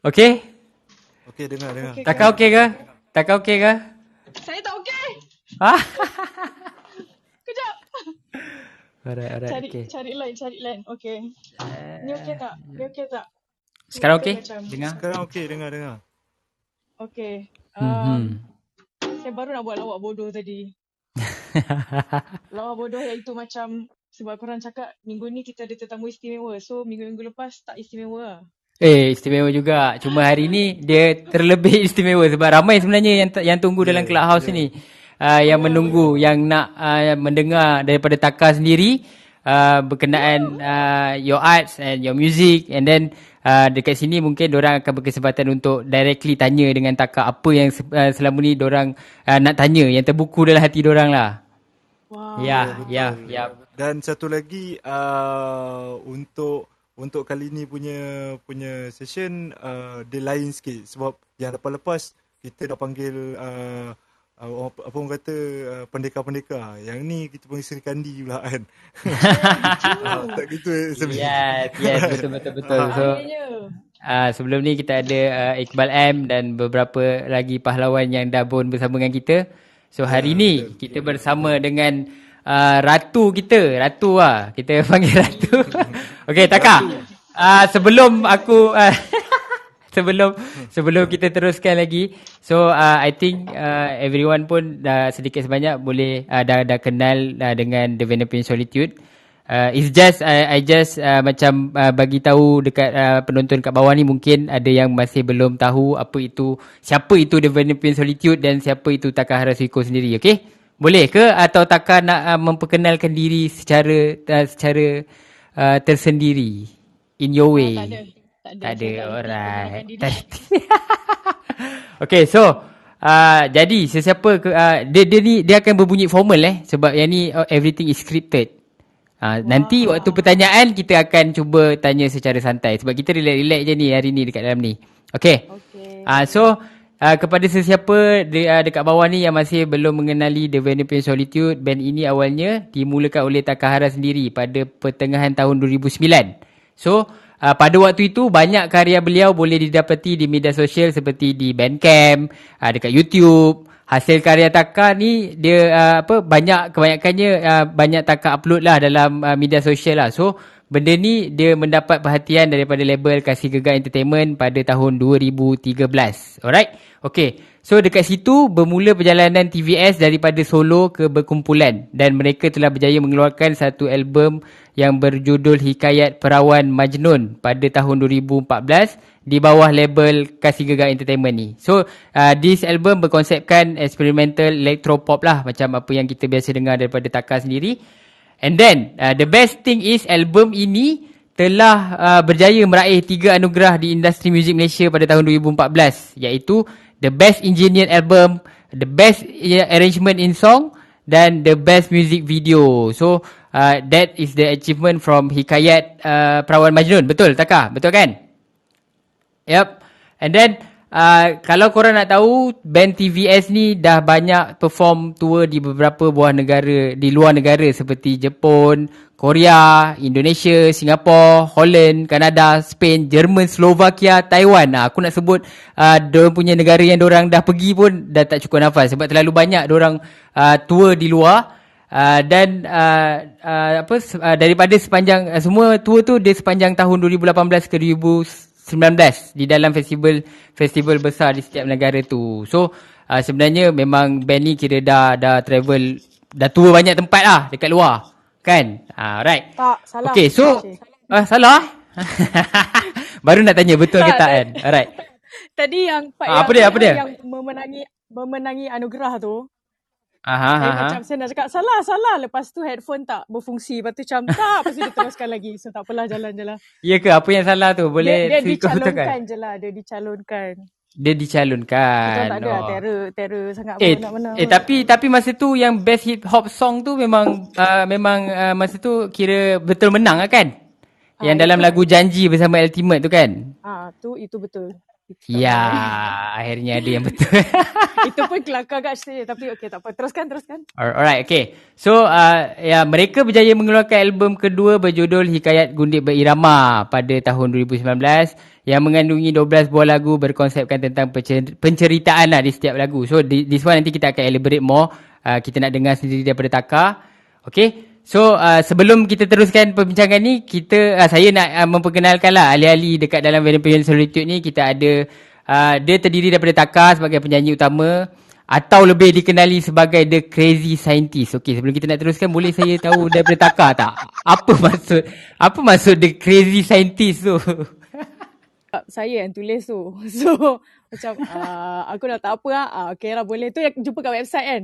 Okey? Okey, dengar, dengar. Okey. Takkan okey ke? Takkan okey ke? Saya tak okey. Ah. Kejap. Alright, alright. Cari Okey. cari line, cari line. Okey. Ni okey tak? Ni okey tak? Sekarang okey? macam- Dengar. Sekarang okey, dengar, dengar. Okey. Mhm. Um, saya baru nak buat lawak bodoh tadi. Lawak bodoh iaitu macam sebab korang cakap minggu ni kita ada tetamu istimewa. So minggu-minggu lepas tak istimewa lah. Eh, istimewa juga. Cuma hari ni dia terlebih istimewa sebab ramai sebenarnya yang yang tunggu dalam clubhouse ni. Uh, yang menunggu, yang nak uh, mendengar daripada Taka sendiri uh, berkenaan uh, your arts and your music and then uh, dekat sini mungkin orang akan berkesempatan untuk directly tanya dengan Taka apa yang uh, selama ni orang uh, nak tanya yang terbuku dalam hati orang lah. Wow. Ya, ya, ya. Dan satu lagi uh, untuk untuk kali ni punya punya session uh, dia lain sikit sebab yang lepas-lepas kita dah panggil uh, uh, apa orang kata uh, pendekar-pendekar. Yang ni kita panggil Sri Kandi pula kan. uh, tak gitu eh, sebenarnya. Yes, yes, betul betul betul. So. Uh, sebelum ni kita ada uh, Iqbal M dan beberapa lagi pahlawan yang dah bond bersama dengan kita. So hari ni kita bersama dengan uh, ratu kita, ratu lah. Kita panggil ratu. Okey, Taka. Uh, sebelum aku uh, sebelum sebelum kita teruskan lagi. So uh, I think uh, everyone pun dah sedikit sebanyak boleh uh, dah dah kenal uh, dengan The Venepian Solitude. Uh, it's just I, I just uh, macam uh, bagi tahu dekat uh, penonton kat bawah ni mungkin ada yang masih belum tahu apa itu siapa itu The Venepian Solitude dan siapa itu Taka Harasuiko sendiri okey boleh ke atau Taka nak uh, memperkenalkan diri secara uh, secara uh, tersendiri. In your way. Tak ada. Tak ada. tak ada alright. diri. Okay so uh, Jadi sesiapa ke, uh, dia, dia ni Dia akan berbunyi formal eh Sebab yang ni uh, Everything is scripted. Uh, Nanti waktu pertanyaan Kita akan cuba Tanya secara santai. Sebab kita relax-relax je ni Hari ni dekat dalam ni. Okay. Okey. uh, So uh, Kepada sesiapa de, uh, Dekat bawah ni Yang masih belum mengenali The Venepian Solitude Band ini awalnya Dimulakan oleh Takahara sendiri Pada pertengahan tahun 2009 So Uh, pada waktu itu banyak karya beliau boleh didapati di media sosial seperti di Bandcamp, uh, dekat YouTube. Hasil karya Taka ni dia uh, apa banyak kebanyakannya uh, banyak Taka upload lah dalam uh, media sosial lah. So benda ni dia mendapat perhatian daripada label Kasih Gegar Entertainment pada tahun 2013. Alright? Okay. So dekat situ bermula perjalanan TVS daripada solo ke berkumpulan dan mereka telah berjaya mengeluarkan satu album yang berjudul Hikayat Perawan Majnun pada tahun 2014 di bawah label Kasih Gegar Entertainment ni. So uh, this album berkonsepkan experimental electropop lah macam apa yang kita biasa dengar daripada Taka sendiri. And then uh, the best thing is album ini telah uh, berjaya meraih tiga anugerah di industri muzik Malaysia pada tahun 2014 iaitu the best engineered album, the best arrangement in song dan the best music video. So uh, that is the achievement from Hikayat uh, Perawan Majnun. Betul Taka? Betul kan? Yep. And then uh, kalau korang nak tahu band TVS ni dah banyak perform tour di beberapa buah negara di luar negara seperti Jepun, Korea, Indonesia, Singapura, Holland, Kanada, Spain, Jerman, Slovakia, Taiwan. Nah, aku nak sebut uh, punya negara yang orang dah pergi pun dah tak cukup nafas sebab terlalu banyak orang uh, tour di luar. Uh, dan uh, uh, apa uh, daripada sepanjang uh, semua tour tu dia sepanjang tahun 2018 ke 2019 di dalam festival festival besar di setiap negara tu. So uh, sebenarnya memang band ni kira dah dah travel dah tour banyak tempat lah dekat luar. Kan? Ah right. Tak, salah. Okay, so ah salah. Baru nak tanya betul ke Tak, tak tak. kan? Alright. Tadi yang part Ah, yang, apa dia, apa dia? Yang memenangi memenangi anugerah tu. Aha Saya aha. macam saya nak cakap salah salah lepas tu headphone tak berfungsi lepas tu macam tak lepas tu dia teruskan lagi so tak apalah jalan je lah Ya ke apa yang salah tu? Boleh dia, dia betulkan? dicalonkan je lah dia dicalonkan Dia dicalonkan. Kita tak ada Oh. terror terror sangat Eh, menang eh tapi tapi masa tu yang best hip hop song tu memang uh, memang uh, masa tu kira betul menang lah kan? Yang Ah, dalam itu. lagu Janji bersama Ultimate tu kan? ah tu itu betul Ya, akhirnya ada yang betul. Itu pun kelakar kat sini. Tapi okey tak apa. Teruskan, teruskan. Alright, okay. So, uh, ya, mereka berjaya mengeluarkan album kedua berjudul Hikayat Gundit Berirama pada tahun 2019 yang mengandungi 12 buah lagu berkonsepkan tentang pencer- penceritaan lah di setiap lagu. So, di, this one nanti kita akan elaborate more. Uh, kita nak dengar sendiri daripada Taka. Okay. So, uh, sebelum kita teruskan perbincangan ni, kita uh, saya nak uh, memperkenalkan lah ahli-ahli dekat dalam Venezuelan Solitude ni. Kita ada, uh, dia terdiri daripada Taka sebagai penyanyi utama atau lebih dikenali sebagai The Crazy Scientist. Okey, sebelum kita nak teruskan, boleh saya tahu daripada Taka tak? Apa maksud apa maksud The Crazy Scientist tu? Saya yang tulis tu. So, macam uh, aku dah tak apa lah. Uh, okay lah boleh. Tu jumpa kat website kan?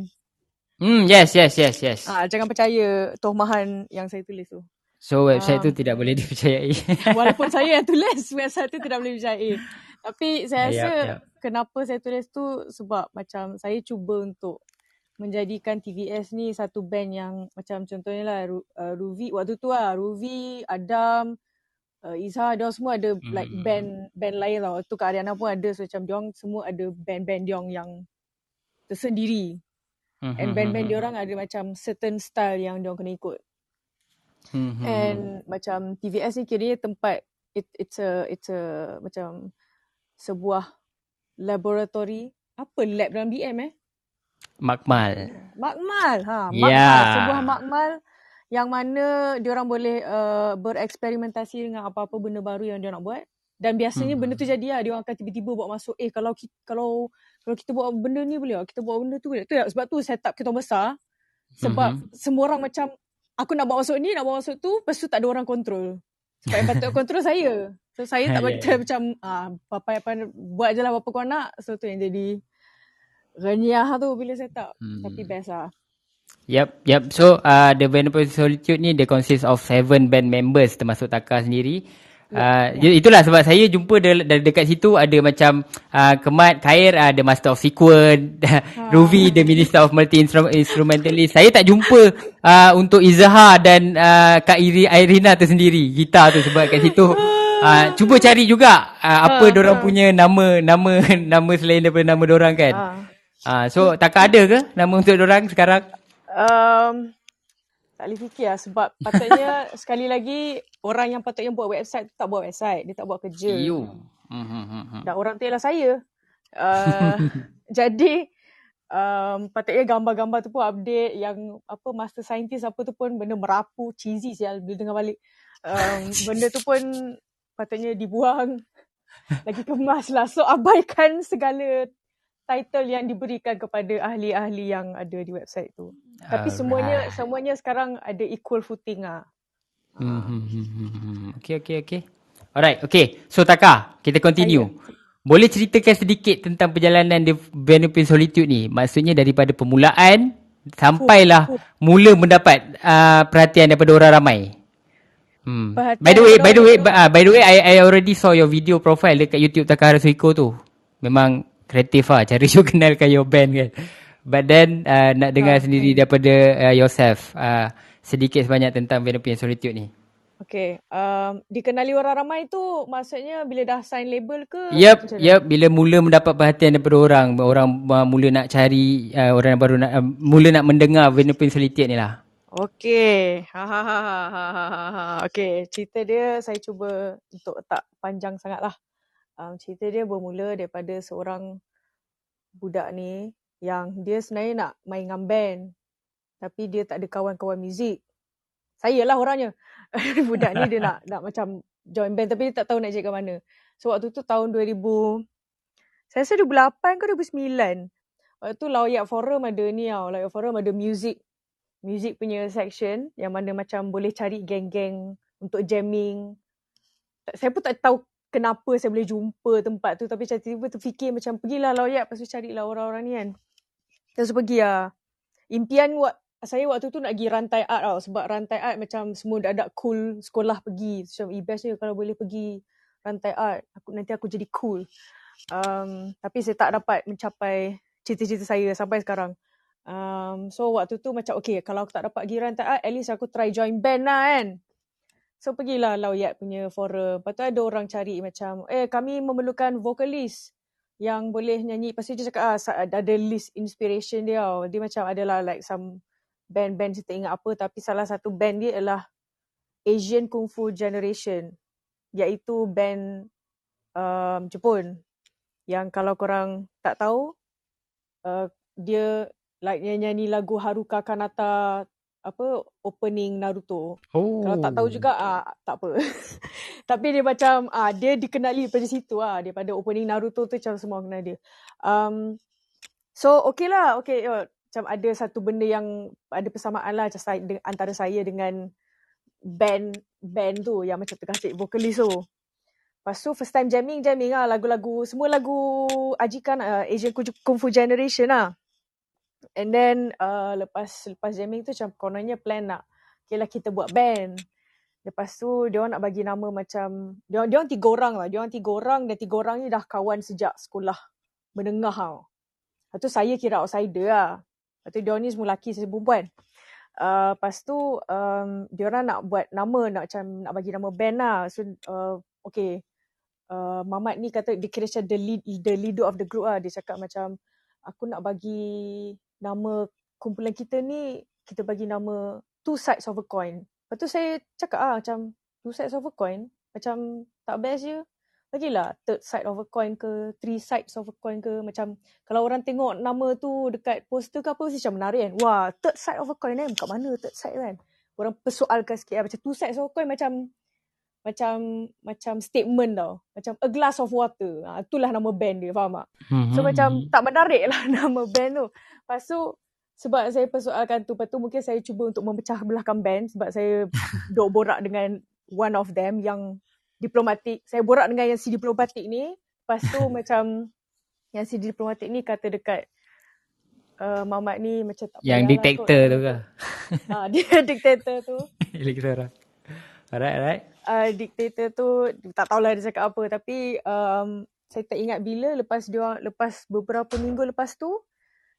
Hmm, yes, yes, yes, yes. Ah, jangan percaya tohmahan yang saya tulis tu. So, website Ah. tu tidak boleh dipercayai. Walaupun saya yang tulis, website tu tidak boleh percaya. Tapi saya Yap, rasa yap. kenapa saya tulis tu sebab macam saya cuba untuk menjadikan TVS ni satu band yang macam contohnya lah uh, Ruvi waktu tu lah Ruvi, Adam, uh, Izhar dia semua ada Hmm. like band band lain tau. Tu Kak Ariana pun ada so macam diorang semua ada band-band diorang yang tersendiri. Hmm, And band-band diorang ada macam certain style yang diorang kena ikut. Hmm, hmm, And macam TVS ni kiranya tempat it, it's a it's a macam sebuah laboratory apa lab dalam BM eh? Makmal. Makmal. Ha, makmal. Sebuah makmal yang mana diorang boleh uh, bereksperimentasi dengan apa-apa benda baru yang dia nak buat. Dan biasanya Hmm. benda tu jadi lah. Dia akan tiba-tiba bawa masuk. Eh kalau kita, kalau kalau kita buat benda ni boleh? Kita buat benda tu boleh. Tu, sebab tu setup kita orang besar. Sebab Mhm. semua orang macam aku nak bawa masuk ni, nak bawa masuk tu. Lepas tu tak ada orang kontrol. Sebab yang patut kontrol saya. So saya tak bagi ya. macam ah, apa apa buat je lah apa kau nak. So tu yang jadi renyah tu bila set up. Hmm. Tapi best lah. Yep, yep. So, uh, The Venerable Solitude ni, dia consist of seven band members termasuk Taka sendiri. Uh. Itulah sebab saya jumpa de- de- dekat situ ada macam uh, Kemat, Khair, uh, The Master of Sequence, Ruvi, The Minister of Multi-Instrumentalist. Saya tak jumpa uh, untuk Izhar dan uh, Kak Iri, Irina tu sendiri, gitar tu sebab kat situ. Uh, cuba cari juga uh, apa Ah, dorang ah. punya nama nama nama selain daripada nama dorang kan. Ah. Uh, so Taka ada ke nama untuk dorang sekarang? Um, tak boleh fikir lah sebab patutnya sekali lagi orang yang patutnya buat website tak buat website. Dia tak buat kerja. You. Dan orang tu ialah saya. Uh, jadi um, patutnya gambar-gambar tu pun update yang apa master scientist apa tu pun benda merapu cheesy sial bila dengar balik. Um, benda tu pun patutnya dibuang lagi kemas lah. So abaikan segala title yang diberikan kepada ahli-ahli yang ada di website tu. Tapi semuanya Alright. semuanya sekarang ada equal footing ah. Hmm, hmm, hmm, hmm, hmm. Okay, okay, okay. Alright, okay. So Taka, kita continue. Boleh ceritakan sedikit tentang perjalanan The Benefit Solitude ni? Maksudnya daripada permulaan sampailah mula mendapat uh, perhatian daripada orang ramai. Hmm. Perhatian By the way, by the way, uh, by the way, I, I already saw your video profile dekat YouTube Takahara Suiko tu. Memang kreatif lah cara you kenalkan your band kan. But then uh, nak dengar Ah, sendiri daripada uh, yourself uh, sedikit sebanyak tentang Venepian Solitude ni. Okay. Um, dikenali orang ramai tu maksudnya bila dah sign label ke? Yep, yep. Bila mula mendapat perhatian daripada orang, orang uh, mula nak cari, uh, orang baru nak, uh, mula nak mendengar Venepian Solitude ni lah. Okay. Ha, ha, ha, ha, ha, ha, ha, ha. Okay. Cerita dia saya cuba untuk tak panjang sangat lah. Um, cerita dia bermula daripada seorang budak ni yang dia sebenarnya nak main dengan band. Tapi dia tak ada kawan-kawan muzik. Saya lah orangnya. budak ni dia nak nak macam join band tapi dia tak tahu nak cari kat mana. So waktu tu tahun 2000, saya rasa 2008 ke 2009. Waktu tu Lawyat Forum ada ni tau. Lawyat Forum ada music music punya section yang mana macam boleh cari geng-geng untuk jamming. Saya pun tak tahu kenapa saya boleh jumpa tempat tu tapi macam tiba-tiba terfikir macam pergilah Lawyat lepas tu carilah orang-orang ni kan. Tu pergi lah. Impian wak, saya waktu tu nak pergi rantai art tau sebab rantai art macam semua dah ada cool sekolah pergi. Macam eh best je kalau boleh pergi rantai art. Aku nanti aku jadi cool. Um, tapi saya tak dapat mencapai cita-cita saya sampai sekarang. Um, so waktu tu macam okay kalau aku tak dapat pergi rantai art at least aku try join band lah kan. So pergilah Lawyat punya forum. Lepas tu ada orang cari macam, eh kami memerlukan vokalis yang boleh nyanyi. Lepas tu dia cakap, ah, ada list inspiration dia. Dia macam adalah like some band-band saya tak ingat apa. Tapi salah satu band dia adalah Asian Kung Fu Generation. Iaitu band um, Jepun. Yang kalau korang tak tahu, uh, dia like nyanyi lagu Haruka Kanata apa opening Naruto. Oh. Kalau tak tahu juga ah tak apa. Tapi dia macam ah dia dikenali pada situ ah daripada opening Naruto tu macam semua kenal dia. Um so okay lah okay oh, macam ada satu benda yang ada persamaan lah macam saya, antara saya dengan band band tu yang macam tengah vokalis tu. Lepas tu first time jamming jamming lah lagu-lagu semua lagu ajikan uh, Asian Kung Fu Generation lah. And then uh, lepas lepas jamming tu macam kononnya plan nak okay lah kita buat band. Lepas tu dia orang nak bagi nama macam dia dia orang tiga orang lah. Dia orang tiga orang dan tiga orang ni dah kawan sejak sekolah menengah tau. Lepas tu saya kira outsider lah. Lepas tu dia orang ni semua lelaki saya perempuan. Uh, lepas tu um, dia orang nak buat nama nak macam nak bagi nama band lah. So uh, okay. Uh, Mamat ni kata dia kira macam the, lead, the leader of the group lah. Dia cakap macam aku nak bagi nama kumpulan kita ni kita bagi nama two sides of a coin. Lepas tu saya cakap ah macam two sides of a coin macam tak best je. Bagilah third side of a coin ke three sides of a coin ke macam kalau orang tengok nama tu dekat poster ke apa mesti macam menarik kan. Wah, third side of a coin eh. Kat mana third side kan? Orang persoalkan sikit lah. Macam two sides of a coin macam macam macam statement tau. Macam a glass of water. Ha, itulah nama band dia, faham tak? Mm-hmm. So macam tak menarik lah nama band tu. Lepas tu sebab saya persoalkan tu, lepas tu mungkin saya cuba untuk memecah belahkan band sebab saya duk borak dengan one of them yang diplomatik. Saya borak dengan yang si diplomatik ni. Lepas tu macam yang si diplomatik ni kata dekat uh, Mamat ni macam tak Yang dictator lah tu ke? Ha, dia dictator tu. Dictator. Alright, alright. Uh, diktator tu tak tahulah dia cakap apa. Tapi um, saya tak ingat bila lepas dia lepas beberapa minggu lepas tu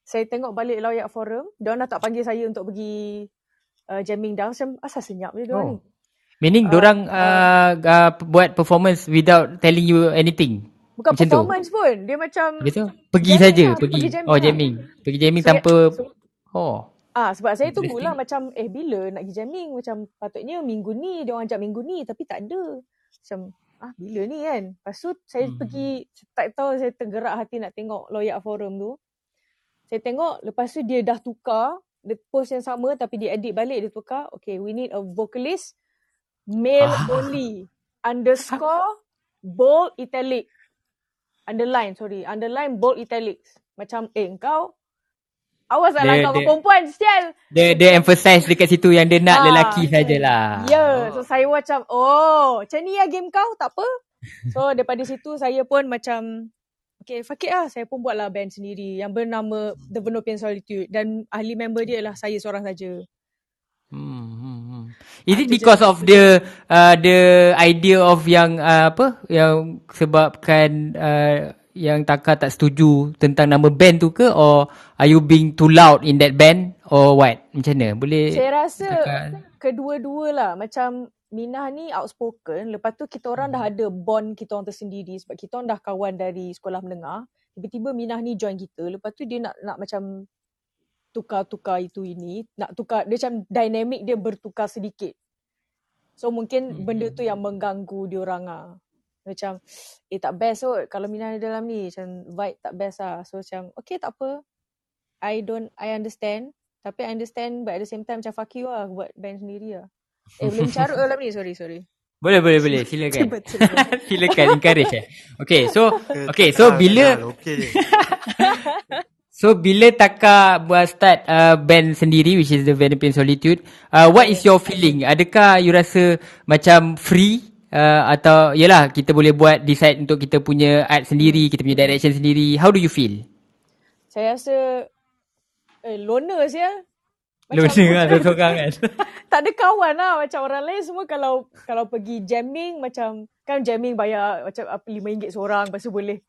saya tengok balik Lawyat Forum. Dia orang dah tak panggil saya untuk pergi uh, jamming down. Macam asal senyap je dia oh. ni. Meaning uh, orang uh, uh, uh, buat performance without telling you anything? Bukan macam performance tu. pun. Dia macam Betul? pergi saja lah, pergi, pergi jamming oh jamming lah. pergi jamming so, tanpa so, oh Ah sebab saya tunggulah macam eh bila nak pergi jamming macam patutnya minggu ni dia orang ajak minggu ni tapi tak ada. Macam ah bila ni kan. Lepas tu saya hmm. pergi tak tahu saya tergerak hati nak tengok Lawyer Forum tu. Saya tengok lepas tu dia dah tukar the post yang sama tapi dia edit balik dia tukar. Okay we need a vocalist male ah. only underscore bold italic underline sorry underline bold italics. Macam eh kau Awas lah kau perempuan sial. Dia dia emphasize dekat situ yang dia nak ha, lelaki sajalah. Ya, yeah. so saya macam oh, macam ni lah game kau, tak apa. So daripada situ saya pun macam okay, fuck it lah. Saya pun buatlah band sendiri yang bernama The Venopian Solitude dan ahli member dia adalah saya seorang saja. Hmm, hmm, hmm. Is it because of the uh, the idea of yang uh, apa yang sebabkan uh, yang Taka tak setuju tentang nama band tu ke or are you being too loud in that band or what? Macam mana? Boleh Saya rasa kedua-dua lah. Macam Minah ni outspoken. Lepas tu kita orang hmm. dah ada bond kita orang tersendiri sebab kita orang dah kawan dari sekolah menengah. Tiba-tiba Minah ni join kita. Lepas tu dia nak nak macam tukar-tukar itu ini. Nak tukar, dia macam dynamic dia bertukar sedikit. So mungkin hmm. benda tu yang mengganggu dia orang lah macam eh tak best kot kalau Mina ada dalam ni. Macam vibe tak best lah. So macam okay tak apa. I don't I understand. Tapi I understand but at the same time macam fuck you lah buat band sendiri lah. Eh belum carut dalam ni. Sorry sorry. Boleh boleh boleh. Silakan. Silakan encourage eh. Okay so okay so bila So bila Taka buat start uh, band sendiri which is the Venepian Solitude, uh, what is your feeling? Adakah you rasa macam free uh, atau yalah kita boleh buat decide untuk kita punya art sendiri, kita punya direction sendiri. How do you feel? Saya rasa eh loner sia. Loner lah seorang kan. tak ada kawan lah macam orang lain semua kalau kalau pergi jamming macam kan jamming bayar macam apa RM5 seorang lepas tu boleh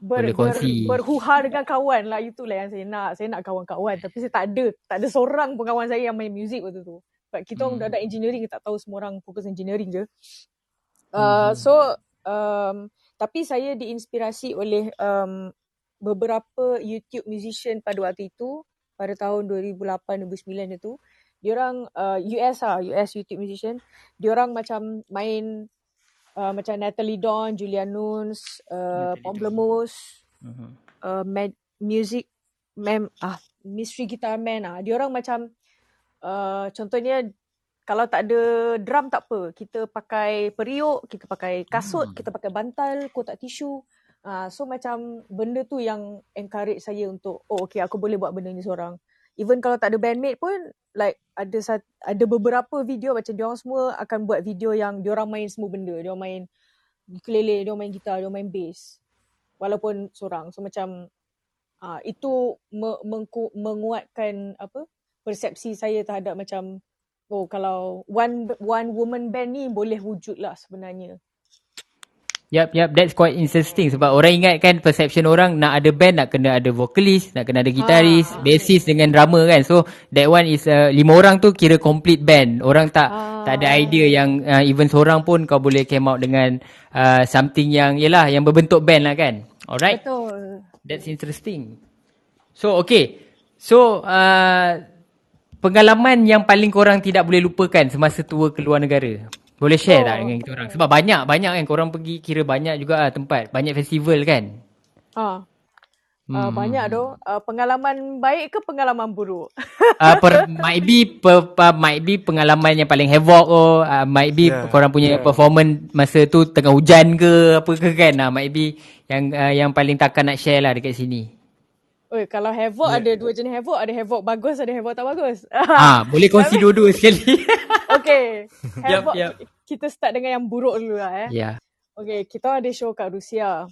ber, boleh kongsi. ber, berhuha dengan kawan lah itulah yang saya nak. Saya nak kawan-kawan tapi saya tak ada tak ada seorang pun kawan saya yang main muzik waktu tu. Sebab kita orang Hmm. budak-budak engineering, tak tahu semua orang fokus engineering je. Uh, so, um, tapi saya diinspirasi oleh um, beberapa YouTube musician pada waktu itu, pada tahun 2008-2009 itu. Diorang uh, US lah, US YouTube musician. Diorang macam main uh, macam Natalie Dawn, Julia Nunes, uh, Dawn. Pomplamoose, Mhm. uh, Mad Music Mem ah Mystery Guitar Man ah. Dia orang macam uh, contohnya kalau tak ada drum tak apa. Kita pakai periuk, kita pakai kasut, Hmm. kita pakai bantal, kotak tisu. Uh, so macam benda tu yang encourage saya untuk oh okay aku boleh buat benda ni seorang. Even kalau tak ada bandmate pun like ada sat, ada beberapa video macam dia orang semua akan buat video yang dia orang main semua benda. Dia orang main ukulele, dia orang main gitar, dia orang main bass. Walaupun seorang. So macam uh, itu me- mengku- menguatkan apa persepsi saya terhadap macam oh kalau one one woman band ni boleh wujud lah sebenarnya. Yup, yup, that's quite interesting sebab orang ingat kan perception orang nak ada band nak kena ada vocalist, nak kena ada gitaris, Ah. bassist dengan drummer kan. So that one is uh, lima orang tu kira complete band. Orang tak Ah. tak ada idea yang uh, even seorang pun kau boleh came out dengan uh, something yang yalah yang berbentuk band lah kan. Alright. Betul. That's interesting. So okay. So uh, pengalaman yang paling korang tidak boleh lupakan semasa tua ke luar negara. Boleh share Oh. tak dengan kita orang? Sebab banyak banyak kan korang pergi kira banyak juga lah tempat. Banyak festival kan. Ah. Hmm. Uh, banyak tu. Uh, pengalaman baik ke pengalaman buruk? uh, per, might be per, per, might be pengalaman yang paling havoc oh uh, might be Yeah, korang punya yeah. performance masa tu tengah hujan ke apa ke kan uh, might be yang uh, yang paling takkan nak share lah dekat sini. Oi, kalau havoc Yeah. ada dua jenis havoc. Ada havoc bagus, ada havoc tak bagus. Ah, boleh kongsi dua-dua sekali. okay. Havoc, yup. kita start dengan yang buruk dulu lah eh. Ya. yeah. Okay, kita ada show kat Rusia.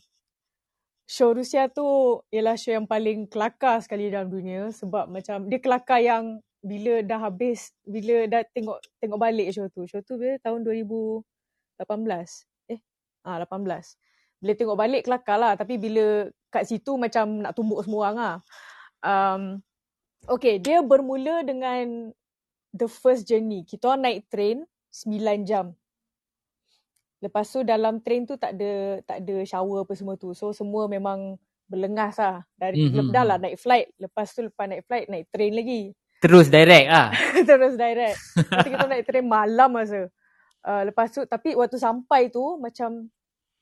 Show Rusia tu ialah show yang paling kelakar sekali dalam dunia sebab macam dia kelakar yang bila dah habis, bila dah tengok tengok balik show tu. Show tu bila tahun 2018. Eh, ah 18. Bila tengok balik kelakar lah tapi bila kat situ macam nak tumbuk semua orang lah. Um, okay, dia bermula dengan the first journey. Kita naik train 9 jam. Lepas tu dalam train tu tak ada tak ada shower apa semua tu. So semua memang berlengas lah. Dari Mhm. mm-hmm. dah lah naik flight. Lepas tu lepas naik flight naik train lagi. Terus direct ah. Terus direct. Tu kita naik train malam masa. Uh, lepas tu tapi waktu sampai tu macam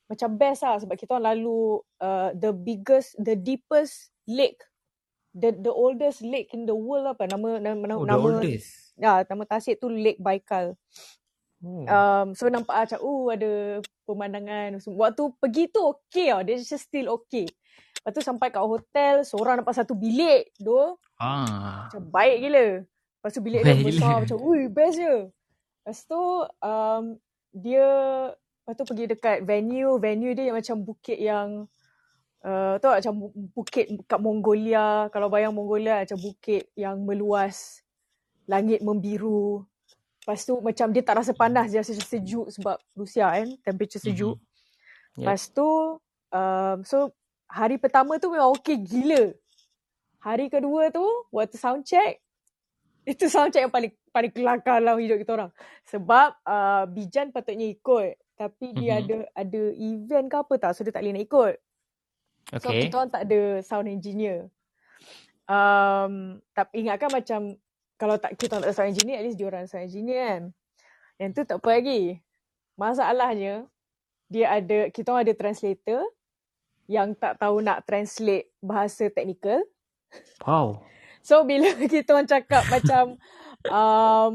macam best lah sebab kita orang lalu uh, the biggest the deepest lake the the oldest lake in the world apa nama nama nama, Oh, nama ya nama tasik tu Lake Baikal. Oh. Um, so nampak macam uh ada pemandangan. Waktu pergi tu okay lah. Dia just still okay. Lepas tu sampai kat hotel, seorang dapat satu bilik. Doh, ah. macam baik gila. Lepas tu bilik dia besar gila. macam, ui best je. Lepas tu um, dia, lepas tu pergi dekat venue. Venue dia yang macam bukit yang, uh, tahu tak macam bu- bukit kat Mongolia. Kalau bayang Mongolia macam bukit yang meluas. Langit membiru. Lepas tu macam dia tak rasa panas, dia rasa sejuk sebab Rusia kan, temperature sejuk. Yep. Lepas tu, um, so hari pertama tu memang okey gila. Hari kedua tu, waktu sound check, itu sound check yang paling paling kelakar dalam hidup kita orang. Sebab uh, Bijan patutnya ikut. Tapi dia Mhm. ada ada event ke apa tak, so dia tak boleh nak ikut. So Okay. kita orang tak ada sound engineer. Um, tapi ingatkan macam kalau tak kita tak ada sound engineer, at least dia orang sound engineer kan. Yang tu tak apa lagi. Masalahnya dia ada kita orang ada translator yang tak tahu nak translate bahasa teknikal. Wow. So bila kita orang cakap macam um,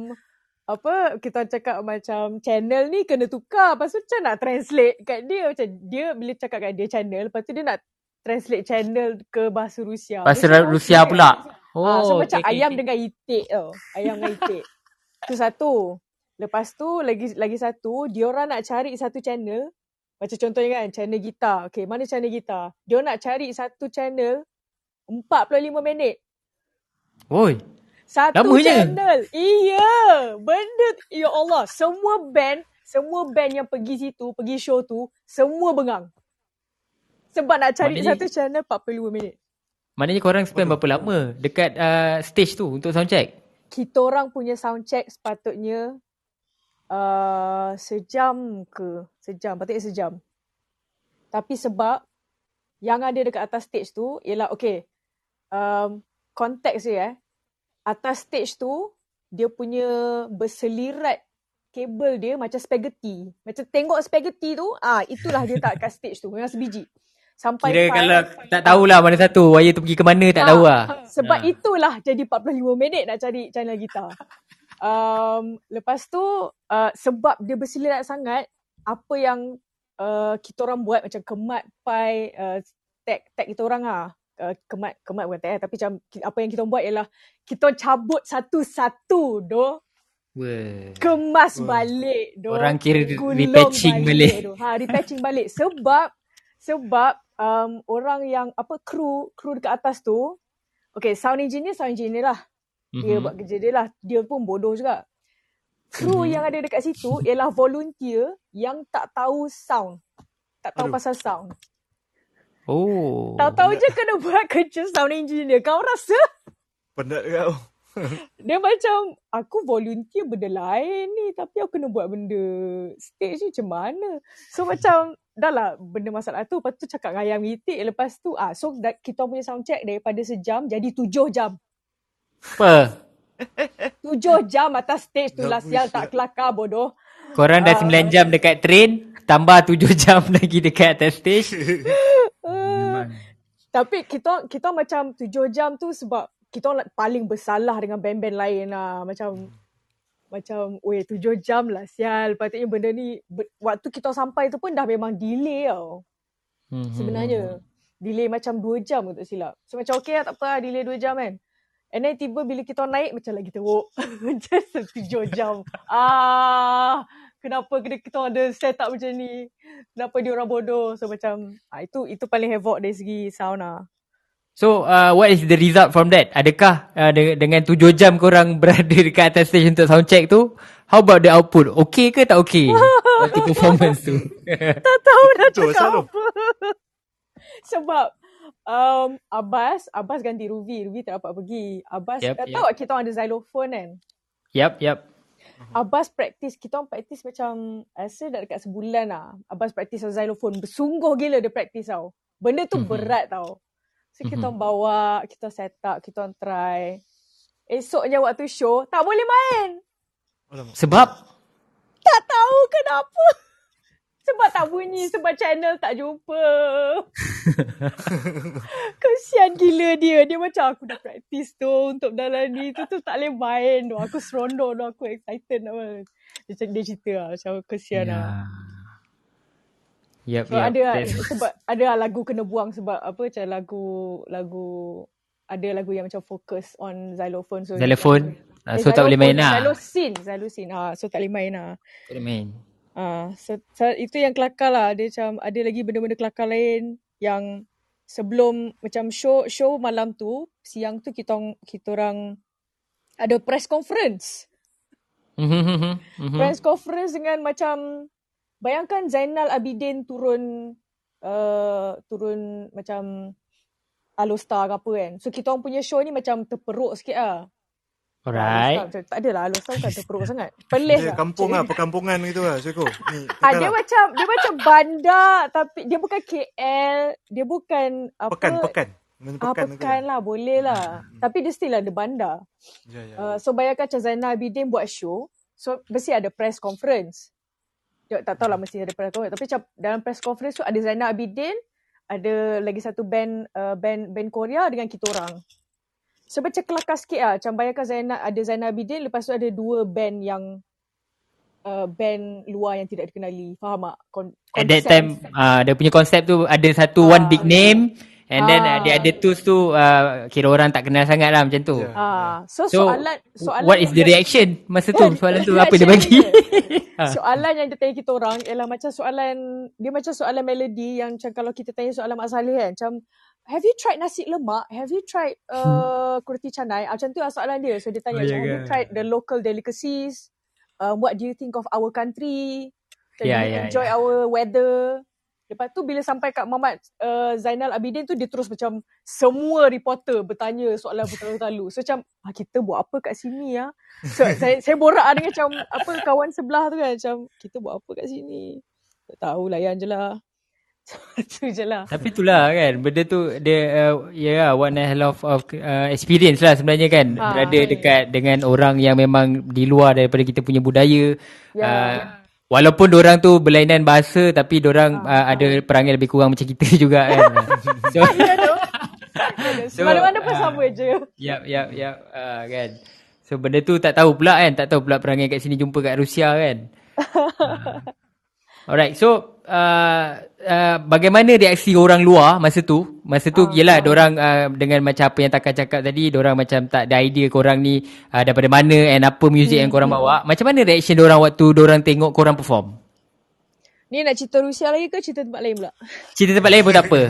apa kita cakap macam channel ni kena tukar. Lepas tu macam nak translate kat dia macam dia bila cakap kat dia channel lepas tu dia nak translate channel ke bahasa Rusia. Bahasa Dia Rusia okay. pula. Oh, ah, so Oh, macam okay, okay, ayam okay. dengan itik tau. Ayam dengan itik. tu satu. Lepas tu lagi lagi satu, dia orang nak cari satu channel. Macam contohnya kan, channel gitar. Okay, mana channel gitar? Dia nak cari satu channel 45 minit. Oi. Satu Lamanya. channel. Iya. Benda, ya Allah. Semua band, semua band yang pergi situ, pergi show tu, semua bengang. Sebab nak cari Maknanya- satu channel 45 minit. Maknanya korang spend berapa lama dekat uh, stage tu untuk sound check? kita orang punya sound check sepatutnya uh, sejam ke? Sejam, patutnya sejam. Tapi sebab yang ada dekat atas stage tu ialah okay, um, konteks dia eh. Atas stage tu dia punya berselirat kabel dia macam spaghetti. Macam tengok spaghetti tu, ah itulah dia tak kat stage tu. Memang sebiji. Sampai Kira file- kalau tak tahulah mana satu, wire tu pergi ke mana tak Ah, tahu lah. Sebab Ah. itulah jadi 45 minit nak cari channel gitar. Um, lepas tu uh, sebab dia berselirat sangat, apa yang uh, kita orang buat macam kemat pai uh, tag tag kita orang ah. Uh, kemat kemat bukan tag eh, tapi macam apa yang kita buat ialah kita cabut satu-satu doh Wah. kemas Wah. balik doh. Orang kira repatching balik. doh. Ha repatching balik sebab sebab um, orang yang apa kru kru dekat atas tu Okay, sound engineer, sound engineer lah. Dia Mhm. buat kerja dia lah. Dia pun bodoh juga. Kru Mhm. yang ada dekat situ ialah volunteer yang tak tahu sound. Tak tahu Aduh. pasal sound. Oh. Tahu-tahu je kena buat kerja sound engineer. Kau rasa Penat kau. dia macam aku volunteer benda lain ni tapi aku kena buat benda stage ni macam mana. So macam dah lah benda masalah tu. Lepas tu cakap dengan Ayam Itik. Lepas tu ah so da- kita punya sound check daripada sejam jadi tujuh jam. Apa? Tujuh jam atas stage tu lah sial tak kelakar bodoh. Korang dah Ah. 9 jam dekat train, tambah 7 jam lagi dekat atas stage. Memang. tapi kita kita macam tujuh jam tu sebab kita paling bersalah dengan band-band lain lah. Macam macam weh tujuh jam lah sial. Patutnya benda ni waktu kita sampai tu pun dah memang delay tau. Mhm. Sebenarnya. Delay macam dua jam untuk silap. So macam okay lah tak apa lah delay dua jam kan. And then tiba bila kita naik macam lagi teruk. Macam tujuh jam. Ah, kenapa kena kita ada set up macam ni? Kenapa dia orang bodoh? So macam ah, itu itu paling havoc dari segi sound lah. So, uh, what is the result from that? Adakah uh, de- dengan 7 jam korang berada dekat atas stage untuk sound check tu, how about the output? Okay ke tak okay? Waktu performance tu. Tak tahu nak Betul, cakap apa. Sebab um, Abbas, Abbas ganti Ruby. Ruby tak dapat pergi. Abbas, Yep, yep, yep. tahu kita orang ada xylophone kan? Yap, yap. Abbas praktis, kita orang praktis macam rasa dah dekat sebulan lah. Abbas praktis on xylophone. Bersungguh gila dia praktis tau. Benda tu Mhm. berat tau. So kita Mhm. orang bawa, kita set up, kita orang try. Esoknya waktu show, tak boleh main. Alamak. Sebab, Tak tahu kenapa. Sebab tak bunyi, sebab channel tak jumpa. Kesian gila dia. Dia macam aku dah praktis tu untuk dalam ni. Tu tu tak boleh main tu. Aku seronok tu. Aku excited nak main. Dia, dia cerita lah. Macam kesian lah. Yap, So yap. ada lah, That's- sebab ada lah lagu kena buang sebab apa macam lagu lagu ada lagu yang macam fokus on xylophone so Xylophone. Eh, Ah, so tak boleh main lah. Xylosin, xylosin. Ah, so tak boleh main lah. Tak boleh main. Ah, so, so, itu yang kelakar lah. Dia macam ada lagi benda-benda kelakar lain yang sebelum macam show show malam tu, siang tu kita kita orang ada press conference. Mhm, mhm, mhm. Press conference dengan macam bayangkan Zainal Abidin turun uh, turun macam Alostar ke apa kan. So kita orang punya show ni macam terperuk sikit lah. Alright. Macam, tak adalah Alostar bukan terperuk sangat. Pelik Dia lah. kampung lah, perkampungan gitu lah, Syeko. Ni, Ah, pekan dia lah. macam dia macam bandar tapi dia bukan KL, dia bukan apa Pekan, pekan. Ah, pekan, pekan lah, boleh lah. Hmm. Tapi dia still ada bandar. Ya, ya. Uh, so bayangkan macam Zainal Abidin buat show, so mesti ada press conference. Dia tak tahulah mesti ada press conference. Tapi macam dalam press conference tu ada Zainal Abidin, ada lagi satu band uh, band band Korea dengan kita orang. So macam kelakar sikit lah. Macam bayangkan Zainal, ada Zainal Abidin, lepas tu ada dua band yang uh, band luar yang tidak dikenali. Faham tak? Kon- At that time, uh, dia punya konsep tu ada satu one Ah. big name and then uh, Ah. dia ada tools tu uh, kira orang tak kenal sangat lah macam tu. Ya. Ah, so, So, soalan soalan What is the reaction masa tu? Soalan tu apa dia bagi? Ah. Soalan yang dia tanya kita orang ialah macam soalan dia macam soalan melody yang macam kalau kita tanya soalan Mak Saleh kan macam have you tried nasi lemak? Have you tried uh, kurti canai? Ah, Macam tu lah soalan dia. So dia tanya Oh, ya have you tried the local delicacies? Uh, what do you think of our country? Ya, do you ya, enjoy ya. our weather? Lepas tu bila sampai kat Muhammad uh, Zainal Abidin tu dia terus macam semua reporter bertanya soalan bertalu-talu. So macam ah, kita buat apa kat sini ya? So saya saya borak lah dengan macam apa kawan sebelah tu kan macam kita buat apa kat sini? Tak tahu layan je lah. tu je lah. Tapi itulah kan benda tu dia uh, ya yeah, one hell of, of uh, experience lah sebenarnya kan Ha, berada betul. dekat dengan orang yang memang di luar daripada kita punya budaya. Ya. Uh, walaupun orang tu berlainan bahasa tapi orang uh, ada perangai lebih kurang macam kita juga kan. so Ya. So, Mana-mana pun ah. sama je. Yap, yap, yap. Uh, kan. So benda tu tak tahu pula kan. Tak tahu pula perangai kat sini jumpa kat Rusia kan. uh. Alright, so uh, uh, bagaimana reaksi orang luar masa tu? Masa tu, uh, yelah, orang uh, dengan macam apa yang Taka cakap tadi, orang macam tak ada idea korang ni uh, daripada mana and apa muzik yang korang bawa. Macam mana reaction orang waktu orang tengok korang perform? Ni nak cerita Rusia lagi ke cerita tempat lain pula? Cerita tempat lain pun tak apa.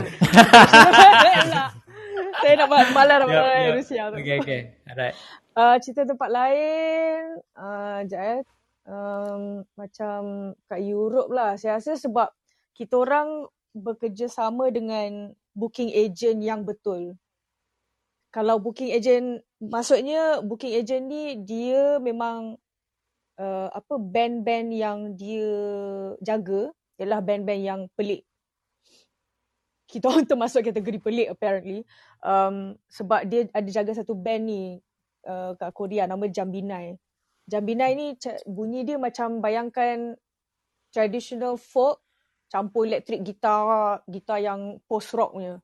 Saya nak malar Yup, yeah, yup. Rusia tu. Okay, okay. Alright. Uh, cerita tempat lain, uh, sekejap eh. Um, macam kat Europe lah. Saya rasa sebab kita orang bekerjasama dengan booking agent yang betul. Kalau booking agent, maksudnya booking agent ni dia memang uh, apa band-band yang dia jaga ialah band-band yang pelik. Kita orang termasuk kategori pelik apparently. Um, sebab dia ada jaga satu band ni uh, kat Korea nama Jambinai. Jambinai ni ca- bunyi dia macam bayangkan traditional folk campur elektrik gitar gitar yang post rock punya.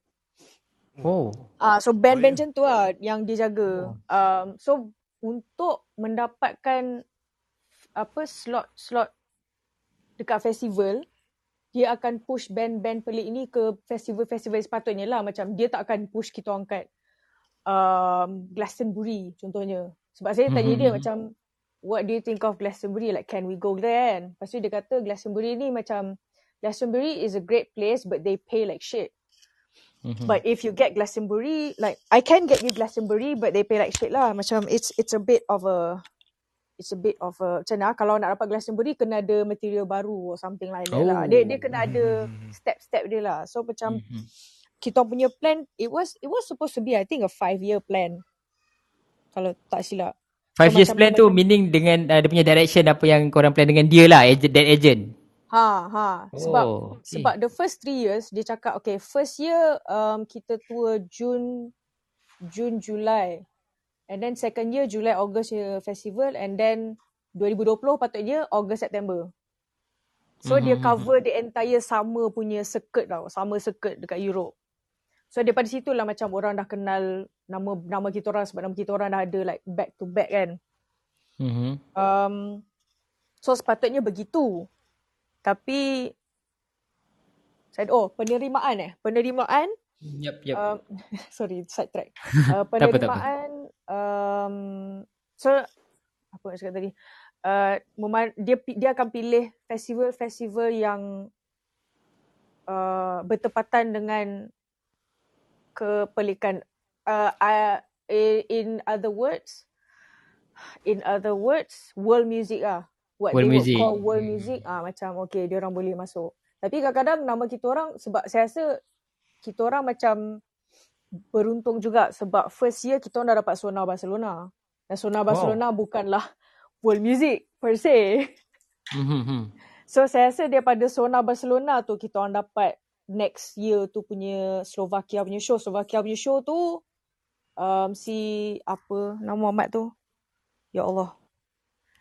Oh. Ah so band-band Oh, ya. macam tu lah yang dia jaga. Um so untuk mendapatkan apa slot-slot dekat festival dia akan push band-band pelik ini ke festival-festival sepatutnya lah macam dia tak akan push kita orang kat um, Glastonbury contohnya. Sebab saya tanya dia Mhm. macam what do you think of Glastonbury like can we go there kan? Lepas tu dia kata Glastonbury ni macam Glastonbury is a great place but they pay like shit. Mhm. But if you get Glastonbury, like I can get you Glastonbury, but they pay like shit lah. Macam it's it's a bit of a it's a bit of a macam mana kalau nak dapat Glastonbury kena ada material baru or something like that lah. Dia dia kena ada step-step dia lah. So macam Mhm. kita punya plan it was it was supposed to be I think a five year plan. Kalau tak silap. Five years plan tu meaning dengan uh, dia punya direction apa yang korang plan dengan dia lah, agent, that agent. Ha ha sebab Oh, okay. sebab the first three years dia cakap okay first year um, kita tour Jun Jun Julai and then second year Julai August year festival and then 2020 patutnya August September. So dia Mhm. cover the entire summer punya circuit tau, summer circuit dekat Europe. So daripada situ lah macam orang dah kenal nama nama kita orang sebab nama kita orang dah ada like back to back kan. Mhm. Um, so sepatutnya begitu. Tapi saya oh penerimaan eh penerimaan Yep, yep. um, sorry side track uh, penerimaan um, so apa nak cakap tadi uh, dia dia akan pilih festival-festival yang uh, bertepatan dengan kepelikan uh, uh, in other words in other words world music ah what World they music. would call world Hmm. music ah macam okay dia orang boleh masuk tapi kadang-kadang nama kita orang sebab saya rasa kita orang macam beruntung juga sebab first year kita orang dah dapat Sona Barcelona dan Sona Barcelona bukanlah world music per se Mhm, mhm. So saya rasa daripada Sona Barcelona tu kita orang dapat next year tu punya Slovakia punya show. Slovakia punya show tu um, si apa nama Muhammad tu? Ya Allah.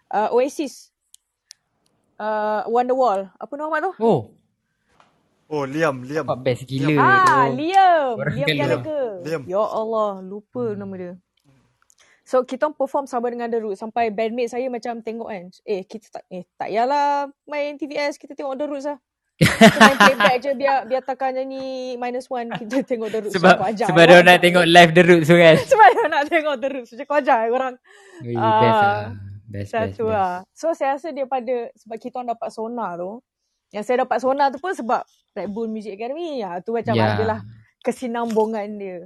Uh, Oasis. Uh, Wonderwall. Apa nama Muhammad tu? Oh, Oh, Liam, Liam. apa best gila Ah, tu. Liam. Orang Liam Gallagher. Liam. Ya Allah, lupa nama dia. So kita orang perform sama dengan The Roots sampai bandmate saya macam tengok kan. Eh kita tak eh tak yalah main TVS kita tengok The Roots lah. Main playback je biar biar takkan nyanyi minus one kita tengok The Roots. Sebab ajar, sebab dia nak tengok live The Roots tu kan. Sebab dia nak tengok The Roots. Macam kau ajar orang. Ui, best lah. Ah, Best, best, Satu best. lah. So saya rasa daripada sebab kita orang dapat Sona tu. Yang saya dapat Sona tu pun sebab Red Bull Music Academy. Ha, tu macam Ya. adalah kesinambungan dia.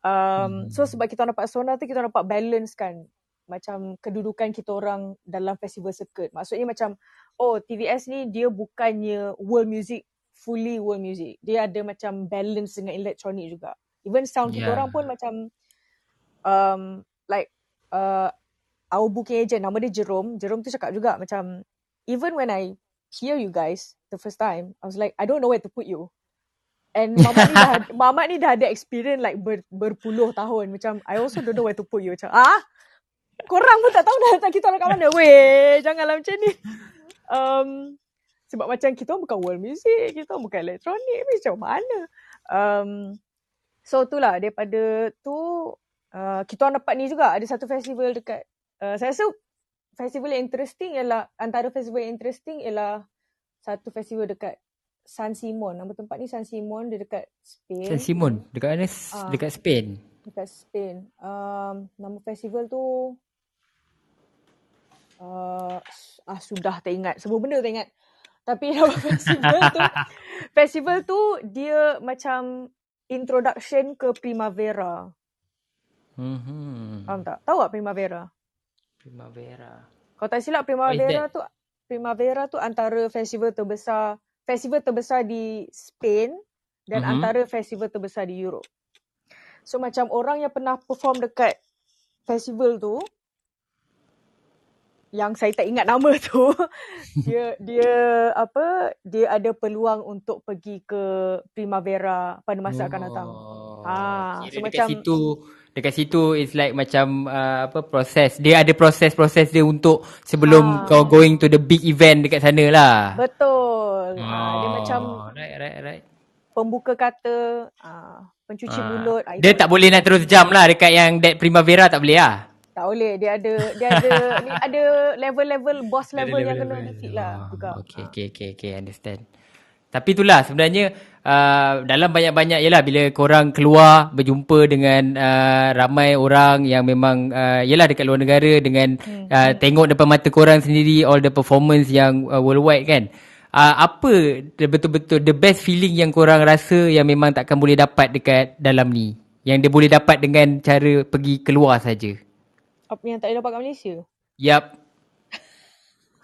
Um, Hmm. So sebab kita orang dapat Sona tu kita orang dapat balance kan. Macam kedudukan kita orang dalam festival circuit. Maksudnya macam oh TVS ni dia bukannya world music fully world music. Dia ada macam balance dengan electronic juga. Even sound yeah. kita Yeah. orang pun macam um, like uh, our booking agent nama dia Jerome. Jerome tu cakap juga macam even when I hear you guys the first time, I was like I don't know where to put you. And Mamat ni dah Mamat ni dah ada experience like ber, berpuluh tahun. Macam I also don't know where to put you. Macam ah korang pun tak tahu dah letak kita orang kat mana. Weh, janganlah macam ni. Um, sebab macam kita bukan world music, kita bukan elektronik, macam mana? Um, so itulah daripada tu uh, kita orang dapat ni juga ada satu festival dekat uh, saya rasa festival yang interesting ialah antara festival yang interesting ialah satu festival dekat San Simon. Nama tempat ni San Simon dia dekat Spain. San Simon dekat mana? Ah. Dekat Spain. Dekat Spain. Um, nama festival tu uh, ah sudah tak ingat. Semua benda tak ingat. Tapi nama festival tu festival tu dia macam introduction ke Primavera. Mhm. Faham tak? Tahu tak Primavera? Primavera. Kalau tak silap Primavera tu Primavera tu antara festival terbesar festival terbesar di Spain dan Mhm. antara festival terbesar di Europe. So macam orang yang pernah perform dekat festival tu yang saya tak ingat nama tu dia dia apa dia ada peluang untuk pergi ke Primavera pada masa akan datang. Oh. Ah, Kira so dekat macam- situ dekat situ is like macam uh, apa proses. Dia ada proses-proses dia untuk sebelum Ah. kau going to the big event dekat sana lah. Betul. Oh, Ah, dia macam right right right. pembuka kata, ah, pencuci Ah. mulut. Ah, Dia tak boleh nak terus jam lah dekat yang that Primavera tak boleh lah. Tak boleh. Dia ada dia ada ni ada level-level boss level yang kena defeat lah juga. Oh, Okay, okay, okay, okay, understand. Tapi itulah sebenarnya uh, dalam banyak-banyak yalah bila korang keluar berjumpa dengan uh, ramai orang yang memang uh, yalah dekat luar negara dengan Hmm. uh, tengok depan mata korang sendiri all the performance yang uh, worldwide kan. Uh, apa the betul-betul the best feeling yang korang rasa yang memang takkan boleh dapat dekat dalam ni? Yang dia boleh dapat dengan cara pergi keluar saja. Apa yang tak boleh dapat kat Malaysia? Yap.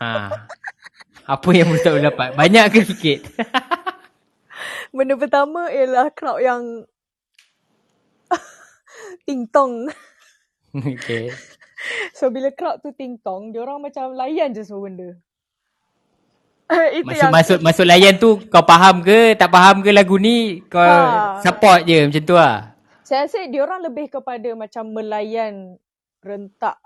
Ha. Apa yang boleh tak boleh dapat? Banyak ke sikit? Benda pertama ialah crowd yang ting tong. okay. So bila crowd tu ting tong, dia orang macam layan je semua benda. Itu Masuk yang masuk masuk layan tu kau faham ke tak faham ke lagu ni kau Ha. support je macam tu lah. saya rasa dia orang lebih kepada macam melayan rentak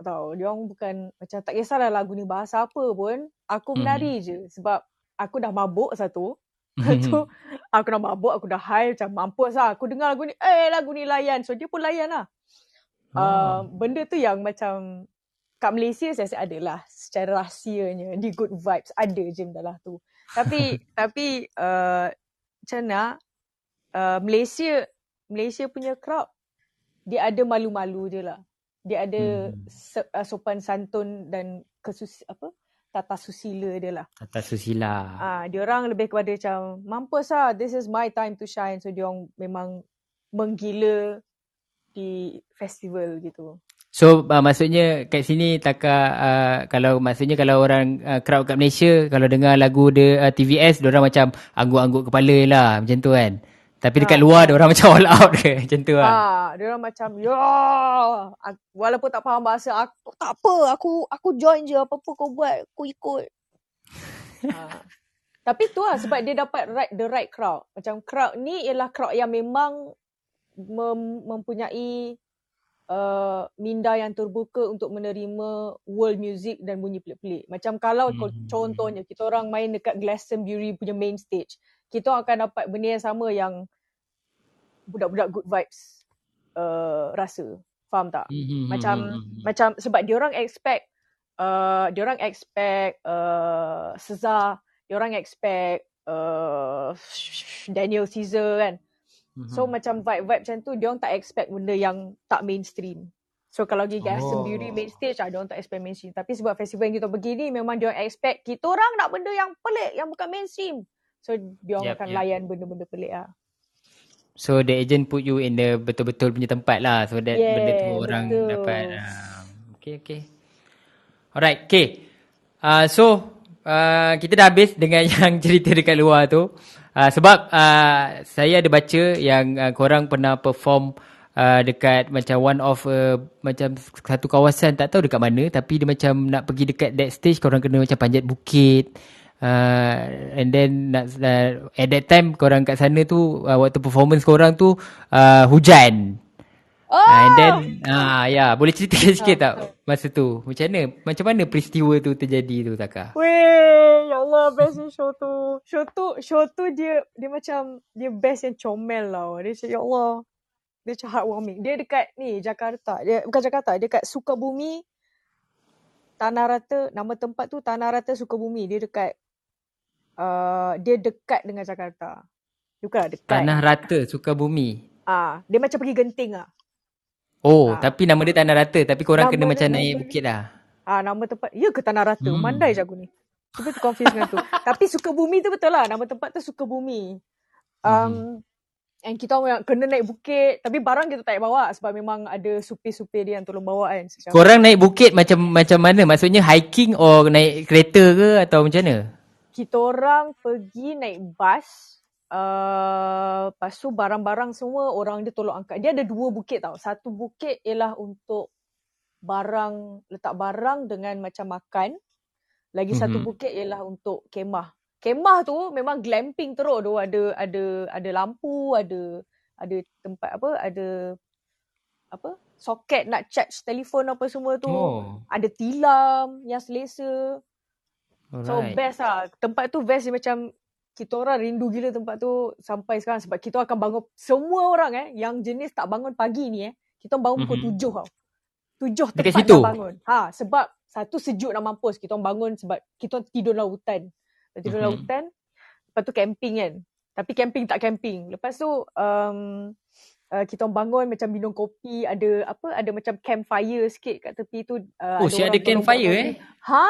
tau. Dia orang bukan macam tak kisahlah lagu ni bahasa apa pun, aku Mhm. menari je sebab aku dah mabuk satu. Satu aku dah mabuk, aku dah high macam mampus lah. Aku dengar lagu ni, eh lagu ni layan. So dia pun layan lah. Uh, benda tu yang macam kat Malaysia saya rasa ada lah secara rahsianya di good vibes ada je benda lah tu. Tapi tapi uh, macam uh, Malaysia Malaysia punya crowd dia ada malu-malu je lah. Dia ada Hmm. uh, sopan santun dan kesus apa tata susila dia lah. Tata susila. Ah, dia orang lebih kepada macam mampus lah, this is my time to shine. So dia orang memang menggila di festival gitu. So uh, maksudnya kat sini takkan uh, kalau maksudnya kalau orang uh, crowd kat Malaysia kalau dengar lagu dia uh, TVS dia orang macam angguk-angguk kepala lah macam tu kan. Tapi dekat Ha, luar dia orang macam all out ke macam tu lah. Ah, dia orang macam ya, walaupun tak faham bahasa aku tak apa, aku aku join je apa-apa kau buat, aku ikut. ah. Tapi tu lah sebab dia dapat right the right crowd. Macam crowd ni ialah crowd yang memang mem- mempunyai uh, minda yang terbuka untuk menerima world music dan bunyi pelik-pelik. Macam kalau. Hmm. contohnya kita orang main dekat Glastonbury punya main stage, kita akan dapat benda yang sama yang budak-budak good vibes uh, rasa. Faham tak? Mhm, Macam mhm, mhm. macam sebab dia orang expect uh, dia orang expect uh, Cesar, dia orang expect uh, Daniel Caesar kan. So Mhm. macam vibe-vibe macam tu dia orang tak expect benda yang tak mainstream. So kalau Glastonbury Oh. main stage ah dia orang tak expect mainstream. Tapi sebab festival yang kita pergi ni memang dia orang expect kita orang nak benda yang pelik yang bukan mainstream. So dia orang Yep, akan yep. layan benda-benda pelik ah. So the agent put you in the betul-betul punya tempat lah so that Yeah, benda tu orang betul. dapat. Uh, okay okay. Alright, okay. Uh, so uh, kita dah habis dengan yang cerita dekat luar tu. Uh, sebab uh, saya ada baca yang uh, korang pernah perform uh, dekat macam one of uh, macam satu kawasan tak tahu dekat mana tapi dia macam nak pergi dekat that stage korang kena macam panjat bukit. Uh, and then nak, uh, at that time korang kat sana tu uh, waktu performance korang tu uh, hujan. Oh! Uh, and then ah uh, ya boleh ceritakan sikit tak masa tu macam mana macam mana peristiwa tu terjadi tu Taka? Weh, ya Allah best ni show tu. Show tu, show tu dia dia macam dia best yang comel lah. Dia macam ya Allah. Dia macam heartwarming. Dia dekat ni Jakarta. Dia bukan Jakarta, dia dekat Sukabumi. Tanah Rata, nama tempat tu Tanah Rata Sukabumi. Dia dekat uh, dia dekat dengan Jakarta. Bukanlah dekat. Tanah Rata Sukabumi. Ah, dia macam pergi genting ah. Oh, Ah. tapi nama dia Tanah Rata tapi korang Nama kena macam naik bukit lah. Ah, nama tempat. Ya ke Tanah Rata? Hmm. Mandai je aku ni. Cuba tu confuse dengan tu. Tapi Sukabumi tu betul lah. Nama tempat tu Sukabumi. Um, Hmm. And kita orang kena naik bukit. Tapi barang kita tak bawa sebab memang ada supir-supir dia yang tolong bawa kan. Macam, Korang naik bukit macam macam mana? Maksudnya hiking or naik kereta ke atau macam mana? Kita orang pergi naik bas. Uh, lepas tu barang-barang semua orang dia tolong angkat. Dia ada dua bukit tau. Satu bukit ialah untuk barang, letak barang dengan macam makan. Lagi mm-hmm. satu bukit ialah untuk kemah. Kemah tu memang glamping teruk tu. Ada ada ada lampu, ada ada tempat apa, ada apa? Soket nak charge telefon apa semua tu. Oh. Ada tilam yang selesa. So Alright. best lah. Tempat tu best macam kita orang rindu gila tempat tu sampai sekarang sebab kita akan bangun semua orang eh yang jenis tak bangun pagi ni eh kita bangun pukul Mhm. tujuh tau. Tujuh Dekat tepat situ? dah bangun. Ha sebab satu sejuk nak mampus kita orang bangun sebab kita orang tidur dalam hutan. Tidur dalam Mhm. hutan. Lepas tu camping kan. Tapi camping tak camping. Lepas tu um, uh, kita orang bangun macam minum kopi, ada apa ada macam campfire sikit kat tepi tu. Uh, Oh, ada tolong buat campfire eh? Ha.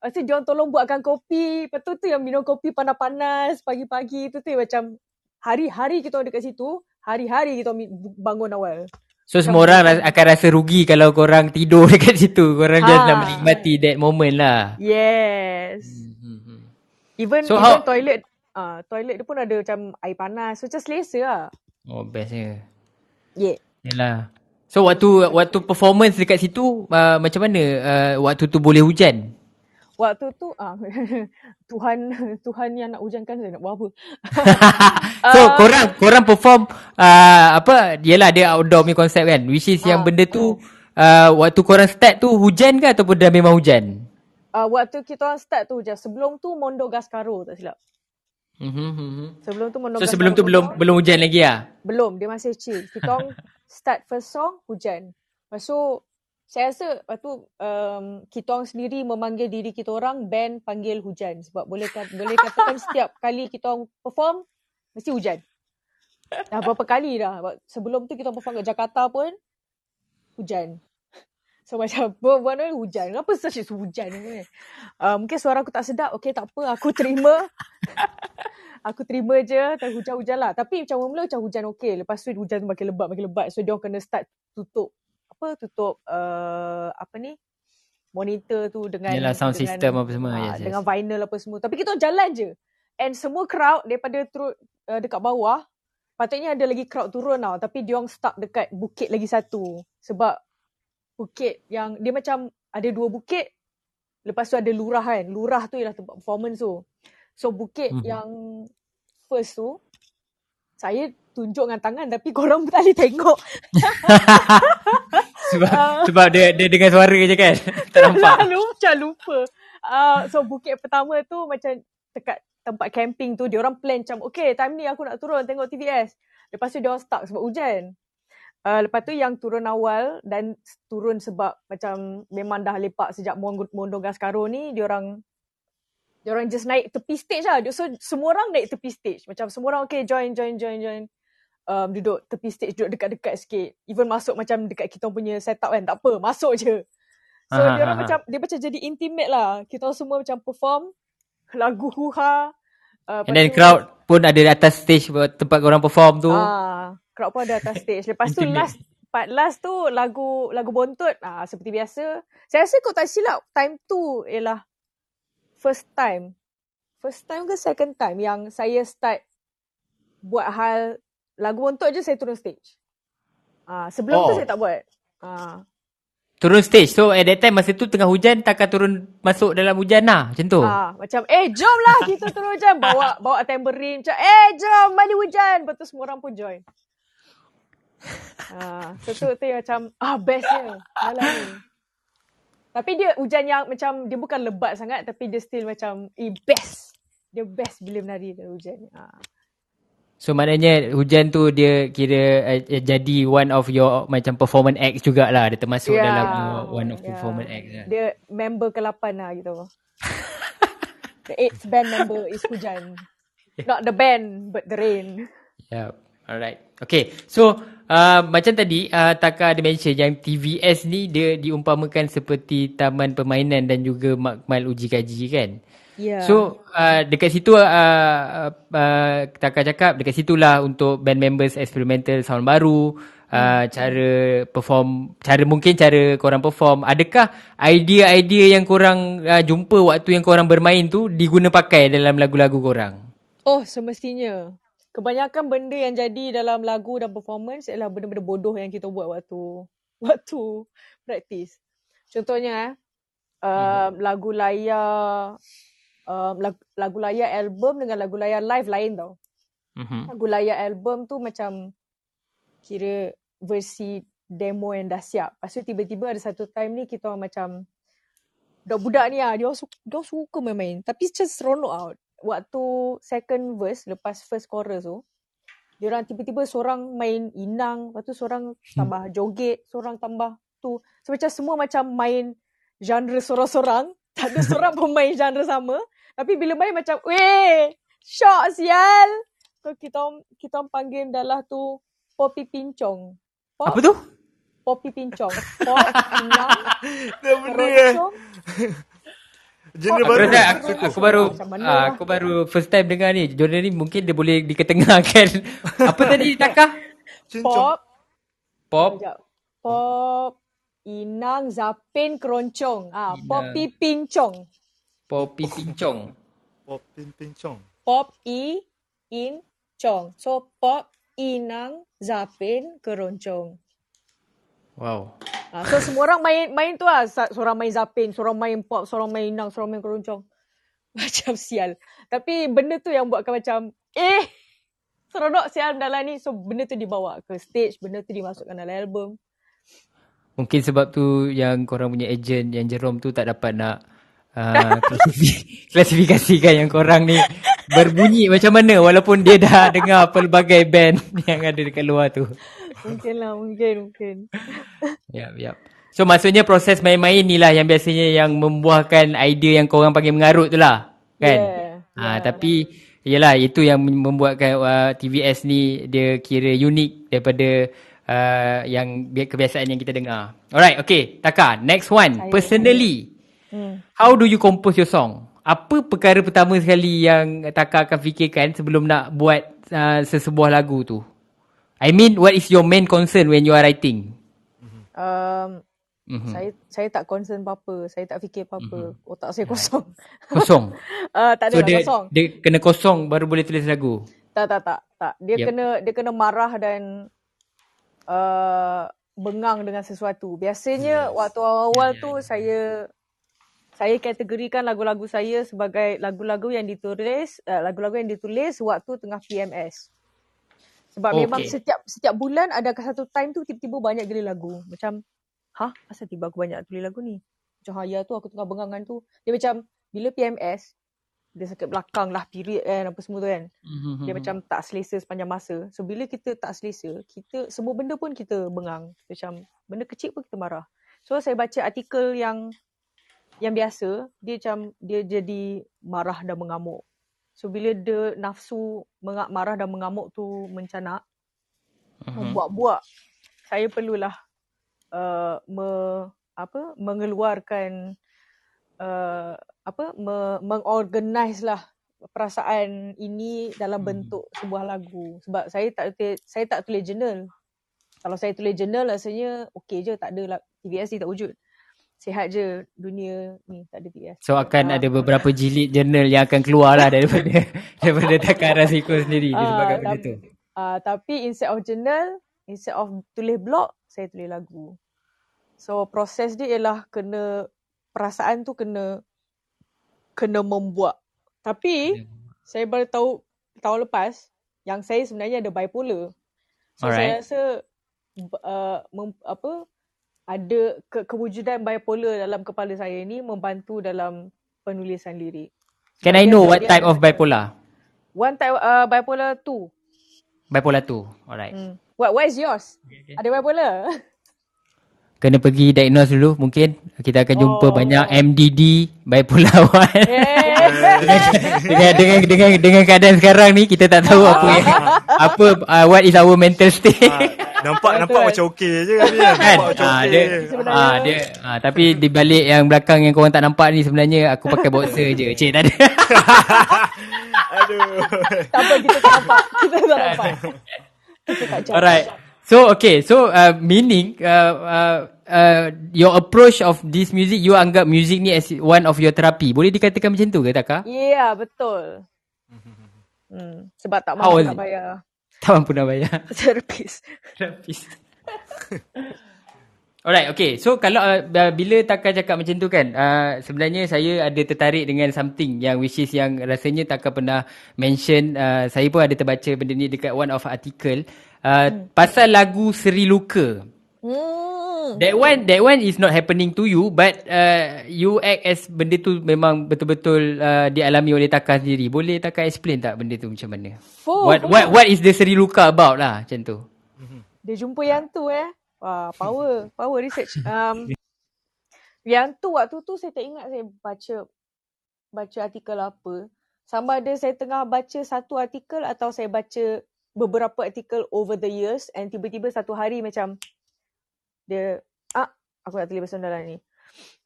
Lepas tu dia orang tolong buatkan kopi. Lepas tu tu yang minum kopi panas-panas pagi-pagi tu tu macam hari-hari kita orang dekat situ. Hari-hari kita bangun awal. So semua orang ras- akan rasa rugi kalau korang tidur dekat situ. Korang just Ha. nak menikmati that moment lah. Yes. Hmm. Even So so, how- even toilet ah uh, toilet dia pun ada macam air panas. So macam selesa lah. Oh bestnya. Yeah. Yalah. So waktu waktu performance dekat situ uh, macam mana uh, waktu tu boleh hujan? Waktu tu ah Tuhan Tuhan yang nak hujankan saya nak buat apa. so Ah. korang korang perform uh, apa Yelah dia outdoor punya konsep kan Which is yang Ah, benda tu uh, Waktu korang start tu hujan ke Ataupun dah memang hujan Uh, waktu kita orang start tu je. Sebelum tu Mondo Gascaro tak silap. mm-hmm. Sebelum tu Mondo So sebelum tu belum belum hujan lagi lah Belum, dia masih chill. Kita orang start first song, hujan. Lepas tu, saya rasa lepas tu um, kita orang sendiri memanggil diri kita orang band panggil hujan. Sebab boleh boleh katakan setiap kali kita orang perform, mesti hujan. Dah berapa kali dah. Sebelum tu kita perform kat Jakarta pun, hujan. So macam, mana hujan? Kenapa such is hujan? ni? Uh, mungkin suara aku tak sedap. Okay, tak apa. Aku terima. aku terima je. Tak hujan-hujan lah. Tapi macam mula macam hujan okay. Lepas tu hujan tu makin lebat, makin lebat. So dia orang kena start tutup. Apa? Tutup uh, apa ni? Monitor tu dengan Yalah sound dengan, system apa semua ah, yes, yes. Dengan vinyl apa semua. Tapi kita jalan je. And semua crowd daripada turut uh, dekat bawah. Patutnya ada lagi crowd turun tau. Tapi dia orang stuck dekat bukit lagi satu. Sebab bukit yang dia macam ada dua bukit lepas tu ada lurah kan lurah tu ialah tempat performance tu so bukit Mhm. mm-hmm. yang first tu saya tunjuk dengan tangan tapi korang tak boleh tengok Sebab Ah. sebab dia dia dengan suara je kan Tak nampak Lalu macam lupa. Uh, so bukit pertama tu macam dekat tempat camping tu dia orang plan macam okay time ni aku nak turun tengok TVS. Lepas tu dia orang stuck sebab hujan. Uh, lepas tu yang turun awal dan turun sebab macam memang dah lepak sejak Mondo, Mondo Gascaro ni dia orang dia orang just naik tepi stage lah. So semua orang naik tepi stage. Macam semua orang okay join join join join. Um, duduk tepi stage duduk dekat-dekat sikit. Even masuk macam dekat kita punya setup kan. Tak apa, masuk je. So Aha, dia orang aha. macam dia macam jadi intimate lah. Kita orang semua macam perform lagu huha. Uh, And then crowd pun ada di atas stage buat tempat korang perform tu Ah, crowd pun ada atas stage. Lepas tu last part last tu lagu lagu bontut ah seperti biasa. Saya rasa kau tak silap time tu ialah first time. First time ke second time yang saya start buat hal lagu untuk je saya turun stage. Ah, sebelum oh. tu saya tak buat. Ah, Turun stage. So at that time masa tu tengah hujan takkan turun masuk dalam hujan lah. Macam tu. ah, macam eh jom lah kita turun hujan bawa bawa tambourine macam eh jom mandi hujan. Lepas tu semua orang pun join. Ah, so tu, tu yang macam ah bestnya malam ni. Tapi dia hujan yang macam dia bukan lebat sangat tapi dia still macam eh best. Dia best bila menari dalam hujan. Ah. So maknanya hujan tu dia kira uh, jadi one of your macam performance acts jugalah. Dia termasuk Ya, dalam one of ya. performance acts. Lah. Dia member ke-8 lah gitu. the eighth band member is hujan. Not the band, but the rain. Yeah. Alright. Okay. So uh, macam tadi uh, Taka ada mention yang TVS ni dia diumpamakan seperti taman permainan dan juga makmal uji kaji kan. Yeah. So uh, dekat situ uh, uh, uh, Taka cakap dekat situlah untuk band members experimental sound baru, uh, cara perform, cara mungkin cara korang perform. Adakah idea-idea yang korang uh, jumpa waktu yang korang bermain tu diguna pakai dalam lagu-lagu korang? Oh, semestinya. Kebanyakan benda yang jadi dalam lagu dan performance ialah benda-benda bodoh yang kita buat waktu waktu practice. Contohnya eh, um, lagu layar um, lagu, lagu layar album dengan lagu layar live lain tau. Mm-hmm. Lagu layar album tu macam kira versi demo yang dah siap. Lepas tu tiba-tiba ada satu time ni kita orang macam budak-budak ni lah, dia orang suka, dia orang suka main-main. Tapi just seronok out. Waktu second verse lepas first chorus tu, dia orang tiba-tiba seorang main inang, lepas tu seorang tambah joget, seorang tambah tu. So macam semua macam main genre sorang-sorang. Tak ada seorang pun main genre sama. Tapi bila main macam, weh, syok sial. So kita kita panggil dalah tu Poppy Pincong. Pop, Apa tu? Poppy Pincong. Pop, inang, Dah benda eh. Genre Oh, baru. Aku, aku, aku, aku baru lah. aku baru first time dengar ni. Jordan ni mungkin dia boleh diketengahkan. Apa tadi Taka? Cincong. Pop, Pop. Pop, Inang, Zapin, Keroncong. Ah, Inang. Poppy Pincong. Poppy Pincong. Pop pin pincong. Pop, I, In, Chong. So, Pop, Inang, Zapin, Keroncong. Wow. Ah, so, semua orang main main tu lah. Seorang main Zapin, seorang main Pop, seorang main Inang, seorang main Keroncong. Macam sial. Tapi benda tu yang buatkan macam, eh, seronok sial dalam ni. So, benda tu dibawa ke stage, benda tu dimasukkan dalam album. Mungkin sebab tu yang korang punya agent yang Jerome tu tak dapat nak uh, klasifi- klasifikasikan yang korang ni berbunyi macam mana walaupun dia dah dengar pelbagai band yang ada dekat luar tu. Mungkin lah, mungkin, mungkin. Yap, yap. So maksudnya proses main-main ni lah yang biasanya yang membuahkan idea yang korang panggil mengarut tu lah. Kan? Yeah, Ha, yeah. tapi Yelah itu yang membuatkan uh, TVS ni dia kira unik daripada uh, yang bi- kebiasaan yang kita dengar. Alright, okay. Taka, next one. Personally, Hmm. how do you compose your song? Apa perkara pertama sekali yang Taka akan fikirkan sebelum nak buat uh, sesebuah lagu tu? I mean, what is your main concern when you are writing? Um, Mhm. Saya saya tak concern apa-apa. Saya tak fikir apa-apa. Otak saya kosong. Kosong. uh, tak so ada dia, kosong. dia kena kosong baru boleh tulis lagu. Tak tak tak tak. Dia Yep. kena dia kena marah dan uh, bengang dengan sesuatu. Biasanya waktu awal-awal tu saya saya kategorikan lagu-lagu saya sebagai lagu-lagu yang ditulis uh, lagu-lagu yang ditulis waktu tengah PMS. Sebab Okay. memang setiap setiap bulan ada satu time tu tiba-tiba banyak gila lagu. Macam hah asal tiba aku banyak tulis lagu ni? Macam haya tu aku tengah bengangan tu. Dia macam bila PMS dia sakit belakang lah period kan apa semua tu kan. Mhm. Dia macam tak selesa sepanjang masa. So bila kita tak selesa, kita semua benda pun kita bengang. Macam benda kecil pun kita marah. So saya baca artikel yang yang biasa, dia macam dia jadi marah dan mengamuk. So bila dia nafsu marah dan mengamuk tu mencanak, Mhm. buat-buat, saya perlulah uh, me, apa mengeluarkan uh, apa me, mengorganize lah perasaan ini dalam Hmm. bentuk sebuah lagu sebab saya tak saya tak tulis journal kalau saya tulis journal rasanya okey je tak ada lah TVS ni tak wujud sihat je dunia ni tak ada TS. So akan Ah. ada beberapa jilid jurnal yang akan keluar lah daripada daripada Takar Rasiko sendiri Ah, disebabkan benda tapi- tu. Uh, tapi instead of journal, instead of tulis blog, saya tulis lagu. So proses dia ialah kena perasaan tu kena kena membuat. Tapi saya baru tahu tahun lepas yang saya sebenarnya ada bipolar. So Alright. saya rasa uh, mem, apa ada ke, kewujudan bipolar dalam kepala saya ni membantu dalam penulisan lirik. Can I know what type of bipolar? One type uh, bipolar 2. Bipolar tu. Alright. Hmm. What what is yours? Ada bipolar? Kena pergi diagnose dulu mungkin. Kita akan jumpa Oh. banyak MDD bipolar 1. Eh. dengan dengan dengan dengan keadaan sekarang ni kita tak tahu apa yang apa uh, what is our mental state. Nampak nampak macam okey je kan. Nampak macam Ah, okey. dia, ah, dia ah, tapi di balik yang belakang yang korang tak nampak ni sebenarnya aku pakai boxer je. Cik tak ada. Aduh. tak apa kita tak nampak. Kita tak nampak. Kita tak. Alright. So okay, so uh, meaning uh, uh, uh, your approach of this music you anggap music ni as one of your therapy. Boleh dikatakan macam tu ke Taka? Ya, yeah, betul. Hmm, sebab tak nak it? bayar Nak bayar. terapis. Terapis. Alright, okay. So kalau uh, bila Taka cakap macam tu kan, uh, sebenarnya saya ada tertarik dengan something yang which is yang rasanya Taka pernah mention, uh, saya pun ada terbaca benda ni dekat one of article, uh, hmm. pasal lagu Seri Luka. Hmm. That one that one is not happening to you but uh, you act as benda tu memang betul-betul uh, dialami oleh Taka sendiri. Boleh Taka explain tak benda tu macam mana? Fuh, What what what is the Seri Luka about lah macam tu? Dia jumpa yang tu eh. Wah, power. Power research. Um, yang tu waktu tu saya tak ingat saya baca baca artikel apa. Sama ada saya tengah baca satu artikel atau saya baca beberapa artikel over the years and tiba-tiba satu hari macam dia ah aku nak tulis dalam ni.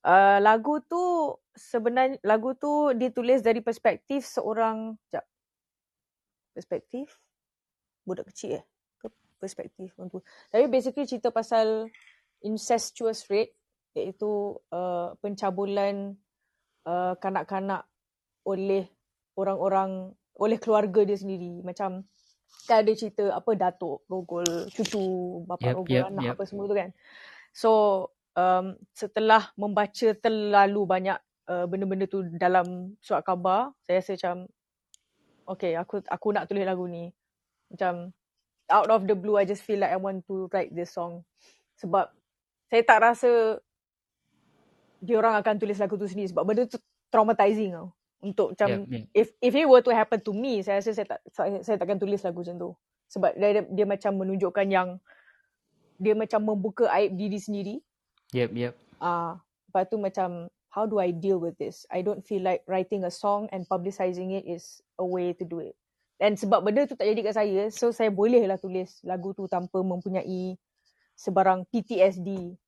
Uh, lagu tu sebenarnya lagu tu ditulis dari perspektif seorang jap. Perspektif budak kecil eh ke perspektif tu. Tapi basically cerita pasal incestuous rape iaitu uh, pencabulan uh, kanak-kanak oleh orang-orang oleh keluarga dia sendiri. Macam kan ada cerita apa datuk rogol cucu, bapa Yep, rogol yep, anak yep. apa semua tu kan. So um, setelah membaca terlalu banyak uh, benda-benda tu dalam surat khabar, saya rasa macam okay aku aku nak tulis lagu ni. Macam out of the blue I just feel like I want to write this song. Sebab saya tak rasa dia orang akan tulis lagu tu sendiri sebab benda tu traumatizing tau. Untuk macam Yep, yep. if if it were to happen to me, saya rasa saya tak saya, saya takkan tulis lagu macam tu. Sebab dia, dia, dia macam menunjukkan yang dia macam membuka aib diri sendiri. Yep, yep. Ah, lepas tu macam how do I deal with this? I don't feel like writing a song and publicizing it is a way to do it. Dan sebab benda tu tak jadi kat saya, so saya bolehlah tulis lagu tu tanpa mempunyai sebarang PTSD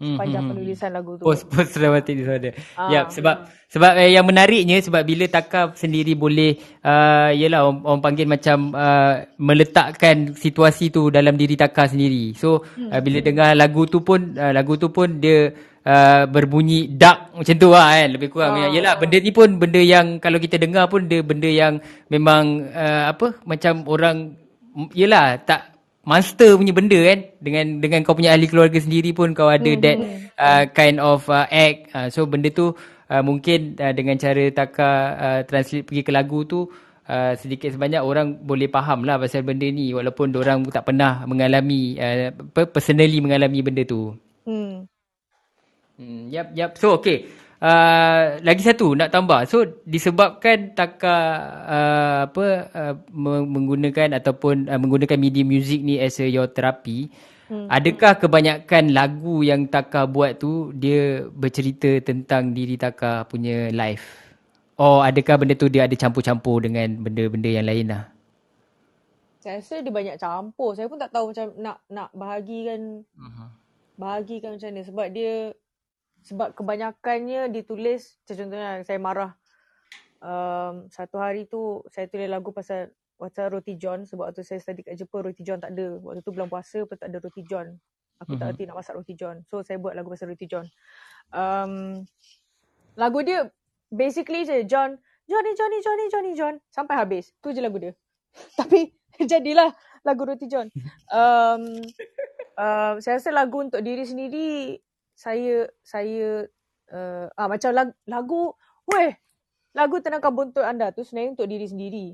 Hmm, sepanjang hmm, hmm. penulisan lagu tu. Post post traumatic disorder. Ah. Ya, sebab sebab eh, yang menariknya sebab bila Taka sendiri boleh uh, yalah orang, orang panggil macam uh, meletakkan situasi tu dalam diri Taka sendiri. So Hmm. uh, bila dengar lagu tu pun uh, lagu tu pun dia uh, berbunyi dark macam tu lah kan lebih kurang. Ah. Yalah benda ni pun benda yang kalau kita dengar pun dia benda yang memang uh, apa macam orang yalah tak monster punya benda kan dengan dengan kau punya ahli keluarga sendiri pun kau ada that uh, kind of uh, act uh, so benda tu uh, mungkin uh, dengan cara Taka uh, translate pergi ke lagu tu uh, sedikit sebanyak orang boleh faham lah pasal benda ni walaupun orang tak pernah mengalami uh, personally mengalami benda tu Hmm. Hmm, yap, yap. So, okay. Uh, lagi satu nak tambah. So, disebabkan Taka uh, apa uh, me- menggunakan ataupun uh, menggunakan media music ni as a your therapy, hmm. adakah kebanyakan lagu yang Taka buat tu dia bercerita tentang diri Taka punya life? Or adakah benda tu dia ada campur-campur dengan benda-benda yang lain lah? Saya rasa dia banyak campur. Saya pun tak tahu macam nak nak bahagikan Uh-huh. bahagikan macam mana sebab dia sebab kebanyakannya ditulis macam contohnya saya marah um, satu hari tu saya tulis lagu pasal pasal roti john sebab waktu saya study kat Jepun roti john tak ada waktu tu bulan puasa pun tak ada roti john Aku tak Mhm. erti nak masak roti john. So saya buat lagu pasal roti john. Um, lagu dia basically je John, Johnny, Johnny, Johnny, Johnny, John. Sampai habis. Tu je lagu dia. Tapi jadilah lagu roti john. Um, uh, saya rasa lagu untuk diri sendiri saya saya uh, ah macam lagu, lagu weh lagu tenangkan buntut anda tu sebenarnya untuk diri sendiri.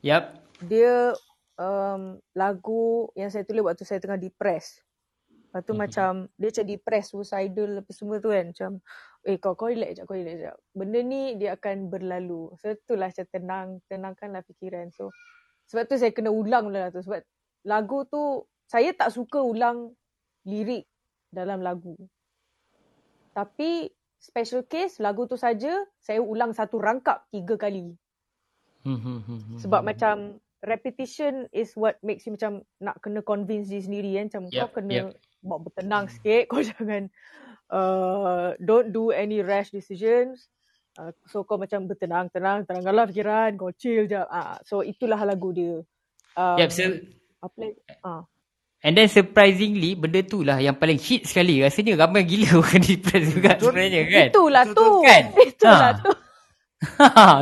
Yap. Dia um, lagu yang saya tulis waktu saya tengah depressed. Lepas tu Mhm. macam dia macam depressed, suicidal apa semua tu kan. Macam eh kau kau relax sekejap, kau relax sekejap. Benda ni dia akan berlalu. So itulah macam tenang, tenangkanlah fikiran. So sebab tu saya kena ulang lah tu. Sebab lagu tu saya tak suka ulang lirik dalam lagu. Tapi special case lagu tu saja saya ulang satu rangkap tiga kali. Hmm, hmm, hmm, Sebab macam repetition is what makes you macam nak kena convince diri sendiri kan. Macam Yep, kau kena yep. buat bertenang sikit. Kau jangan uh, don't do any rash decisions. Uh, so kau macam bertenang, tenang, tenangkanlah fikiran. Kau chill je. Uh, so itulah lagu dia. Um, Yep, so apa lagi? Ah. And then surprisingly benda tu lah yang paling hit sekali. Rasanya ramai gila orang depressed juga sebenarnya kan. Itulah tu. Kan? Itulah Ha. tu.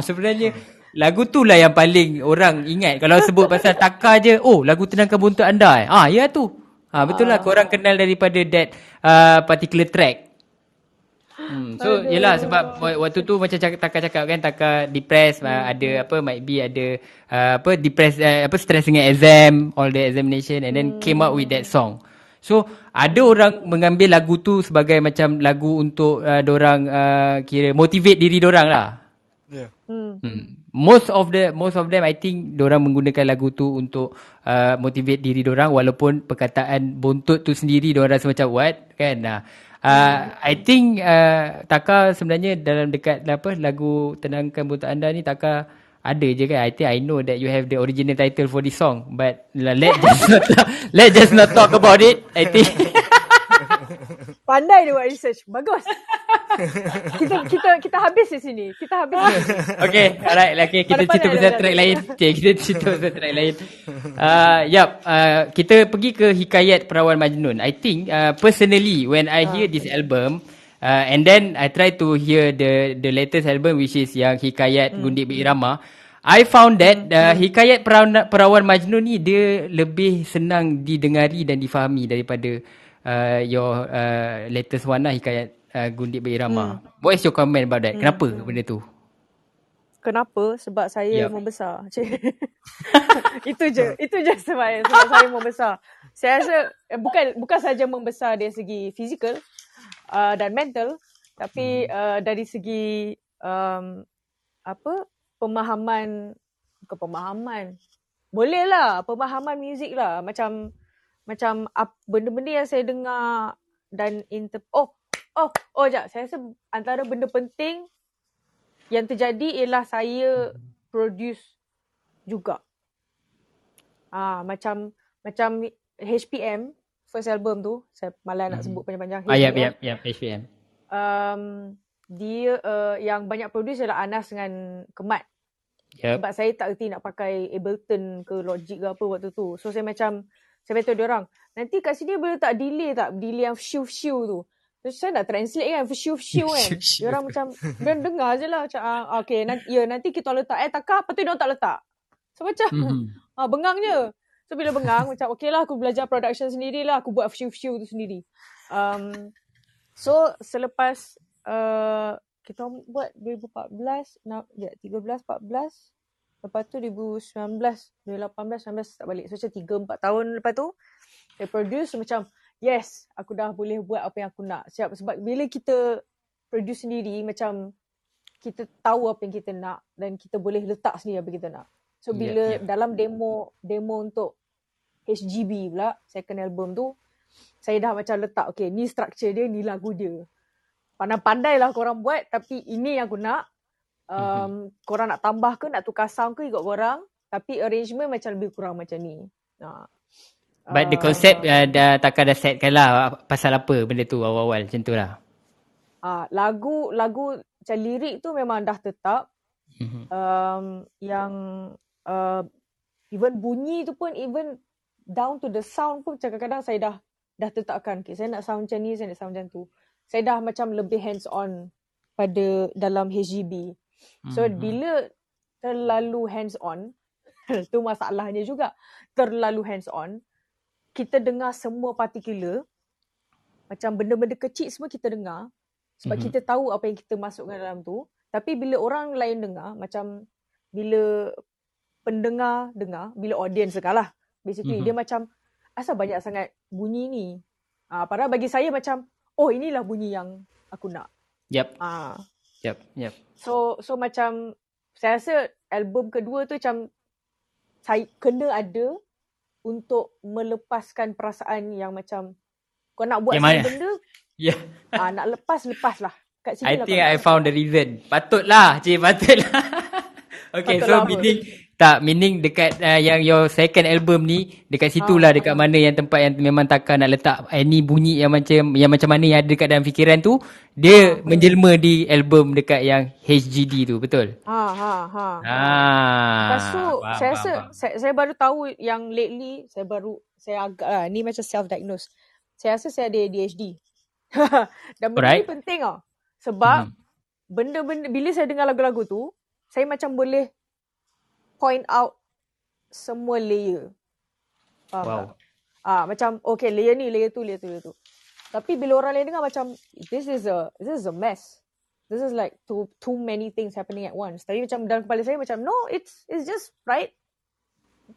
sebenarnya lagu tu lah yang paling orang ingat. Kalau sebut pasal Taka je, oh lagu tenangkan buntut anda eh. Ah ya tu. Ah betul lah korang kenal daripada that uh, particular track. Hmm. So Aduh. yelah sebab wa- waktu tu macam cakap, Taka cakap kan Taka depressed hmm. ada apa might be ada uh, apa depressed uh, apa stress dengan exam all the examination and then hmm. came up with that song. So ada orang mengambil lagu tu sebagai macam lagu untuk uh, orang uh, kira motivate diri orang lah. Yeah. Hmm. Hmm. Most of the most of them I think orang menggunakan lagu tu untuk uh, motivate diri orang walaupun perkataan buntut tu sendiri orang rasa macam what kan. Nah. Uh, I think uh, Taka sebenarnya dalam dekat apa lagu tenangkan buntut anda ni Taka ada je kan. I think I know that you have the original title for this song but let just not let just not talk about it. I think Pandai dia buat research. Bagus. kita kita kita habis di sini. Kita habis. sini. Okay, alright. Okay, kita cerita pasal track lain. Cik, kita cerita pasal track lain. Uh, yup, uh, kita pergi ke Hikayat Perawan Majnun. I think uh, personally when I hear this album uh, and then I try to hear the the latest album which is yang Hikayat Gundik Berirama. I found that uh, Hikayat Perawan, Perawan Majnun ni dia lebih senang didengari dan difahami daripada uh, your uh, latest one lah Hikayat uh, Gundik Berirama. What is your comment about that? Kenapa benda tu? Kenapa? Sebab saya Yup. membesar. Cik. itu je. Itu je sebab, sebab saya membesar. Saya rasa eh, bukan bukan saja membesar dari segi fizikal uh, dan mental tapi uh, dari segi um, apa pemahaman bukan pemahaman boleh lah pemahaman muzik lah macam macam ap, benda-benda yang saya dengar dan inter oh oh oh jap saya rasa antara benda penting yang terjadi ialah saya produce juga. Ah macam macam HPM first album tu saya malas nak Mhm. sebut panjang-panjang Ah, yap, HPM. yap, yap, HPM. Um, dia uh, yang banyak produce adalah Anas dengan Kemat. Yep. Sebab saya tak erti nak pakai Ableton ke Logic ke apa waktu tu. So saya macam saya beritahu dia orang, nanti kat sini boleh tak delay tak? Delay yang shiu-shiu tu. Terus saya nak translate kan, shiu-shiu kan. Shiu-shiu. Dia orang macam, dia dengar je lah macam, ah, okay, nanti, ya nanti kita letak. Eh takar, lepas tu dia orang tak letak. So macam, Mhm. ah, bengang je. So bila bengang, macam okay lah aku belajar production sendiri lah. Aku buat shiu-shiu tu sendiri. Um, so selepas uh, kita buat 2014, na, ya, 13, 14. Lepas tu 2019, 2018, 19 tak balik. So macam 3-4 tahun lepas tu, saya produce macam, yes, aku dah boleh buat apa yang aku nak. Siap. Sebab bila kita produce sendiri, macam kita tahu apa yang kita nak dan kita boleh letak sendiri apa kita nak. So bila yep. dalam demo demo untuk HGB pula, second album tu, saya dah macam letak, okay, ni structure dia, ni lagu dia. Pandai-pandai lah korang buat, tapi ini yang aku nak. Um, Mhm. Korang nak tambah ke, nak tukar sound ke ikut korang. Tapi arrangement macam lebih kurang macam ni. Ha. But the Ah, concept uh, dah takkan dah setkan lah pasal apa benda tu awal-awal macam tu lah. Ah, lagu lagu macam lirik tu memang dah tetap. Mhm. Um, yang uh, even bunyi tu pun even down to the sound pun kadang-kadang saya dah dah tetapkan, okay, saya nak sound macam ni, saya nak sound macam tu. Saya dah macam lebih hands on pada dalam HGB. So Mhm. bila terlalu hands on, tu masalahnya juga. Terlalu hands on, kita dengar semua particular, macam benda-benda kecil semua kita dengar sebab Mhm. kita tahu apa yang kita masukkan dalam tu. Tapi bila orang lain dengar, macam bila pendengar dengar, bila audience dengar lah. Basically, Mhm. dia macam, asal banyak sangat bunyi ni? Ah, padahal bagi saya macam, oh inilah bunyi yang aku nak. Yep, Ah, yep, yep. So so macam saya rasa album kedua tu macam saya kena ada untuk melepaskan perasaan yang macam kau nak buat mana? benda Yeah. ah nak lepas lepas lah. Kat sini I lah think I found the reason. Patutlah, cik, patutlah. okay, Patutlah so apa? meaning tak meaning dekat uh, yang your second album ni dekat situlah Ah, dekat mana yang tempat yang memang takkan nak letak any bunyi yang macam yang macam mana yang ada dekat dalam fikiran tu dia menjelma di album dekat yang HGD tu betul Ha ha ha. ah Lepas tu faham, saya rasa faham. saya, saya baru tahu yang lately saya baru saya agak lah ni macam self diagnose. Saya rasa saya ada ADHD. Dan benda Alright. ni penting tau. Sebab Mhm. benda-benda bila saya dengar lagu-lagu tu, saya macam boleh point out semua layer. Faham Wow. tak? Ah macam okay layer ni, layer tu, layer tu, layer tu. Tapi bila orang lain dengar macam this is a this is a mess. This is like too too many things happening at once. Tapi macam dalam kepala saya macam no, it's it's just right.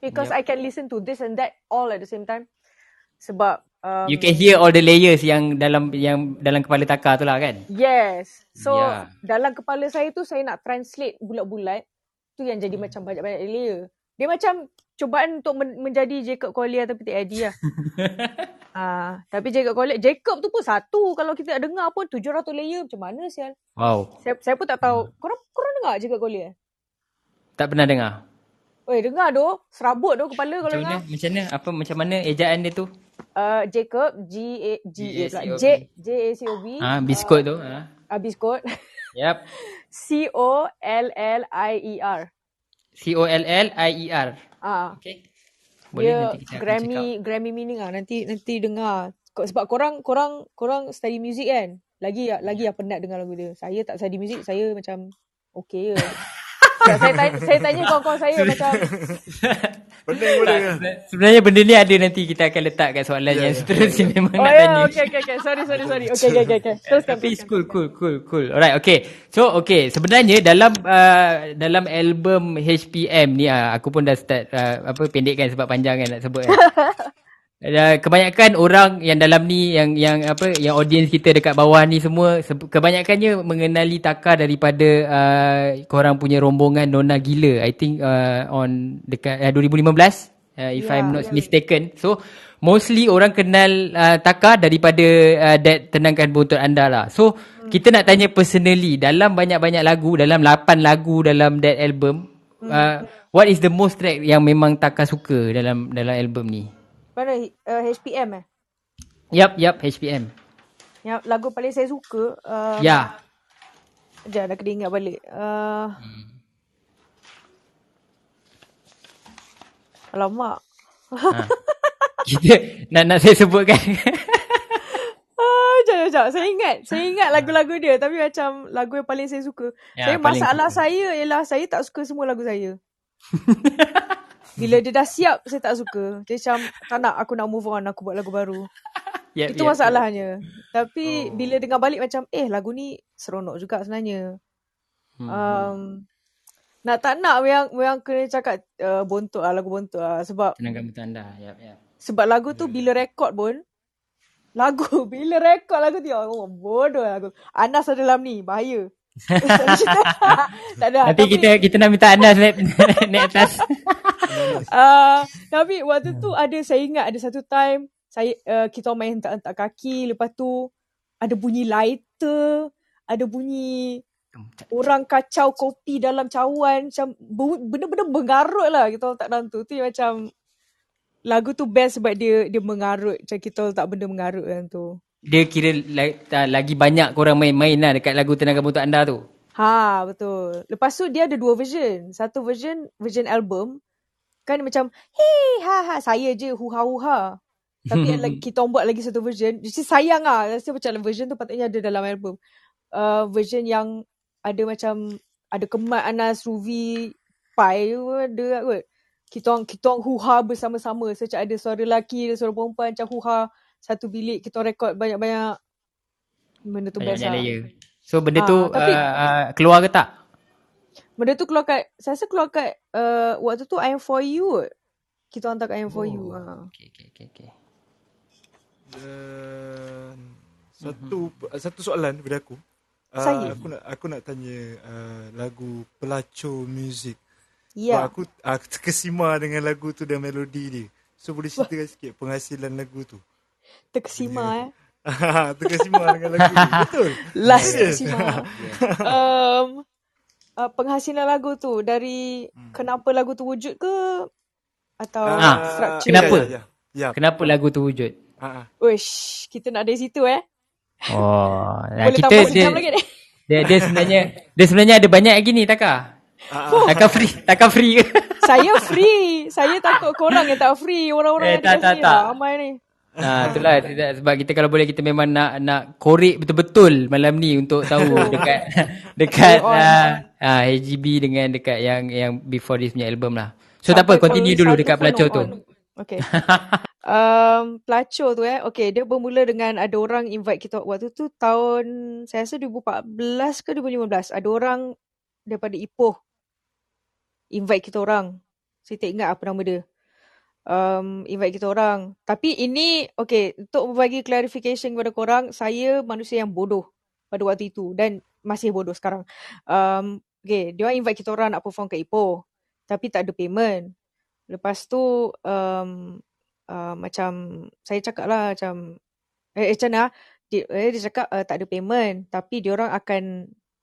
Because Yep. I can listen to this and that all at the same time. Sebab um, you can hear all the layers yang dalam yang dalam kepala Taka tu lah kan Yes. So Yeah. dalam kepala saya tu saya nak translate bulat-bulat. Tu yang jadi macam banyak-banyak layer. Dia macam cubaan untuk men- menjadi Jacob Collier tapi tak jadi lah. Ah, tapi Jacob Collier, Jacob tu pun satu. Kalau kita dengar pun 700 layer macam mana sial. wow Saya, saya pun tak tahu. Korang, korang dengar Jacob Collier? tak pernah dengar Oi, dengar doh. Serabut doh kepala kalau macam mana dengar. macam mana apa macam mana ejaan dia tu Uh, Jacob, G A G A pula. G-A-C-O-B. J J A C O B. ah biskut tu ah Uh, biskut. yep C O L L I E R. C O L L I E R Ah, Okay. Boleh dia nanti kita Grammy check Grammy meaning ah. Nanti nanti dengar. Sebab korang korang korang study music kan. Lagi lagi yang penat dengar lagu dia. Saya tak study music, saya macam okay je. Saya tanya, saya tanya kawan-kawan saya macam Pening boleh out. Sebenarnya benda ni ada nanti kita akan letak kat soalan Ya, yang ya. seterusnya memang Oh nak ya, tanya. okay, okay, okay. Sorry, sorry, sorry. Okay, okay, okay. okay. Teruskan, Tapi cool, cool, cool, cool. Alright, okay. So, okay. Sebenarnya dalam uh, dalam album HPM ni, uh, aku pun dah start uh, apa pendekkan sebab panjang kan nak sebut kan. Uh, kebanyakan orang yang dalam ni yang yang apa yang audience kita dekat bawah ni semua se- kebanyakannya mengenali Taka daripada uh, korang punya rombongan Nona Gila I think uh, on dekat uh, 2015 uh, if Ya, I'm not ya. mistaken so mostly orang kenal uh, Taka daripada uh, that tenangkan buntut anda lah so Hmm. kita nak tanya personally dalam banyak-banyak lagu dalam 8 lagu dalam that album Hmm. uh, what is the most track yang memang Taka suka dalam dalam album ni Mana uh, HPM eh? Yup, yup, HPM. Yang lagu paling saya suka. Uh, Ya. Sekejap, dah kena ingat balik. Uh, Alamak. Ha. Kita nak nak saya sebutkan. Sekejap, sekejap. Saya ingat. Saya ingat lagu-lagu dia. Tapi macam lagu yang paling saya suka. Ya, saya paling masalah suka. saya ialah saya tak suka semua lagu saya. Bila dia dah siap, saya tak suka. Dia macam, tak nak, aku nak move on, aku buat lagu baru. Yep, Itu yep, masalahnya. Tapi bila dengar balik macam, eh lagu ni seronok juga sebenarnya. Hmm. Um, nak tak nak yang yang kena cakap uh, bontot lah, lagu bontot lah. Sebab Tenangkan betul anda. Yep, yep. sebab lagu tu bila rekod pun, lagu, bila rekod lagu tu, oh, bodoh lagu. Anas ada dalam ni, bahaya. tak ada. Nanti kita kita nak minta anda naik, naik atas. Uh, tapi waktu tu ada saya ingat ada satu time saya uh, kita main hentak-hentak kaki lepas tu ada bunyi lighter, ada bunyi orang kacau kopi dalam cawan macam benda-benda mengarut lah kita tak dalam tu. Tu macam lagu tu best sebab dia dia mengarut macam kita tak benda mengarut dalam tu. Dia kira lagi banyak korang main-main lah dekat lagu Tenangkan Buntut Anda tu. Ha, betul. Lepas tu dia ada dua version. Satu version, version album. Kan macam, hey, ha, ha, saya je, hu ha, hu ha. Tapi like, kita orang buat lagi satu version. Jadi sayang lah. Rasa macam version tu patutnya ada dalam album. Uh, version yang ada macam ada kemat Anas, Ruvi, Pai tu ada kot. Kita orang kita orang huha bersama-sama. So, macam ada suara lelaki, ada suara perempuan macam huha satu bilik kita rekod banyak-banyak benda tu Banyak layer. So benda Ah, tu tapi- uh, uh, keluar ke tak? Benda tu keluar kat, saya rasa keluar kat uh, waktu tu I am for you. Kita hantar kat I am for you. Oh. Ha. Okay, okay, okay, okay. Dan satu satu soalan daripada aku. Uh, Saya? aku nak aku nak tanya uh, lagu pelacur muzik. Ya. Sebab aku aku terkesima dengan lagu tu dan melodi dia. So boleh ceritakan sikit penghasilan lagu tu. Terkesima eh. terkesima dengan lagu tu. Betul. Last Yes. terkesima. um, uh, penghasilan lagu tu dari kenapa lagu tu wujud ke atau Ah, structure kenapa? Ya, ya, ya. Kenapa lagu tu wujud? Ha, ha. Uish, kita nak dari situ eh. Oh, nah, Boleh kita dia, lagi ni. dia, dia sebenarnya dia sebenarnya ada banyak lagi ni Taka. Takkan free, takkan free ke? Saya free. Saya takut korang yang tak free. Orang-orang Eh, yang tak, tak, free tak. ramai ni. Nah, itulah tidak, sebab kita kalau boleh kita memang nak nak korek betul-betul malam ni untuk tahu dekat dekat on. uh, uh, HGB dengan dekat yang yang before this punya album lah. So tak apa, continue dulu dekat pelacur tu. Okay. um, pelacur tu eh. Okay, dia bermula dengan ada orang invite kita waktu tu tahun saya rasa 2014 ke 2015. Ada orang daripada Ipoh invite kita orang. Saya tak ingat apa nama dia. Um, invite kita orang. Tapi ini, okay, untuk berbagi clarification kepada korang, saya manusia yang bodoh pada waktu itu dan masih bodoh sekarang. Um, okay, dia invite kita orang nak perform kat Ipoh. Tapi tak ada payment. Lepas tu um, uh, macam saya cakap lah macam eh, eh macam mana dia, eh, dia cakap uh, tak ada payment tapi dia orang akan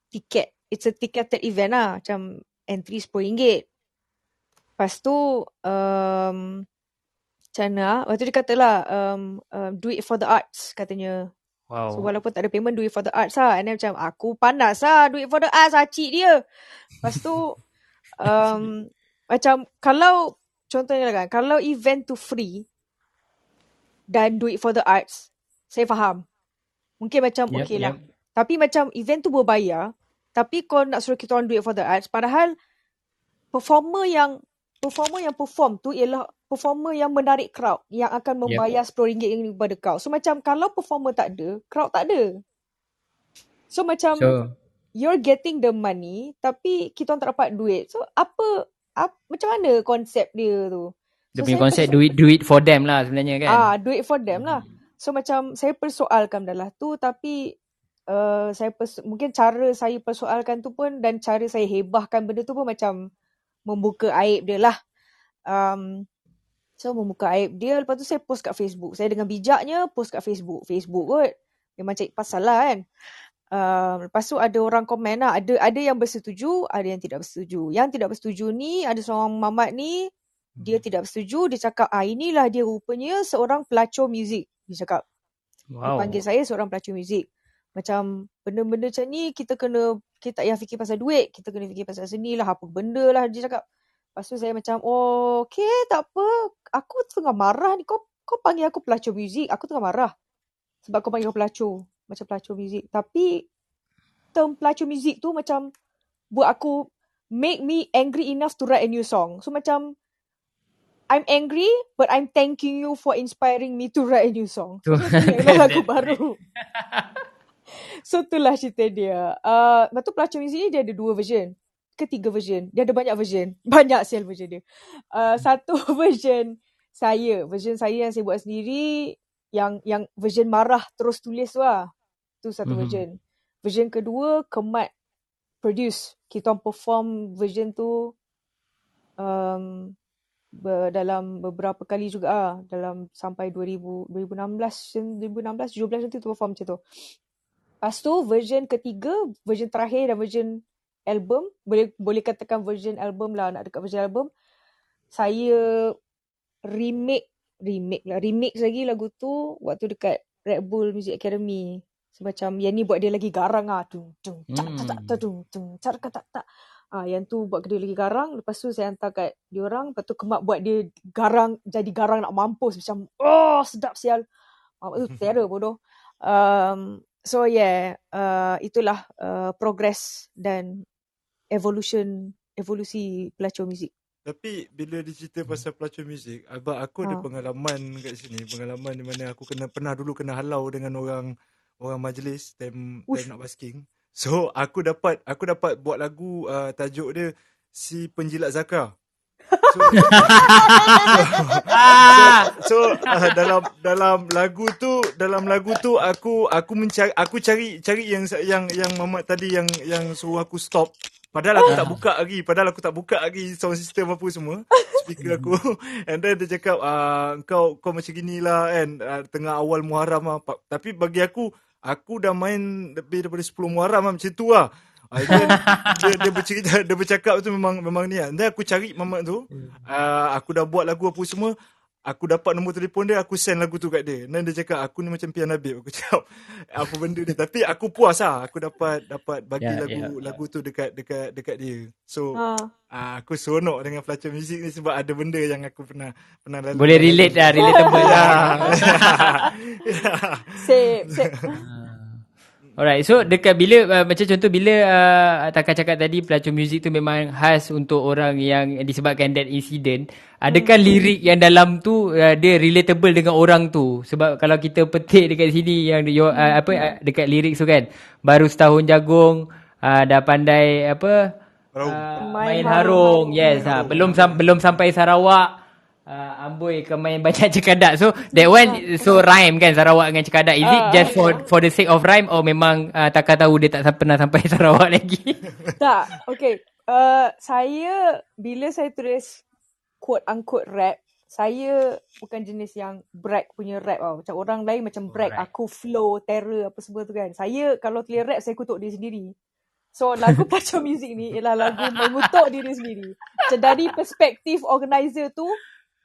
tiket it's a ticketed event lah macam entry RM10 lepas tu um, macam mana waktu dia kata lah um, um, do it for the arts katanya Wow. So walaupun tak ada payment do it for the arts lah. And then macam aku panas lah do it for the arts acik dia. Lepas tu um, macam kalau contohnya lah kan kalau event tu free dan do it for the arts saya faham. Mungkin macam Yep, okay lah. yep. Tapi macam event tu berbayar tapi kau nak suruh kita orang do it for the arts padahal performer yang performer yang perform tu ialah performer yang menarik crowd yang akan membayar RM10 ini kepada kau. So macam kalau performer tak ada, crowd tak ada. So macam So you're getting the money tapi kita orang tak dapat duit. So apa, apa macam mana konsep dia tu? dia So, punya saya konsep perso- do it do it for them lah sebenarnya kan. Ah, do it for them lah. So macam saya persoalkan dah lah tu tapi uh, saya mungkin cara saya persoalkan tu pun dan cara saya hebahkan benda tu pun macam membuka aib dia lah. Um, so membuka aib dia lepas tu saya post kat Facebook. Saya dengan bijaknya post kat Facebook. Facebook kot. Memang cari pasal lah kan. Um, lepas tu ada orang komen lah. Ada ada yang bersetuju, ada yang tidak bersetuju. Yang tidak bersetuju ni ada seorang mamat ni dia tidak bersetuju. Dia cakap, ah inilah dia rupanya seorang pelacur muzik. Dia cakap, dia Wow. panggil saya seorang pelacur muzik. Macam benda-benda macam ni kita kena, kita tak payah fikir pasal duit. Kita kena fikir pasal seni lah, apa benda lah. Dia cakap. Lepas tu saya macam, oh okay tak apa. Aku tengah marah ni. Kau kau panggil aku pelacur muzik. Aku tengah marah. Sebab kau panggil aku pelacur. Macam pelacur muzik. Tapi term pelacur muzik tu macam buat aku make me angry enough to write a new song. So macam I'm angry but I'm thanking you for inspiring me to write a new song. So, Tu- lagu baru. so itulah cerita dia. Uh, lepas tu pelacur muzik ni dia ada dua version. Ketiga version. Dia ada banyak version. Banyak sial version dia. Uh, satu version saya. Version saya yang saya buat sendiri. Yang yang version marah terus tulis tu lah. Tu satu Mhm. version. Version kedua Kemat produce. Kita perform version tu um, ber, dalam beberapa kali juga ah dalam sampai 2000 2016 2016 17 nanti tu perform macam tu. Lepas tu version ketiga, version terakhir dan version album, boleh boleh katakan version album lah nak dekat version album. Saya remake remake lah remix lagi lagu tu waktu dekat Red Bull Music Academy. Semacam yang ni buat dia lagi garang ah. Tung tung tak tak tak Hmm. tak tung tung tak tak. Ah, yang tu buat kedua lagi garang. Lepas tu saya hantar kat diorang. Lepas tu kemak buat dia garang, jadi garang nak mampus. Macam, oh sedap sial. Mamak tu terror bodoh. Um, so yeah, uh, itulah uh, progress dan evolution, evolusi pelacur muzik. Tapi bila dia cerita pasal pelacur muzik, abang aku ada Ha. pengalaman kat sini, pengalaman di mana aku kena pernah dulu kena halau dengan orang orang majlis time Ush. time nak basking. So aku dapat aku dapat buat lagu uh, tajuk dia si penjilat zakar. So, Ah. so uh, dalam dalam lagu tu dalam lagu tu aku aku mencari aku cari cari yang yang yang Mamat tadi yang yang suruh aku stop padahal aku tak buka lagi padahal aku tak buka lagi sound system apa semua. Speaker aku. And then dia cakap uh, kau kau macam gini lah kan uh, tengah awal Muharram lah tapi bagi aku aku dah main lebih daripada 10 Muharram lah, macam tu lah. Ah, dia, dia, dia bercerita dia bercakap tu memang memang ni lah. Dan aku cari mamat tu. Uh, aku dah buat lagu apa semua. Aku dapat nombor telefon dia, aku send lagu tu kat dia. Dan dia cakap, aku ni macam Pian Habib. Aku cakap, apa benda ni. Tapi aku puas lah. Aku dapat dapat bagi Ya, lagu ya, ya. lagu tu dekat dekat dekat dia. So, Ha. uh, aku seronok dengan pelacur muzik ni sebab ada benda yang aku pernah pernah lalui. Boleh relate lah, relatable Ya. lah. Sip, sip. Alright, so dekat bila uh, macam contoh bila uh, Taka cakap tadi pelacur muzik tu memang khas untuk orang yang disebabkan that incident. Adakah lirik yang dalam tu uh, dia relatable dengan orang tu? Sebab kalau kita petik dekat sini yang your, uh, apa uh, dekat lirik tu kan, baru setahun jagung uh, dah pandai apa uh, Main main harung. harung. Yes, ha, belum sam- belum sampai Sarawak. Uh, amboi ke main banyak cekadak So that one So rhyme kan Sarawak dengan cekadak Is it Ah. just for For the sake of rhyme Or memang uh, Taka tahu Dia tak pernah sampai Sarawak lagi Tak, okay. Uh, saya, bila saya tulis quote unquote rap, saya bukan jenis yang brag punya rap tau. Macam orang lain macam brag, Alright. aku flow, terror apa semua tu kan. Saya kalau tulis rap, saya kutuk diri sendiri. So lagu pelacur muzik ni ialah lagu mengutuk diri sendiri. Macam dari perspektif organizer tu,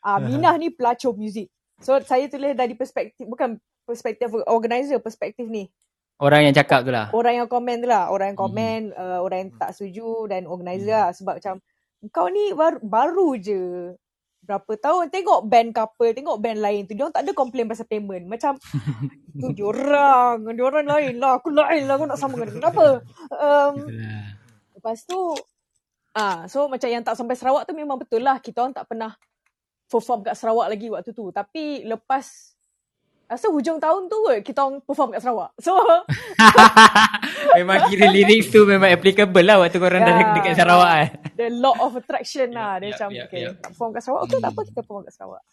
ah Minah ni pelacur muzik. So saya tulis dari perspektif, bukan perspektif organizer, perspektif ni. Orang yang cakap tu lah. Orang yang komen tu lah. Orang yang komen hmm. uh, orang yang tak setuju dan organizer lah. Sebab macam kau ni baru, baru je berapa tahun tengok band couple tengok band lain tu diorang tak ada komplain pasal payment. Macam tu diorang diorang lain lah. Aku lain lah. Aku nak sama dengan dia. kenapa? Um, lepas tu ah so macam yang tak sampai Sarawak tu memang betul lah. Kita orang tak pernah perform kat Sarawak lagi waktu tu tapi lepas rasa hujung tahun tu kot kita orang perform kat Sarawak so Memang kira lyrics tu Memang applicable lah Waktu korang dah Ya. dekat Sarawak kan the law of attraction lah. Dia Yup, macam, yup, okay, nak perform kat Sarawak. Okay, tak apa, kita perform kat Sarawak.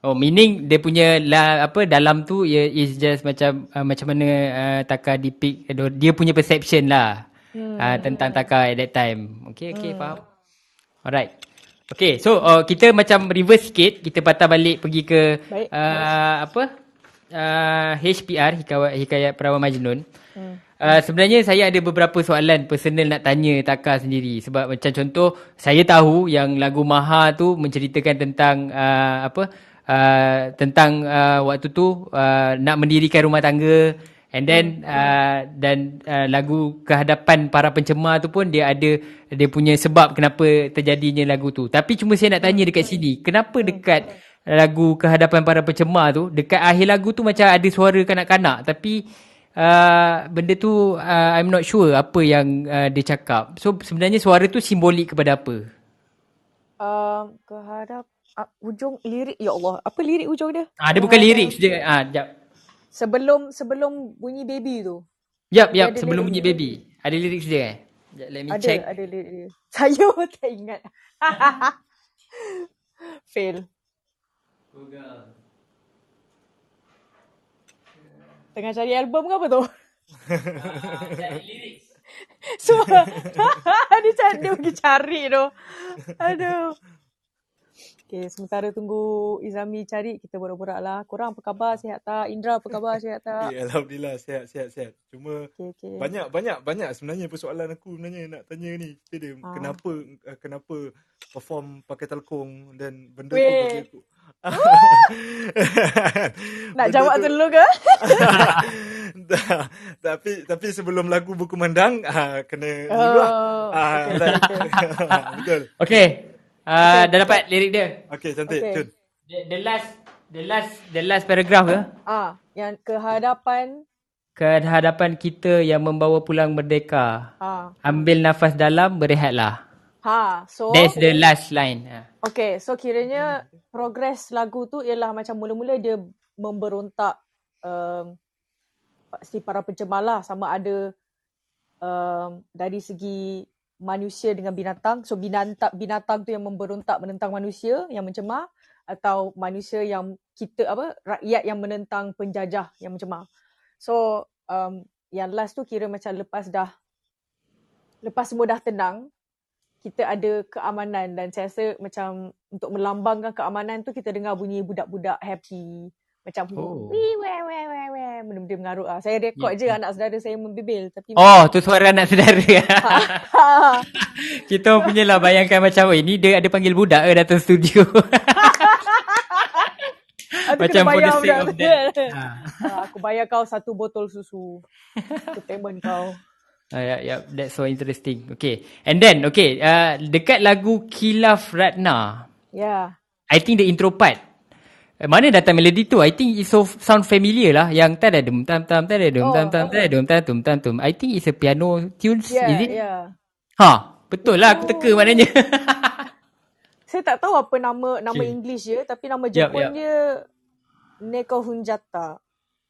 Oh meaning Dia punya lah, Apa dalam tu ia Is just macam uh, Macam mana uh, Taka depict Dia punya perception lah hmm. uh, Tentang Taka at that time Okay okay hmm. faham Alright Okay so uh, Kita macam reverse sikit. Kita patah balik Pergi ke Baik. uh, Apa? Uh, HPR Hikayat, Hikayat Perawan Majnun. Hmm. Uh, sebenarnya saya ada beberapa soalan personal nak tanya Taka sendiri. Sebab macam contoh saya tahu yang lagu Maha tu menceritakan tentang uh, apa? Uh, tentang uh, waktu tu uh, nak mendirikan rumah tangga and then uh, dan uh, lagu kehadapan para pencemar tu pun dia ada dia punya sebab kenapa terjadinya lagu tu tapi cuma saya nak tanya dekat sini kenapa dekat lagu kehadapan para pencemar tu dekat akhir lagu tu macam ada suara kanak-kanak tapi uh, benda tu uh, I'm not sure apa yang uh, dia cakap. So sebenarnya suara tu simbolik kepada apa? Um, kehadap uh, ujung lirik ya Allah apa lirik ujung dia Ah dia bukan lirik je. Ah jap. Sebelum sebelum bunyi baby tu. Yap yap sebelum lirik bunyi baby. Ada lirik dia eh? Jap let me ada check. ada lirik dia. Saya pun tak ingat. Fail. Tengah cari album ke apa tu? So dia cari dia pergi cari tu. Aduh Okay, sementara tunggu Izami cari, kita borak-borak lah. Korang apa khabar? Sihat tak? Indra apa khabar? Sihat tak? Eh, Alhamdulillah sihat sihat sihat. Cuma Okay, okay. banyak banyak banyak sebenarnya persoalan aku sebenarnya nak tanya ni. Dia Ah. kenapa uh, kenapa perform pakai telkong dan benda tu Weh. bagi aku. Nak Benda jawab tu- tu dulu ke? tapi tapi sebelum lagu berkumandang ah kena ni dulu lah. Oh, Ah, okay, okay. Betul. Okay. Uh, dah dapat lirik dia. Okey, cantik. Okay. Cun. The, the last the last the last paragraph ke? Ah, yang kehadapan Ke hadapan kita yang membawa pulang merdeka. ah. Ambil nafas dalam, berehatlah. Ha, so That's the last line. Ha. Okay, so kiranya progres lagu tu ialah macam mula-mula dia memberontak um, si para pencemar lah sama ada um, dari segi manusia dengan binatang. So binatang binatang tu yang memberontak menentang manusia yang mencemar atau manusia yang kita apa rakyat yang menentang penjajah yang mencemar. So um, yang last tu kira macam lepas dah lepas semua dah tenang kita ada keamanan dan saya rasa macam untuk melambangkan keamanan tu kita dengar bunyi budak-budak happy macam Oh. wee weh weh weh weh benda-benda mengarut ah. Saya rekod je anak saudara saya membibil tapi Oh, tu suara anak saudara. Kita punya lah bayangkan macam, oh ini dia ada panggil budak ke datang studio. Macam for the sake budak. of that. Ha. Aku bayar kau satu botol susu. Entertainment kau. Uh, yeah, yeah, that's so interesting. Okay. And then, okay, uh, dekat lagu Kilaf Ratna, Ya. I think the intro part, mana datang melodi tu? I think it so sound familiar lah. Yang tada dum tam tam tada dum Oh, tam tam tada dum tam tum tam tum. I think it's a piano tunes, Ya, is it? ya. Ha, betul lah aku teka maknanya. Saya tak tahu apa nama nama Okay. English dia tapi nama Jepun yup. dia Neko Hunjata.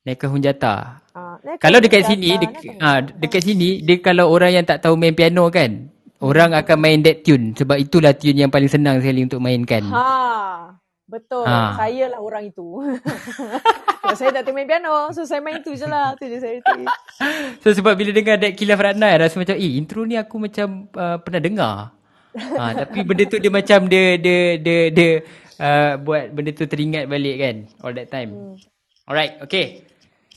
Neka Hunjata. Ah, Neko Kalau dekat Hunjata, sini, dek, Neko ah, dekat sini, dia kalau orang yang tak tahu main piano kan, orang akan main that tune. Sebab itulah tune yang paling senang sekali untuk mainkan. Ha, betul. Ha. Saya lah orang itu. Sebab saya tak main piano. So saya main tu je lah. Tu je saya tu. So sebab bila dengar That Kilaf Ratna rasa macam eh intro ni aku macam uh, pernah dengar. Ha, tapi benda tu dia macam dia dia dia dia uh, buat benda tu teringat balik kan all that time. Hmm. Alright, okay.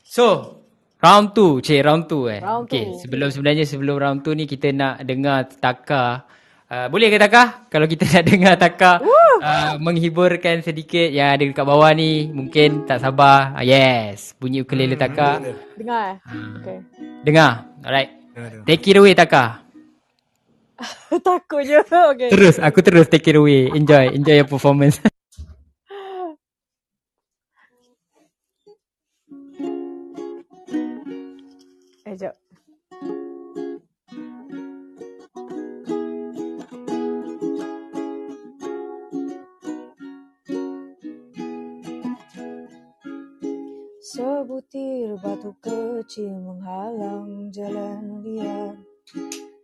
So round 2, cik round 2 eh. Round okay, two. sebelum sebenarnya sebelum round 2 ni kita nak dengar Taka Uh, boleh ke Taka? Kalau kita nak dengar Taka uh, menghiburkan sedikit yang ada dekat bawah ni, mungkin tak sabar. Uh, yes, bunyi ukulele Taka. Dengar eh? Hmm. Okay. Dengar. Alright. Dengar, dengar. Take it away Taka. Takut je. Okay. Terus, aku terus take it away. Enjoy, enjoy your performance. Sebutir batu kecil menghalang jalan liar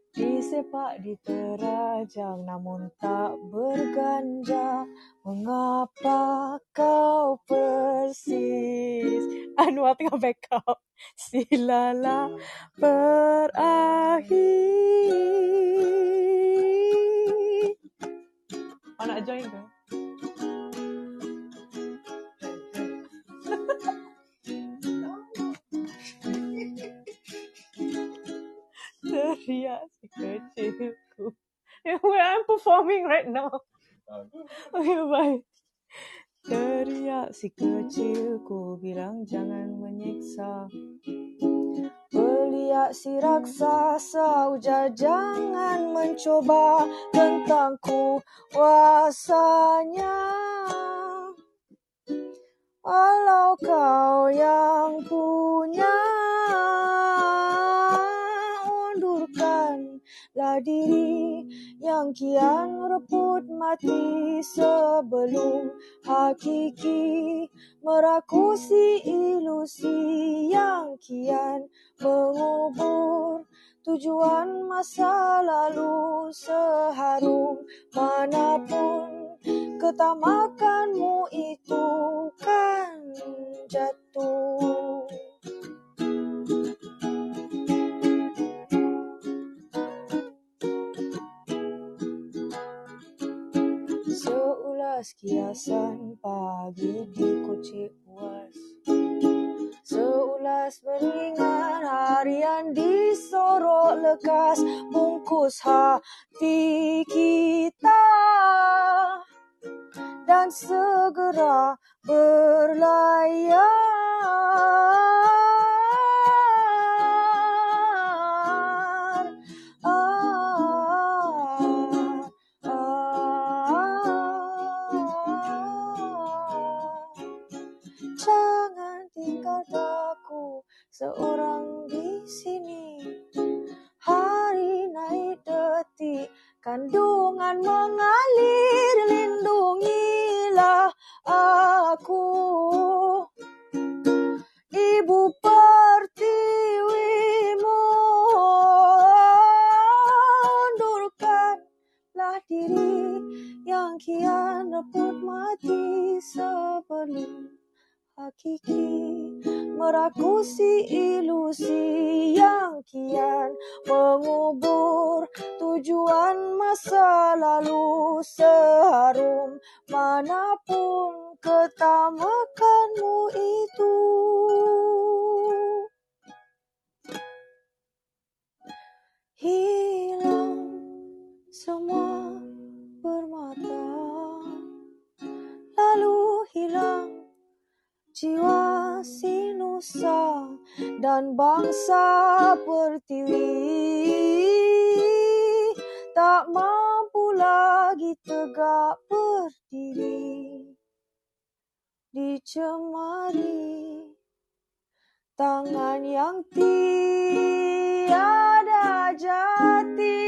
Disepak diterajang namun tak berganja. Mengapa kau persis? Anwar tengah backup Silalah berakhir. Kau nak join ke? Teriak si kecilku Where I'm performing right now. Okay. Bye Teriak si kecilku bilang jangan menyiksa. Beliak si raksasa ujar jangan mencoba tentang kuasanya Walau kau yang punya Undurkanlah diri yang kian rebut mati sebelum hakiki merakusi ilusi yang kian mengubur tujuan masa lalu seharum manapun ketamakanmu itu kan jatuh. Kiasan pagi di kocik uas. Seulas beningan harian di sorok lekas Bungkus hati kita. Dan berlayar seorang di sini. Hari naik detik, kandungan mengalir, lindungilah aku. Ibu pertiwimu undurkanlah diri yang kian rebut mati sebelum hakiki merakusi ilusi yang kian mengubur tujuan masa lalu seharum manapun ketamakanmu itu. Hilang semua permata, lalu hilang jiwa si nusa dan bangsa pertiwi. Tak mampu lagi tegak berdiri. Dicemari tangan yang tiada jati.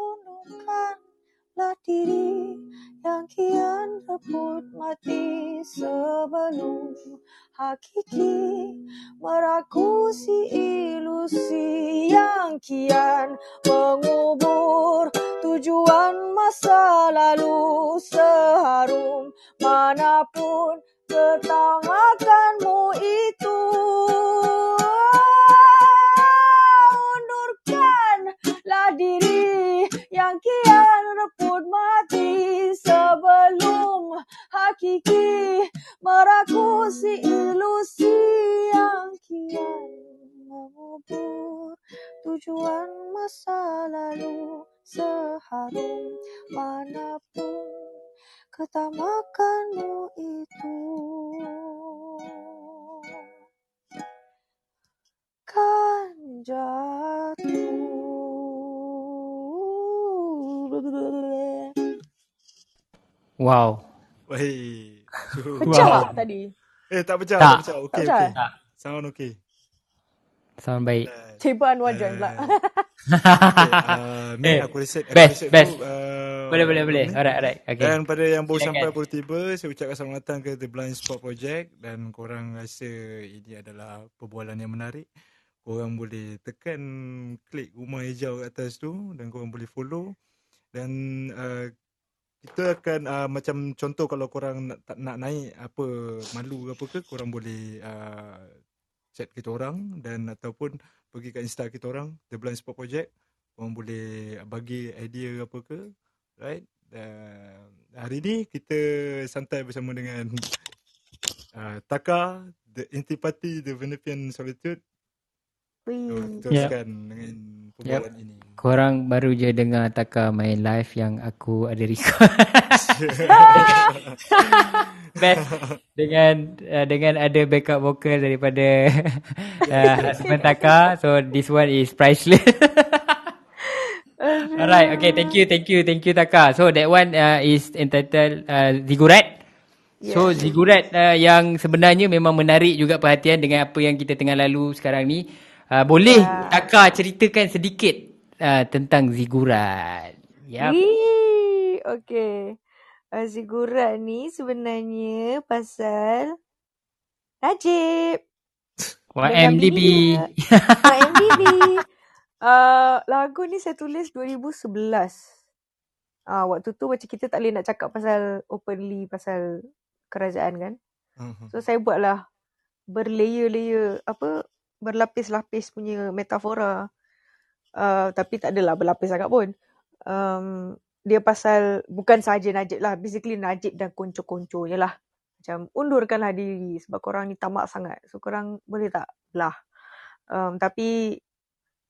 Undurkanlah diri yang kian rebut mati sebelum hakiki merakusi ilusi yang kian mengubur tujuan masa lalu seharum manapun ketamakanmu itu. Undurkanlah diri yang kian rebut mati sebelum hakiki merakusi ilusi yang kian mengubur tujuan masa lalu seharum manapun ketamakanmu itu. Kan jatuh. Wow. Baik. Pecah Wow. tak tadi? Eh tak pecah, Tak. tak pecah. Okey, Tak pecah? okey. Tak. Sound okey. Sound baik. Ceban wajan pula. Eh, okay, uh, Min, Eh, aku reset, aku best, reset best. tu, uh, Boleh, boleh, boleh. Alright, alright. Okay. Dan pada yang baru Silakan. sampai baru tiba, saya ucapkan selamat datang ke The Blind Spot Project dan korang rasa ini adalah perbualan yang menarik. Korang boleh tekan klik rumah hijau kat atas tu dan korang boleh follow dan uh, kita akan uh, macam contoh kalau korang nak, tak nak naik apa malu ke apa ke korang boleh uh, chat kita orang dan ataupun pergi kat Insta kita orang The Blind Spot Project. Korang boleh bagi idea ke apa ke right? Dan hari ni kita santai bersama dengan uh, Taka The Intipati The Venepian Solitude Wih. teruskan dengan perbualan ini Korang baru je dengar Taka main live yang aku ada record. Best dengan uh, dengan ada backup vocal daripada uh, husband Taka. So this one is priceless. Alright, okay, thank you, thank you, thank you Taka. So that one uh, is entitled uh, Zigurat. So Zigurat uh, yang sebenarnya memang menarik juga perhatian dengan apa yang kita tengah lalu sekarang ni. Uh, boleh Taka ceritakan sedikit uh, tentang Zigurat. Yap. Wih, okay. Uh, Zigurat ni sebenarnya pasal Najib. YMDB. YMDB. uh, lagu ni saya tulis 2011. Ah, uh, waktu tu macam kita tak boleh nak cakap pasal openly pasal kerajaan kan. Mhm. So saya buatlah berlayer-layer apa berlapis-lapis punya metafora. Uh, tapi tak adalah berlapis sangat pun. Um, dia pasal bukan saja Najib lah. Basically Najib dan konco-konconya lah. Macam undurkanlah diri sebab korang ni tamak sangat. So korang boleh tak belah. Um, tapi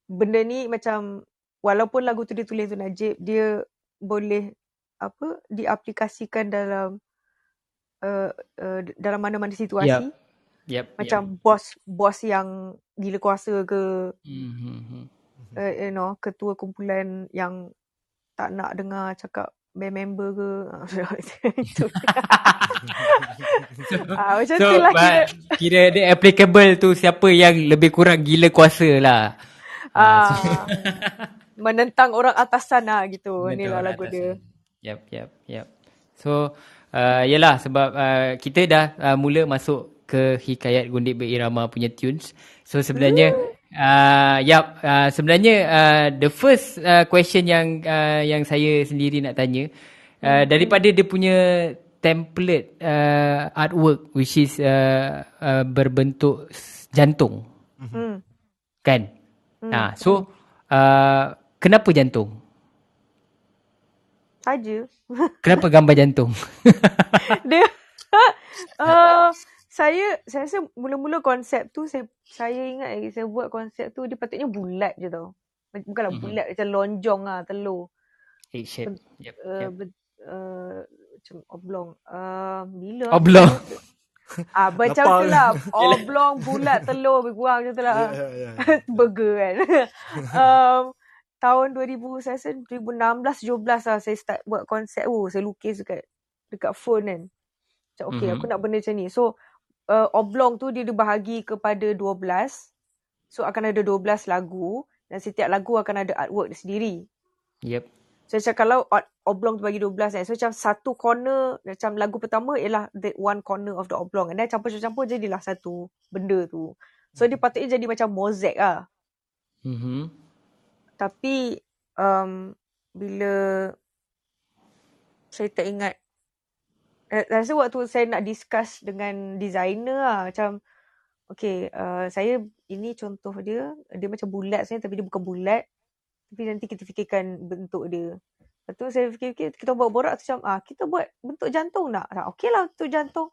benda ni macam walaupun lagu tu dia tulis tu Najib, dia boleh apa diaplikasikan dalam uh, uh, dalam mana-mana situasi. Yep. Macam bos bos yang gila kuasa ke Yep. Mm-hmm. uh, you know ketua kumpulan yang tak nak dengar cakap band member ke. Itu. ah, macam So, tu lah kira. kira dia applicable tu siapa yang lebih kurang gila kuasa lah. Ah, menentang orang atasan lah gitu. Ni lah lagu dia. Yap, yap, yap. So, uh, yelah sebab uh, kita dah uh, mula masuk ke Hikayat Gundik Berirama punya tunes. So sebenarnya uh, yap, uh, sebenarnya uh, the first uh, question yang uh, yang saya sendiri nak tanya uh, daripada dia punya template uh, artwork which is uh, uh, berbentuk jantung. Hmm. Kan? Nah, so uh, kenapa jantung? Saja. Kenapa gambar jantung? dia uh, saya saya rasa mula-mula konsep tu saya saya ingat lagi saya buat konsep tu dia patutnya bulat je tau. Bukanlah Mhm. bulat macam lonjong lah telur. Egg shape. Yep, Uh, yep. ber, uh, macam oblong. Uh, bila? Oblong. Ah, macam Lapar. tu lah. Oblong, bulat, telur, lebih kurang macam tu lah. Ya, ya, ya. Burger kan. um, tahun 2000, saya rasa 2016, 17 lah saya start buat konsep tu. Saya lukis dekat dekat phone kan. Macam okay, Mhm. aku nak benda macam ni. So, uh, oblong tu dia dibahagi kepada 12. So, akan ada 12 lagu. Dan setiap lagu akan ada artwork dia sendiri. Yep. So macam kalau oblong tu bagi 12 kan. So macam satu corner, macam lagu pertama ialah the one corner of the oblong. And then campur-campur jadilah satu benda tu. So dia patutnya jadi macam mozaik lah. Mm-hmm. Tapi um, bila saya tak ingat. Eh, Rasa waktu saya nak discuss dengan designer lah. Macam okay uh, saya ini contoh dia. Dia macam bulat sebenarnya tapi dia bukan bulat. Tapi nanti kita fikirkan bentuk dia. Lepas tu saya fikir-fikir kita buat borak tu macam ah kita buat bentuk jantung nak. Ah, okey lah bentuk jantung.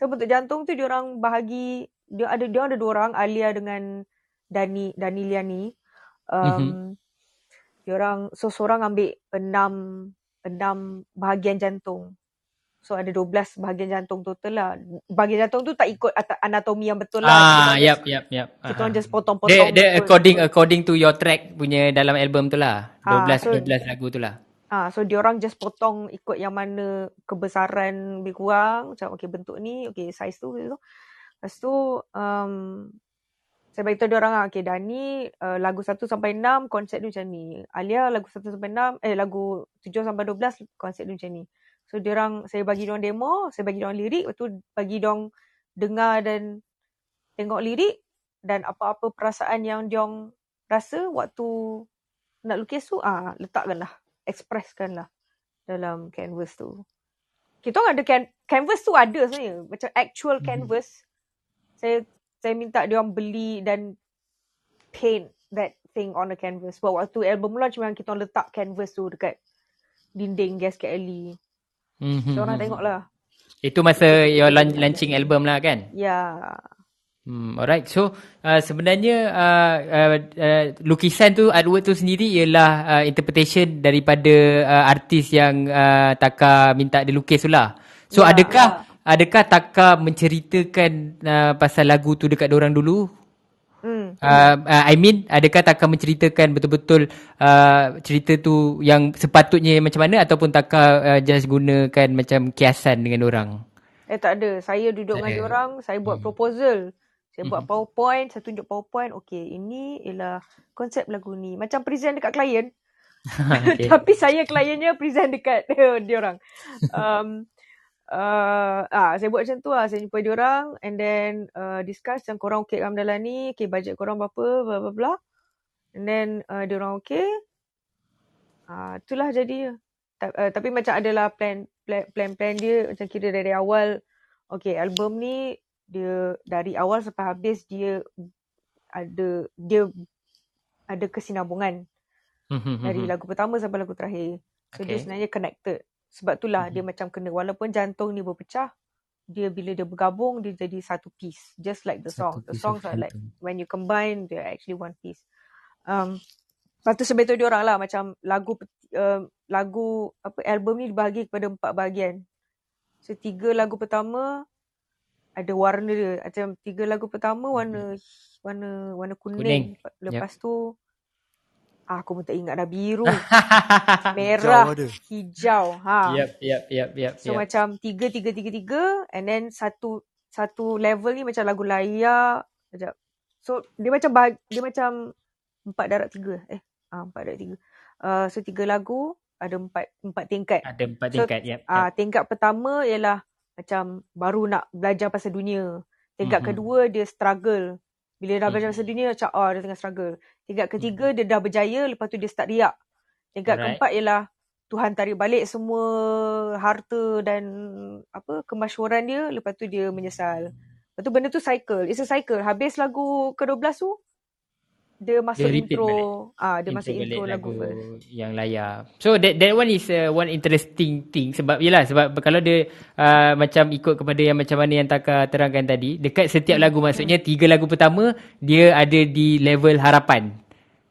So bentuk jantung tu dia orang bahagi dia ada dia ada dua orang Alia dengan Dani Dani Liani. Um, Mhm. Dia orang so seorang ambil enam enam bahagian jantung. So ada 12 bahagian jantung total lah. Bahagian jantung tu tak ikut at- anatomi yang betul lah. Ah, just- yap, yap. Kita Ah, orang ah. just potong-potong. Dia, dia betul. according according to your track punya dalam album tu lah. Ah, 12 so- 12 lagu tu lah. Ah, so dia orang just potong ikut yang mana kebesaran lebih kurang. Macam okay bentuk ni, okay size tu. Gitu. Lepas tu um, saya beritahu dia orang lah, okay Dani uh, lagu 1 sampai 6 konsep dia macam ni. Alia lagu 1 sampai 6, eh lagu 7 sampai 12 konsep dia macam ni. So dia orang, saya bagi dia orang demo, saya bagi dia orang lirik, lepas tu bagi dia orang dengar dan tengok lirik dan apa-apa perasaan yang dia orang rasa waktu nak lukis tu, ah letakkanlah expresskan lah dalam canvas tu. Kita orang ada can- canvas tu ada sebenarnya. Macam actual Mhm. canvas. Saya saya minta dia orang beli dan paint that thing on the canvas. Sebab waktu album launch memang kita orang letak canvas tu dekat dinding gas kat alley. Mm-hmm. Kita orang tengok lah. Itu masa your launch, launching album lah kan? Ya. Hmm, alright. So uh, sebenarnya uh, uh, uh, lukisan tu artwork tu sendiri ialah uh, interpretation daripada uh, artis yang uh, Taka minta dia lukis tu lah. So Ya, adakah adakah Taka menceritakan uh, pasal lagu tu dekat orang dulu? Hmm. Uh, uh, I mean adakah Taka menceritakan betul-betul uh, cerita tu yang sepatutnya macam mana ataupun Taka uh, just gunakan macam kiasan dengan orang? Eh tak ada. Saya duduk Tak dengan ada. orang, saya buat Hmm. proposal. Saya buat Mhm. PowerPoint, saya tunjuk PowerPoint. Okay, ini ialah konsep lagu ni. Macam present dekat klien. okay. Tapi saya kliennya present dekat dia orang. Um, uh, ah, saya buat macam tu lah. Saya jumpa dia orang and then uh, discuss macam korang okay kan dalam ni. Okay, bajet korang berapa, bla bla bla. And then uh, dia orang okay. Ah, itulah jadi. Ta- uh, tapi macam adalah plan plan plan, plan dia macam kira dari awal. Okay, album ni dia dari awal sampai habis dia ada dia ada kesinambungan dari lagu pertama sampai lagu terakhir. So Hmm. dia Okay. sebenarnya connected. Sebab itulah Mhm. dia macam kena walaupun jantung ni berpecah, dia bila dia bergabung dia jadi satu piece. Just like the song. The songs are like when you combine they're actually one piece. Um Lepas tu sebab tu dia orang lah macam lagu uh, lagu apa album ni dibahagi kepada empat bahagian. So tiga lagu pertama ada warna dia. Macam tiga lagu pertama warna warna warna kuning. Kuning. Lepas tu Ah, aku pun tak ingat dah biru, merah, Hijau hijau. Ha. Yep, yep, yep, yep. So yep. macam tiga tiga tiga tiga and then satu satu level ni macam lagu layak. Sekejap. So dia macam dia macam empat darab tiga. Eh, ah empat darab tiga. Uh, so tiga lagu ada empat empat tingkat. Ada empat So, tingkat, yep. yep. Ah tingkat pertama ialah macam baru nak belajar pasal dunia. Tingkat Mhm. kedua dia struggle. Bila dah belajar Mhm. pasal dunia macam oh dia tengah struggle. Tingkat ketiga dia dah berjaya lepas tu dia start riak. Tingkat Alright. keempat ialah Tuhan tarik balik semua harta dan apa kemasyhuran dia lepas tu dia menyesal. Lepas tu benda tu cycle. It's a cycle. Habis lagu ke-12 tu dia masuk repeat intro. Ah dia masuk balik intro lagu, first. yang layak. So that that one is uh, one interesting thing sebab yalah sebab kalau dia uh, macam ikut kepada yang macam mana yang Taka terangkan tadi, dekat setiap lagu maksudnya tiga lagu pertama dia ada di level harapan.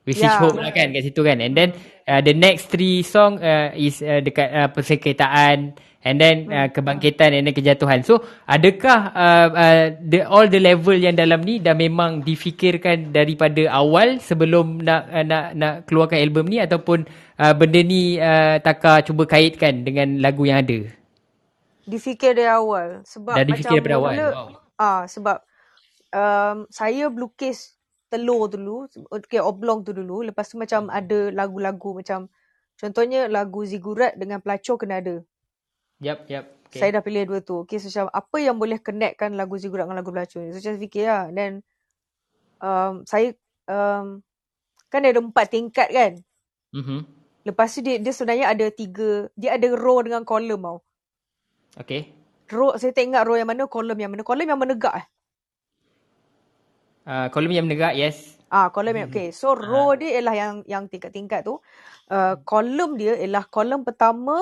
Which is Ya. hope lah kan kat situ kan. And then uh, the next three song uh, is uh, dekat uh, persekretaan and then uh, kebangkitan and then kejatuhan. So adakah uh, uh, the all the level yang dalam ni dah memang difikirkan daripada awal sebelum nak uh, nak nak keluarkan album ni ataupun uh, benda ni uh, Taka cuba kaitkan dengan lagu yang ada? Difikir dari awal sebab Dah macam difikir daripada awal. Wow. Ah, sebab um, saya melukis telur dulu, okay, oblong tu dulu. Lepas tu macam ada lagu-lagu macam contohnya lagu Zigurat dengan Pelacur kena ada. Yap, yap. Okay. Saya dah pilih dua tu. Okay, so macam apa yang boleh connectkan lagu Zigurat dengan lagu Pelacur ni. So saya fikir lah. Then um, saya um, kan ada empat tingkat kan. Mhm. Lepas tu dia, dia sebenarnya ada tiga, dia ada row dengan column tau. Okay. Row, saya tak ingat row yang mana, column yang mana. Column yang menegak eh. Uh, kolom yang menegak, yes. Ah, kolom yang okay. So row dia ialah yang yang tingkat-tingkat tu. Uh, kolom dia ialah kolom pertama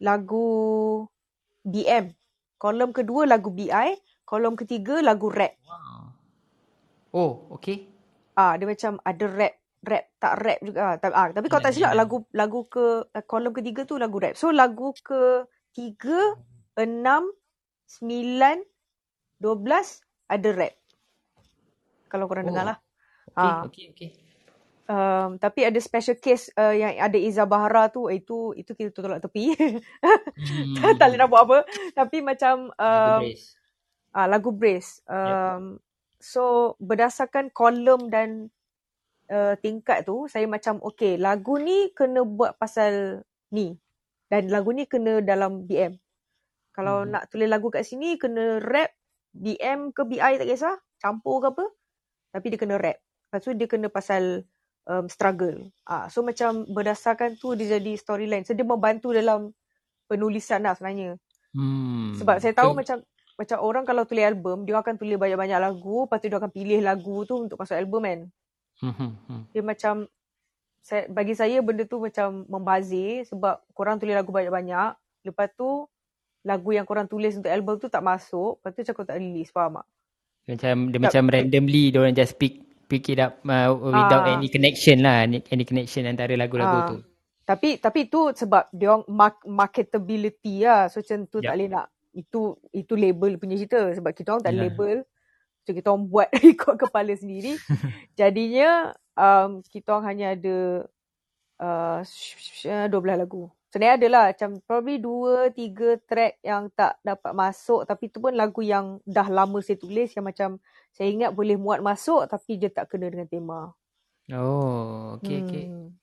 lagu BM. Kolom kedua lagu BI, kolom ketiga lagu rap. Wow. Oh, okay. Ah, dia macam ada rap, rap tak rap juga. Ah, tapi, ah, tapi kalau tak silap lagu lagu ke uh, kolom ketiga tu lagu rap. So lagu ke tiga, enam, sembilan, dua belas ada rap. Kalau korang Oh. dengar lah. Okay, Ah. okay, okay. Um, tapi ada special case uh, yang ada Iza Bahara tu itu itu kita tolak tepi. Hmm. tak boleh nak buat apa. Tapi macam um, Lagu Brace. ah, lagu Brace. Um, So berdasarkan kolom dan uh, tingkat tu saya macam okay lagu ni kena buat pasal ni. Dan lagu ni kena dalam BM. Kalau Hmm. nak tulis lagu kat sini kena rap BM ke BI tak kisah. Campur ke apa. Tapi dia kena rap. Lepas tu dia kena pasal um, struggle. Ah, so macam berdasarkan tu dia jadi storyline. So dia membantu dalam penulisan lah sebenarnya. Hmm. Sebab saya tahu So, macam macam orang kalau tulis album, dia akan tulis banyak-banyak lagu, lepas tu dia akan pilih lagu tu untuk masuk album kan. Hmm, hmm, hmm. Dia macam saya, bagi saya benda tu macam membazir sebab korang tulis lagu banyak-banyak, lepas tu lagu yang korang tulis untuk album tu tak masuk, lepas tu macam kau tak release, faham tak? Macam dia macam randomly dia orang just pick pick it up uh, without Ah. any connection lah, any, any connection antara lagu-lagu Ah. tu. Tapi tapi tu sebab dia mark, marketability lah. So macam tu Yup. tak boleh nak itu itu label punya cerita sebab kita orang tak Yalah. label. So kita orang buat ikut kepala sendiri. Jadinya um, kita orang hanya ada uh, 12 lagu. Sebenarnya ada lah macam probably 2 3 track yang tak dapat masuk tapi tu pun lagu yang dah lama saya tulis yang macam saya ingat boleh muat masuk tapi dia tak kena dengan tema. Oh, okay, okay. Hmm.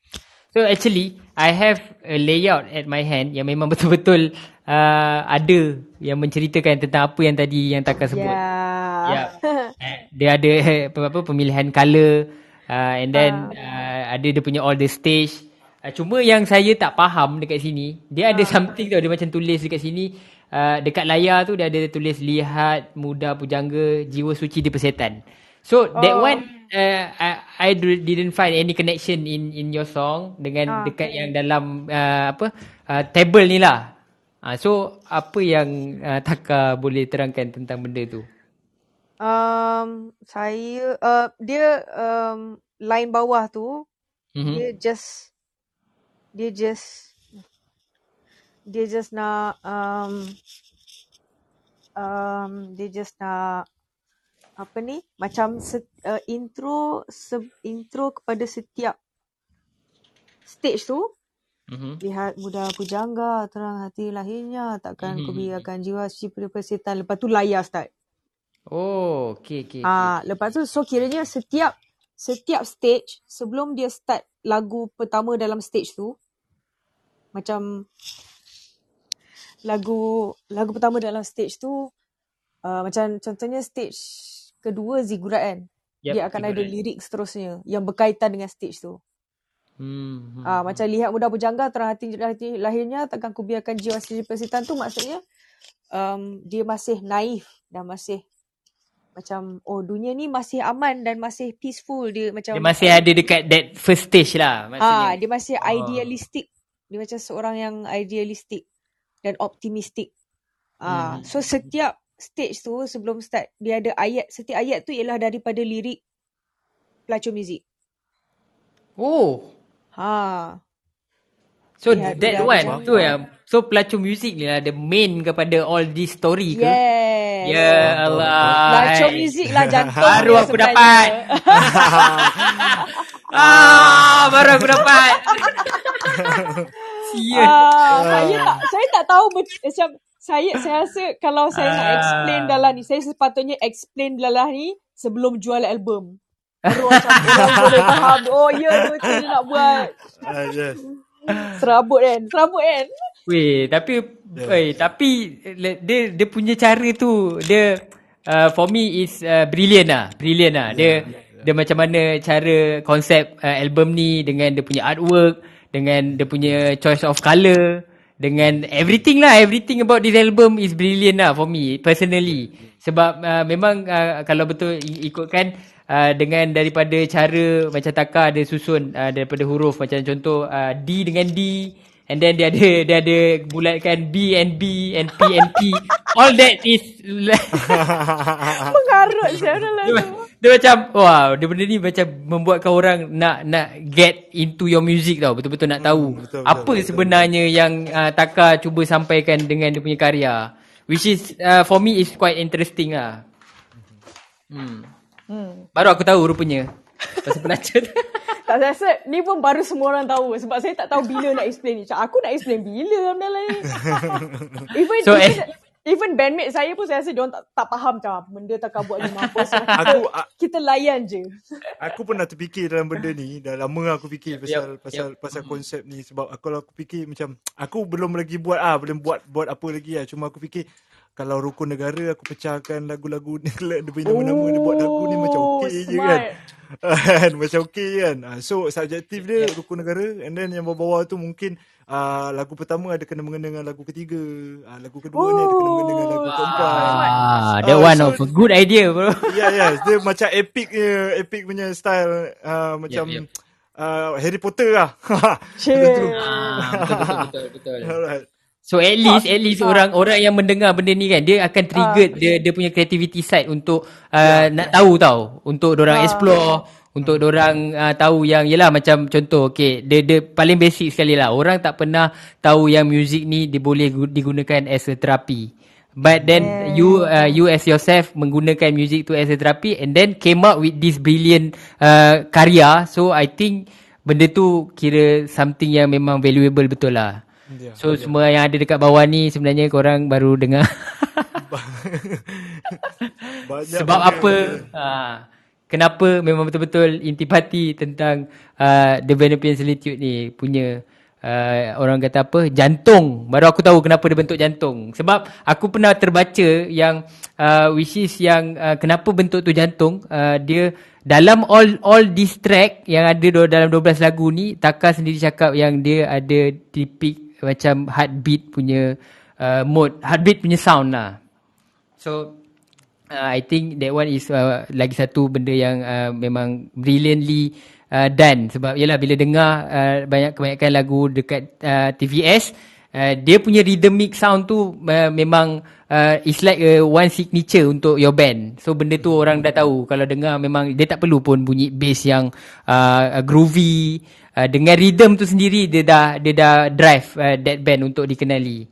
So actually, I have a layout at my hand yang memang betul-betul uh, ada yang menceritakan tentang apa yang tadi yang Taka sebut. Yeah. Eh, Dia ada apa, apa pemilihan color uh, and then uh, ada dia punya all the stage. Uh, cuma yang saya tak faham dekat sini, dia ada something tau dia macam tulis dekat sini uh, dekat layar tu dia ada tulis lihat muda pujangga jiwa suci di persetan. So that Oh. one uh, I, I didn't find any connection in in your song dengan Ah. dekat yang dalam uh, apa uh, table ni lah. Uh, so apa yang uh, Taka boleh terangkan tentang benda tu? Um, saya uh, dia um, line bawah tu Mhm. dia just dia just dia just nak um, um, dia just nak apa ni macam se, uh, intro se, intro kepada setiap stage tu Mhm. lihat muda pujangga terang hati lahirnya takkan Mhm. ku biarkan jiwa suci pada persetan lepas tu layar start Oh, okay, okay. okay. ah lepas tu so kiranya setiap setiap stage sebelum dia start lagu pertama dalam stage tu macam lagu lagu pertama dalam stage tu uh, macam contohnya stage kedua zigurat kan Yep, dia akan ada zigurat. lirik seterusnya yang berkaitan dengan stage tu Hmm. hmm. Ah macam lihat muda pujangga terang hati, hati lahirnya takkan ku biarkan jiwa sendiri persitan tu maksudnya um, dia masih naif dan masih macam oh dunia ni masih aman dan masih peaceful dia macam Dia masih ada dekat that first stage lah ah maksudnya. dia masih Ah. idealistik dia macam seorang yang idealistik dan optimistik ah Hmm. so setiap stage tu sebelum start dia ada ayat setiap ayat tu ialah daripada lirik pelacur muzik Oh. ha So Dia- that ada one macam- tu yang so pelacur muzik ni lah the main kepada all this story ke? yes Ya Allah. Pelacur muzik lah jantung Baru aku sebenarnya. dapat. ah, baru aku dapat. Sial. Ah, saya tak saya tak tahu macam saya saya rasa kalau saya nak Ah. explain dalam ni saya sepatutnya explain dalam ni sebelum jual album. Baru macam orang boleh faham oh ya betul dia nak buat Ah, yes. Serabut kan serabut kan Weh, tapi Yeah. weh, tapi dia dia punya cara tu dia uh, for me is uh, brilliant lah, brilliant lah. Dia dia macam mana cara konsep uh, album ni dengan dia punya artwork, dengan dia punya choice of colour, dengan everything lah, everything about this album is brilliant lah for me personally. Sebab uh, memang uh, kalau betul ikutkan uh, dengan daripada cara macam Taka ada susun uh, daripada huruf macam contoh uh, D dengan D and then dia ada dia ada bulatkan B and B and P and P. All that is mengarut saya dalam dia, macam wow dia benda ni macam membuatkan orang nak nak get into your music tau. Betul-betul nak tahu Hmm, betul, betul, apa betul, sebenarnya yang uh, Taka cuba sampaikan dengan dia punya karya. Which is uh, for me is quite interesting lah. Hmm. Hmm. baru aku tahu rupanya. Pasal pelacur tak saya rasa ni pun baru semua orang tahu. Sebab saya tak tahu bila nak explain ni. Macam aku nak explain bila dalam ni even So, even, eh- even bandmate saya pun saya rasa dia tak, tak faham macam apa benda takkan buat ni mampus kita, Aku a- kita layan je. Aku pernah terfikir dalam benda ni. Dah lama aku fikir pasal Yup, pasal yup. pasal konsep ni. Sebab aku kalau aku fikir macam aku belum lagi buat ah belum buat buat apa lagi ah cuma aku fikir kalau rukun negara aku pecahkan lagu-lagu ni dia punya nama-nama dia buat lagu ni macam Oh, okey je kan kan macam okey kan Ah, so subjektif dia rukun negara and then yang bawah-bawah tu mungkin uh, lagu pertama ada kena mengena dengan lagu ketiga uh, lagu kedua ni ada kena mengena dengan lagu keempat ah, that Ah, one so- of a good idea bro Ya, ya. Dia macam epic punya, epic punya style. Uh, macam Yep, yep. Uh, Harry Potter lah. Ah, betul betul betul betul Alright. So at least at least orang orang yang mendengar benda ni kan dia akan trigger Ah. dia dia punya creativity side untuk uh, nak tahu tau. Untuk orang Ah. explore untuk orang uh, tahu yang yelah macam contoh okay dia dia paling basic sekali lah. Orang tak pernah tahu yang music ni dia boleh gu- digunakan as a therapy but then you uh, you as yourself menggunakan music tu as a therapy and then came up with this brilliant uh, karya. So I think benda tu kira something yang memang valuable betul lah Ya, So semua yang ada dekat bawah ni sebenarnya korang baru dengar. Banyak sebab banyak apa? ha, kenapa memang betul-betul intipati tentang uh, The Venepian Solitude ni punya uh, orang kata apa? Jantung. Baru aku tahu kenapa dia bentuk jantung. Sebab aku pernah terbaca yang uh, which is yang uh, kenapa bentuk tu jantung? Uh, dia dalam all all this track yang ada do- dalam 12 lagu ni Taka sendiri cakap yang dia ada depict macam heartbeat punya uh, mode heartbeat punya sound lah. So uh, I think that one is uh, lagi satu benda yang uh, memang brilliantly uh, done. Sebab yalah bila dengar uh, banyak kebanyakan lagu dekat uh, TVS uh, dia punya rhythmic sound tu uh, memang uh, it's like a one signature untuk your band. So benda tu orang dah tahu. Kalau dengar memang dia tak perlu pun bunyi bass yang uh, groovy uh, dengan rhythm tu sendiri dia dah dia dah drive uh, that band untuk dikenali.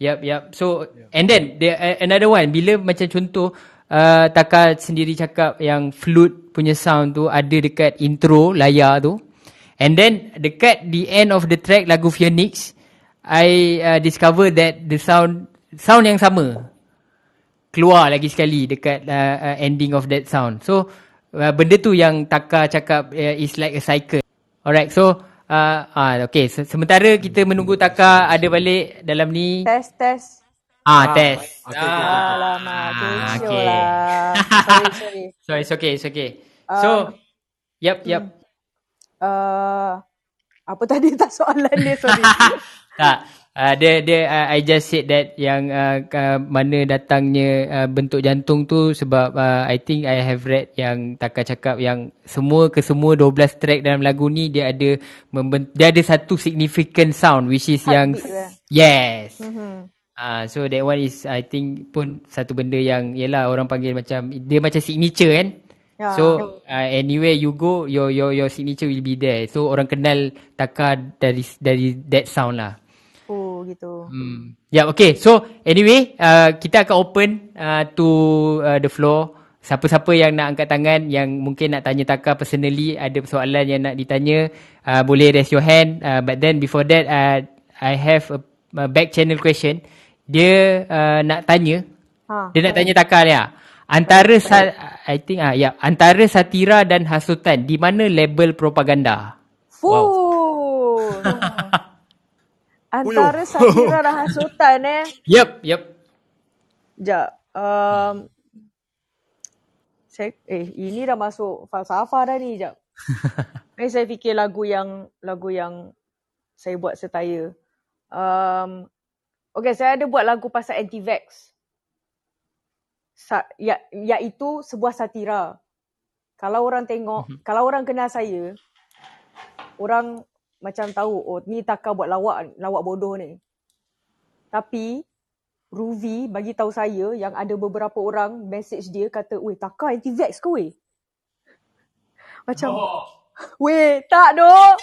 Yap, yap. So, and then, the, uh, another one, bila macam contoh, uh, Taka sendiri cakap yang flute punya sound tu ada dekat intro layar tu. And then dekat the end of the track lagu Phoenix, I uh, discover that the sound sound yang sama keluar lagi sekali dekat uh, uh, ending of that sound. So uh, benda tu yang Taka cakap uh, is like a cycle. Alright, so uh, uh, okay. Se- sementara kita menunggu Taka ada balik dalam ni. Test, test. Ah, Ah, test. okay, okay, okay. Ah, Alamak, kecoh okay. lah. Sorry, sorry. So it's okay, it's okay. So, yep, yep. Uh, apa tadi tak soalan dia, sorry. tak. Uh, dia dia uh, I just said that yang uh, uh, mana datangnya uh, bentuk jantung tu sebab uh, I think I have read yang Taka cakap yang semua ke semua 12 track dalam lagu ni dia ada memben- dia ada satu significant sound which is yang Heartbeat lah. yes. Mhm. Ah uh, so that one is I think pun satu benda yang yalah orang panggil macam dia macam signature kan. Ya. So uh, anywhere you go your your your signature will be there. So orang kenal Taka dari dari that sound lah. Gitu. Hmm. Yeah, okay. So, anyway, uh, kita akan open uh, to uh, the floor. Siapa-siapa yang nak angkat tangan, yang mungkin nak tanya Taka personally, ada soalan yang nak ditanya, uh, boleh raise your hand. Uh, but then before that, uh, I have a, a back channel question. Dia uh, nak tanya, Ha. dia nak tanya Taka ni ah. Antara sa- I think ah ya, yeah, antara satira dan hasutan, di mana label propaganda? Fuh. Antara satira dan hasutan eh. Yep, yep. Sekejap. Um, saya, eh, ini dah masuk falsafah dah ni. Sekejap. Ni saya fikir lagu yang lagu yang saya buat setaya. Um, okay, saya ada buat lagu pasal anti-vax. Sa, ya, iaitu sebuah satira. Kalau orang tengok, mm-hmm. kalau orang kenal saya, orang macam tahu, oh ni Taka buat lawak, lawak bodoh ni. Tapi, Ruvi bagi tahu saya yang ada beberapa orang message dia kata, weh Taka anti-vax ke weh? Macam, oh. weh tak dok.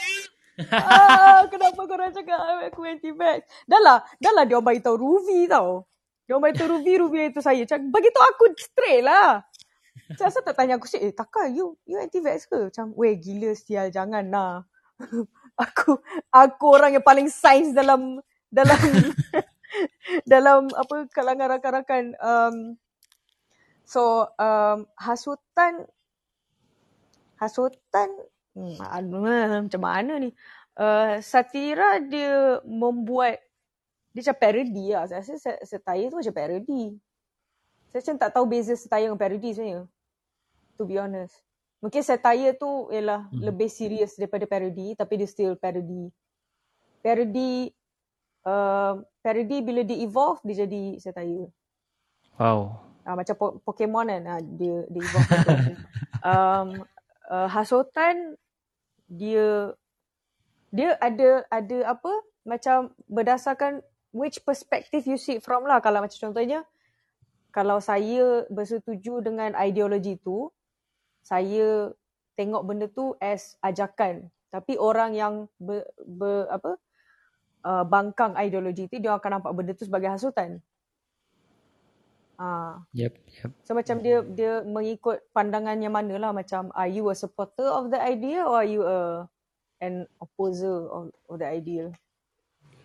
ah, kenapa korang cakap aku anti-vax? Dah lah, dah lah dia bagi tahu Ruvi tau. Dia bagi tahu Ruvi, Ruvi itu saya. Macam, bagi tahu aku straight lah. Macam asal tak tanya aku, eh Taka you, you anti-vax ke? Macam, weh gila sial, jangan lah. Aku aku orang yang paling sains dalam dalam dalam apa kalangan rakan-rakan um, so um, hasutan hasutan hmm, aduh, macam mana ni? Uh, satira dia membuat dia macam parody lah. Saya rasa setaya tu macam parody. Saya macam tak tahu beza setaya dengan parody sebenarnya to be honest Mungkin satire tu ialah hmm. lebih serius daripada parody tapi dia still parody. Parody uh, parody bila dia evolve dia jadi satire. Wow. Uh, macam po- Pokemon kan uh, dia dia evolve. um, uh, hasutan dia dia ada ada apa macam berdasarkan which perspective you see it from lah kalau macam contohnya kalau saya bersetuju dengan ideologi tu saya tengok benda tu as ajakan tapi orang yang ber, ber apa uh, bangkang ideologi tu dia akan nampak benda tu sebagai hasutan. Ah. Yep, yep. So macam dia dia mengikut pandangan yang mana lah macam are you a supporter of the idea or are you a an opposer of, of the idea?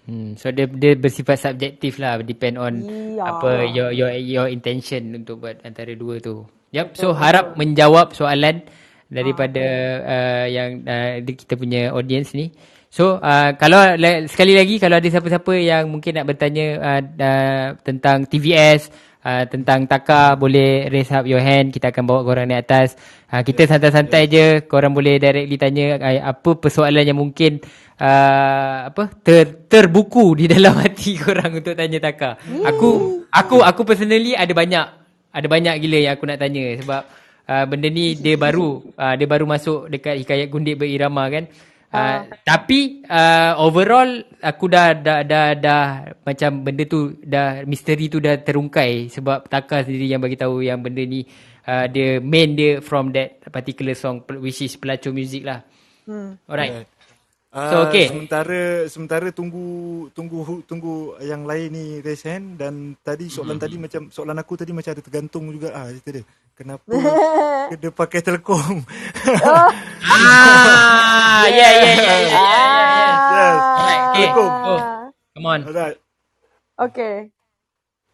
Hmm, so dia dia bersifat subjektif lah depend on Ya. apa your your your intention untuk buat antara dua tu. Yep. So harap menjawab soalan daripada uh, yang uh, kita punya audience ni. So uh, kalau la- sekali lagi kalau ada siapa-siapa yang mungkin nak bertanya uh, uh, tentang TVS uh, tentang Taka boleh raise up your hand kita akan bawa korang naik atas. Uh, kita santai-santai je korang boleh directly tanya uh, apa persoalan yang mungkin uh, apa ter, terbuku di dalam hati korang untuk tanya Taka. Aku aku aku personally ada banyak ada banyak gila yang aku nak tanya sebab uh, benda ni dia baru uh, dia baru masuk dekat hikayat gundik berirama kan. Uh, tapi uh, overall aku dah, dah dah dah macam benda tu dah misteri tu dah terungkai sebab Taka sendiri yang bagi tahu yang benda ni uh, dia main dia from that particular song which is pelacur music lah. Hmm. Alright. So, Ah, okay. Sementara sementara tunggu tunggu tunggu yang lain ni raise hand dan tadi soalan tadi macam soalan aku tadi macam ada tergantung juga ah cerita dia. Kenapa kena pakai telkom? Ah, ya ya ya ya. Yes. Alright, okay. Telkom. Oh, come on. Alright. Okay.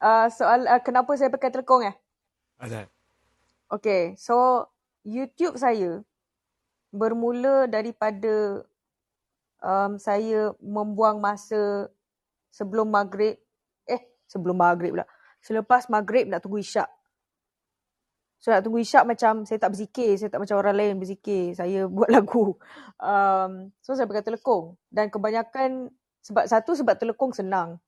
Uh, soal uh, kenapa saya pakai telekong eh? Alright. Okay, so YouTube saya bermula daripada um, saya membuang masa sebelum maghrib. Eh, sebelum maghrib pula. Selepas maghrib nak tunggu isyak. So nak tunggu isyak macam saya tak berzikir. Saya tak macam orang lain berzikir. Saya buat lagu. Um, so saya pakai telekong. Dan kebanyakan, sebab satu sebab telekong senang.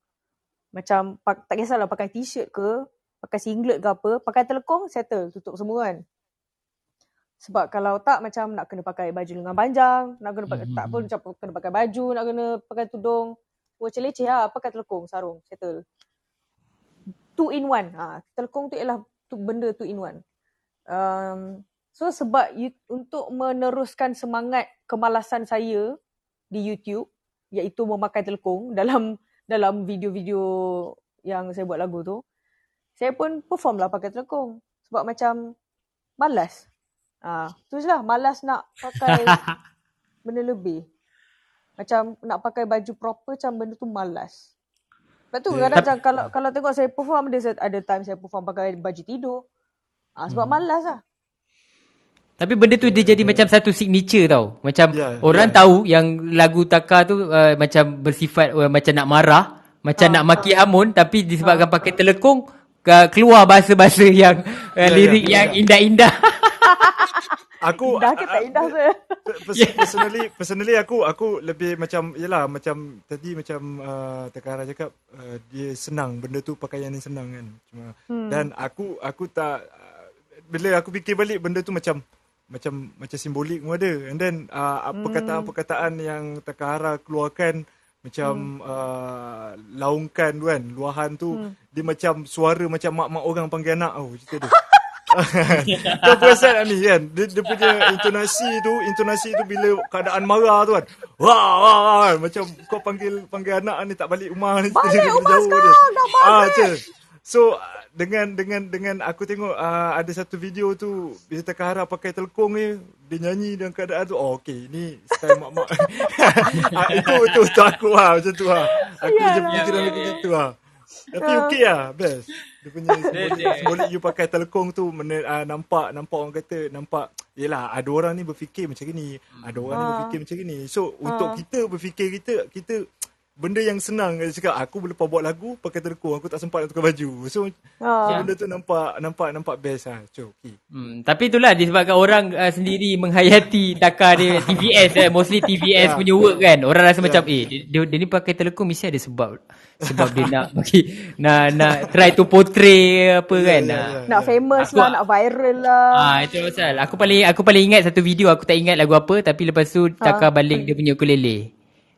Macam tak kisahlah pakai t-shirt ke, pakai singlet ke apa, pakai telekong settle, tutup semua kan. Sebab kalau tak macam nak kena pakai baju lengan panjang, nak kena pakai, tak pun macam kena pakai baju, nak kena pakai tudung. Macam leceh lah, pakai telekong, sarung, settle. Two in one. Ha, telekong tu ialah tu benda two in one. Um, so sebab you, untuk meneruskan semangat kemalasan saya di YouTube, iaitu memakai telekong dalam dalam video-video yang saya buat lagu tu, saya pun perform lah pakai telekong. Sebab macam malas. Ah, tu je lah, malas nak pakai benda lebih. Macam nak pakai baju proper macam benda tu malas. Lepas tu Ya. kadang macam kalau kalau tengok saya perform ada ada time saya perform pakai baju tidur. Ah, sebab malas lah. Tapi benda tu dia jadi macam satu signature tau. Macam Ya, orang tahu yang lagu Taka tu uh, macam bersifat uh, macam nak marah, macam Ah, nak maki hamun tapi disebabkan pakai telekong uh, keluar bahasa-bahasa yang uh, Ya, ya, lirik ya. yang indah-indah. Aku Indah ke tak indah saya? Pers- personally personally aku aku lebih macam yalah macam tadi macam uh, Tekara cakap uh, dia senang benda tu pakaian yang senang kan cuma hmm. dan aku aku tak uh, bila aku fikir balik benda tu macam macam macam simbolik pun ada and then uh, perkataan-perkataan yang Takahara keluarkan macam hmm. uh, laungkan tu kan luahan tu hmm. dia macam suara macam mak-mak orang panggil anak oh cerita dia Kau perasan ni kan dia, dia punya intonasi tu Intonasi tu bila keadaan marah tu kan Wah wah wah. Macam kau panggil Panggil anak ni tak balik rumah ni Balik rumah jauh sekarang, dah balik. ah, macam. So ah, dengan dengan dengan aku tengok uh, ada satu video tu bila Takahara pakai telekong ni dia nyanyi dalam keadaan tu oh okey ni style mak-mak ah, itu itu tu aku lah macam tu lah aku Yalah. je fikiran macam tu lah tapi okey lah. Best. Dia punya simbolik, simbolik you pakai telekong tu mana, uh, nampak nampak orang kata nampak yelah ada orang ni berfikir macam ni ada orang ni Ah. berfikir macam ni so untuk kita berfikir kita kita benda yang senang dia cakap aku boleh buat lagu pakai telekong aku tak sempat nak tukar baju so Ah. benda tu nampak nampak nampak best lah so okey Hmm, tapi itulah disebabkan orang uh, sendiri menghayati Taka dia TVS eh, mostly TVS Ya. punya work kan. Orang rasa Ya. macam eh dia, dia, dia ni pakai telekong mesti ada sebab sebab dia nak bagi nak nak try to portray apa kan. ya, Ah. ya. Nak famous Aku- lah, nak viral lah. Ah itu pasal. Aku paling aku paling ingat satu video aku tak ingat lagu apa tapi lepas tu Taka baling dia punya ukulele.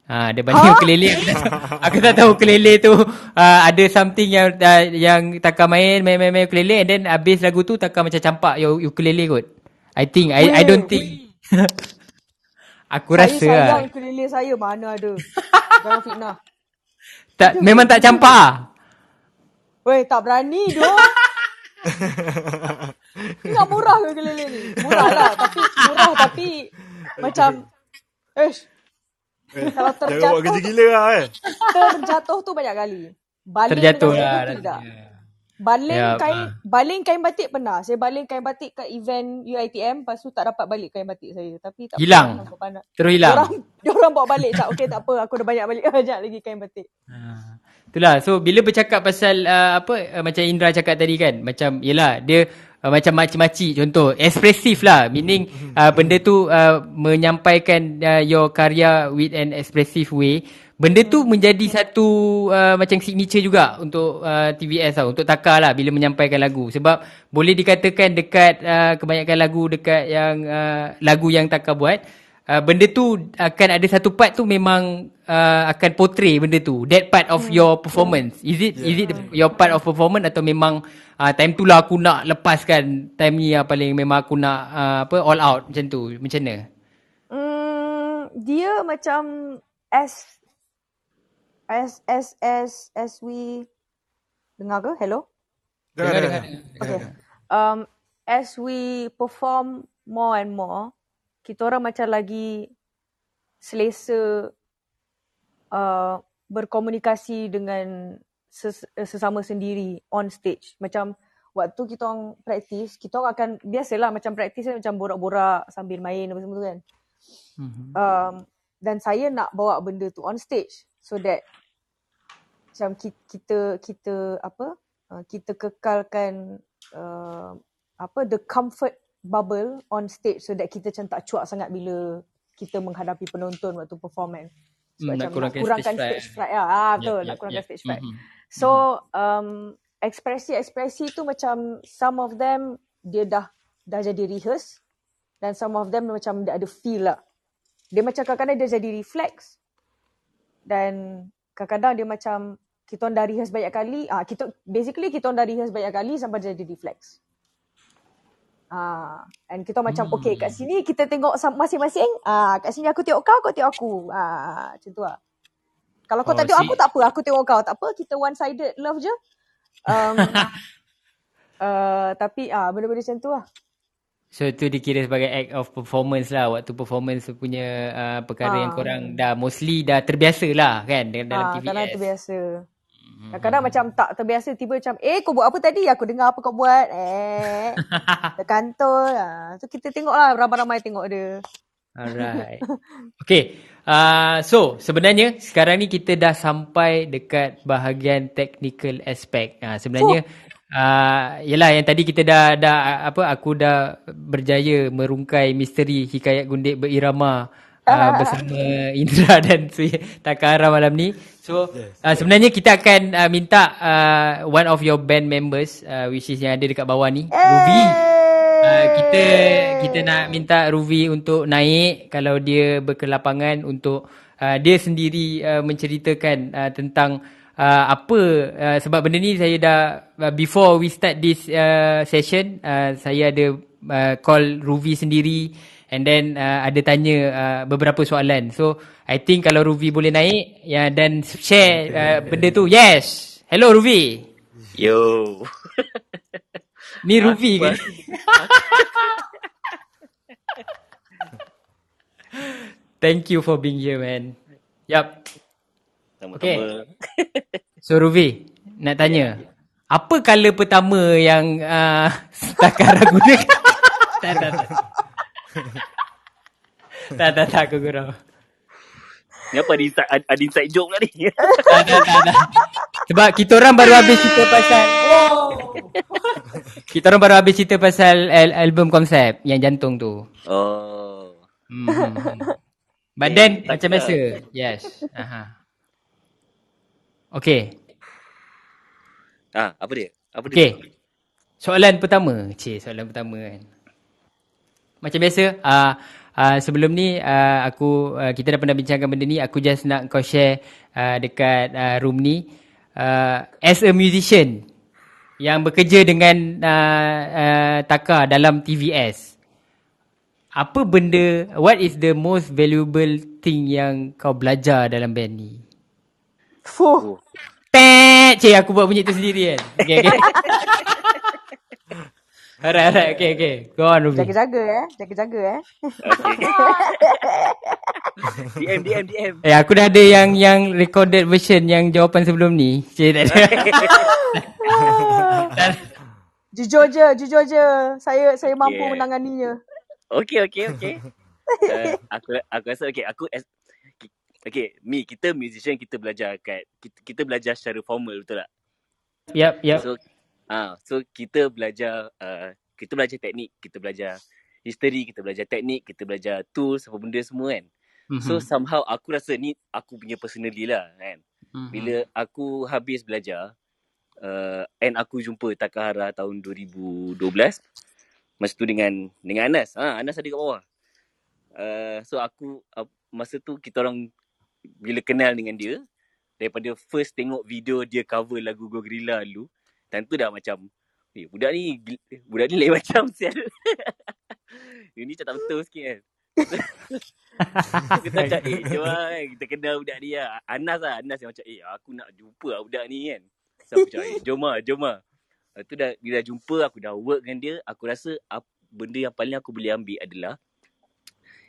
Ha, dia baling ukulele aku tak, aku tak tahu ukulele tu uh, ada something yang uh, yang Taka main main main, main ukulele and then habis lagu tu Taka macam campak your ukulele kot. I think I I don't think aku saya rasa lah. sayang ukulele saya mana ada. Jangan fitnah. Tak memang tak campak ah. Weh, tak berani doh. Ingat murah ke ukulele ni? Murah lah. Tapi, murah tapi macam, eh, Eh, Kalau jangan terjatuh buat kerja gila lah eh terjatuh tu banyak kali. Baling Terjatuh lah. tidak. Baling Ya, kain ah. baling kain batik pernah. Saya baling kain batik kat event UiTM lepas tu tak dapat balik kain batik saya. Tapi tak Hilang. Terus hilang. Orang orang bawa balik tak okey tak apa aku dah banyak balik banyak lagi kain batik. Ha. Itulah. So bila bercakap pasal uh, apa uh, macam Indra cakap tadi kan, macam yalah dia uh, macam makcik-makcik contoh, ekspresif lah. Meaning uh, benda tu uh, menyampaikan uh, your karya with an expressive way. Benda tu menjadi satu uh, macam signature juga untuk uh, TVS tau, untuk Taka lah bila menyampaikan lagu. Sebab boleh dikatakan dekat uh, kebanyakan lagu dekat yang uh, lagu yang Taka buat, uh, benda tu akan ada satu part tu memang uh, akan portray benda tu that part of your performance is it yeah. is it the- your part of performance atau memang uh, time tu lah aku nak lepaskan time ni yang paling memang aku nak uh, apa all out macam tu macam mana Hmm, dia macam as as as as as we dengar ke? Hello? Dengar, Dengar, dengar. dengar. Okay. Um, as we perform more and more, kita orang macam lagi selesa uh, berkomunikasi dengan ses- sesama sendiri on stage. Macam waktu kita orang praktis, kita orang akan biasalah macam praktis kan macam borak-borak sambil main apa semua tu kan. Mhm. Um, dan saya nak bawa benda tu on stage so that macam kita kita, kita apa uh, kita kekalkan uh, apa the comfort bubble on stage so that kita macam tak cuak sangat bila kita menghadapi penonton waktu perform kan. So, Hmm, nak macam kurangkan kurangkan stage fright. stage fright. Ah, ah betul, Yep, nak kurangkan yep. stage fright. Mhm. So um, ekspresi-ekspresi tu macam some of them dia dah dah jadi rehearse dan some of them macam dia ada feel lah. Dia macam kadang-kadang dia jadi reflex dan kadang-kadang dia macam kita dah rehearse banyak kali. Ah kita basically kita dah rehearse banyak kali sampai jadi reflex. Ah, and kita macam Hmm. okay kat sini kita tengok sam- masing-masing. Ah, kat sini aku tengok kau, kau tengok aku. Ah, macam tu lah. Kalau kau Oh, tak tengok see. aku tak apa, aku tengok kau. Tak apa, kita one sided love je. Um, uh, tapi ah benda-benda macam tu lah. So tu dikira sebagai act of performance lah Waktu performance punya uh, perkara yang Ah. korang dah mostly dah terbiasa lah kan dengan dalam Ah, TVS kadang terbiasa. Kadang-kadang macam tak terbiasa tiba macam eh kau buat apa tadi? Aku dengar apa kau buat. Eh. Terkantul. Ah, so kita tengok lah ramai-ramai tengok dia. Alright. Okay. Uh, so sebenarnya sekarang ni kita dah sampai dekat bahagian technical aspect. Uh, sebenarnya uh, yalah yang tadi kita dah dah apa aku dah berjaya merungkai misteri hikayat gundik berirama uh, bersama Indra dan Sri Takara malam ni. So uh, sebenarnya kita akan uh, minta uh, one of your band members uh, which is yang ada dekat bawah ni, Ruby. Uh, kita kita nak minta Ruvi untuk naik kalau dia berkelapangan untuk uh, dia sendiri uh, menceritakan uh, tentang uh, apa uh, sebab benda ni saya dah uh, before we start this uh, session uh, saya ada uh, call Ruvi sendiri and then uh, ada tanya uh, beberapa soalan. So I think kalau Ruvi boleh naik ya dan share uh, benda tu. Yes. Hello Ruvi. Yo. Ni Ruvi kan? Thank you for being here, man. Yup. Sama-sama. Okay. So, Ruvi, nak tanya. Apa color pertama yang uh, Takara gunakan? tak, tak, tak. tak, tak, tak, aku gurau. Ni apa ada inside, ada inside joke pula ni? Tak, tak, tak, tak. Sebab kita orang baru habis cerita pasal... Kita orang baru habis cerita pasal al- album konsep yang jantung tu. oh. Hmm. But then tak macam kira. biasa. Yes. Aha. Okay. Ah, apa dia? Apa dia? Okay. Soalan pertama. Cik, soalan pertama kan. Macam biasa, uh, uh, sebelum ni uh, aku uh, kita dah pernah bincangkan benda ni, aku just nak kau share uh, dekat uh, room ni uh, as a musician yang bekerja dengan uh, uh, Taka dalam TVS. Apa benda, what is the most valuable thing yang kau belajar dalam band ni? Fuh. Pet! Cik, aku buat bunyi tu sendiri kan. Okay, okay. alright, alright. Okay, okay. Go on, Ruby. Jaga-jaga eh. Jaga-jaga eh. DM, DM, DM. Eh, aku dah ada yang yang recorded version yang jawapan sebelum ni. Cik, tak ada. Jujur je, jujur je. Saya saya mampu Yeah. menanganinya. Okay, okay, okay. Uh, aku aku rasa okay, aku as, Okay, mi kita musician kita belajar kat kita, kita belajar secara formal betul tak? Yap, yap. So ah so kita belajar uh, kita belajar teknik, kita belajar history, kita belajar teknik, kita belajar tools apa benda semua kan. So Mhm. somehow aku rasa ni aku punya personally lah kan. Mhm. Bila aku habis belajar uh, and aku jumpa Takahara tahun 2012 masa tu dengan dengan Anas. Ha Anas ada kat bawah. Uh, so aku uh, masa tu kita orang bila kenal dengan dia daripada first tengok video dia cover lagu Go Gorilla dulu tu dah macam eh budak ni gil- budak ni lain macam sial. Dia ni macam tak betul sikit kan. kita macam eh jom kan. Kita kenal budak ni lah. Anas lah. Anas yang macam eh aku nak jumpa lah budak ni kan. So aku macam eh jom lah jom lah. Lepas tu dah, bila dah jumpa aku dah work dengan dia. Aku rasa ap, benda yang paling aku boleh ambil adalah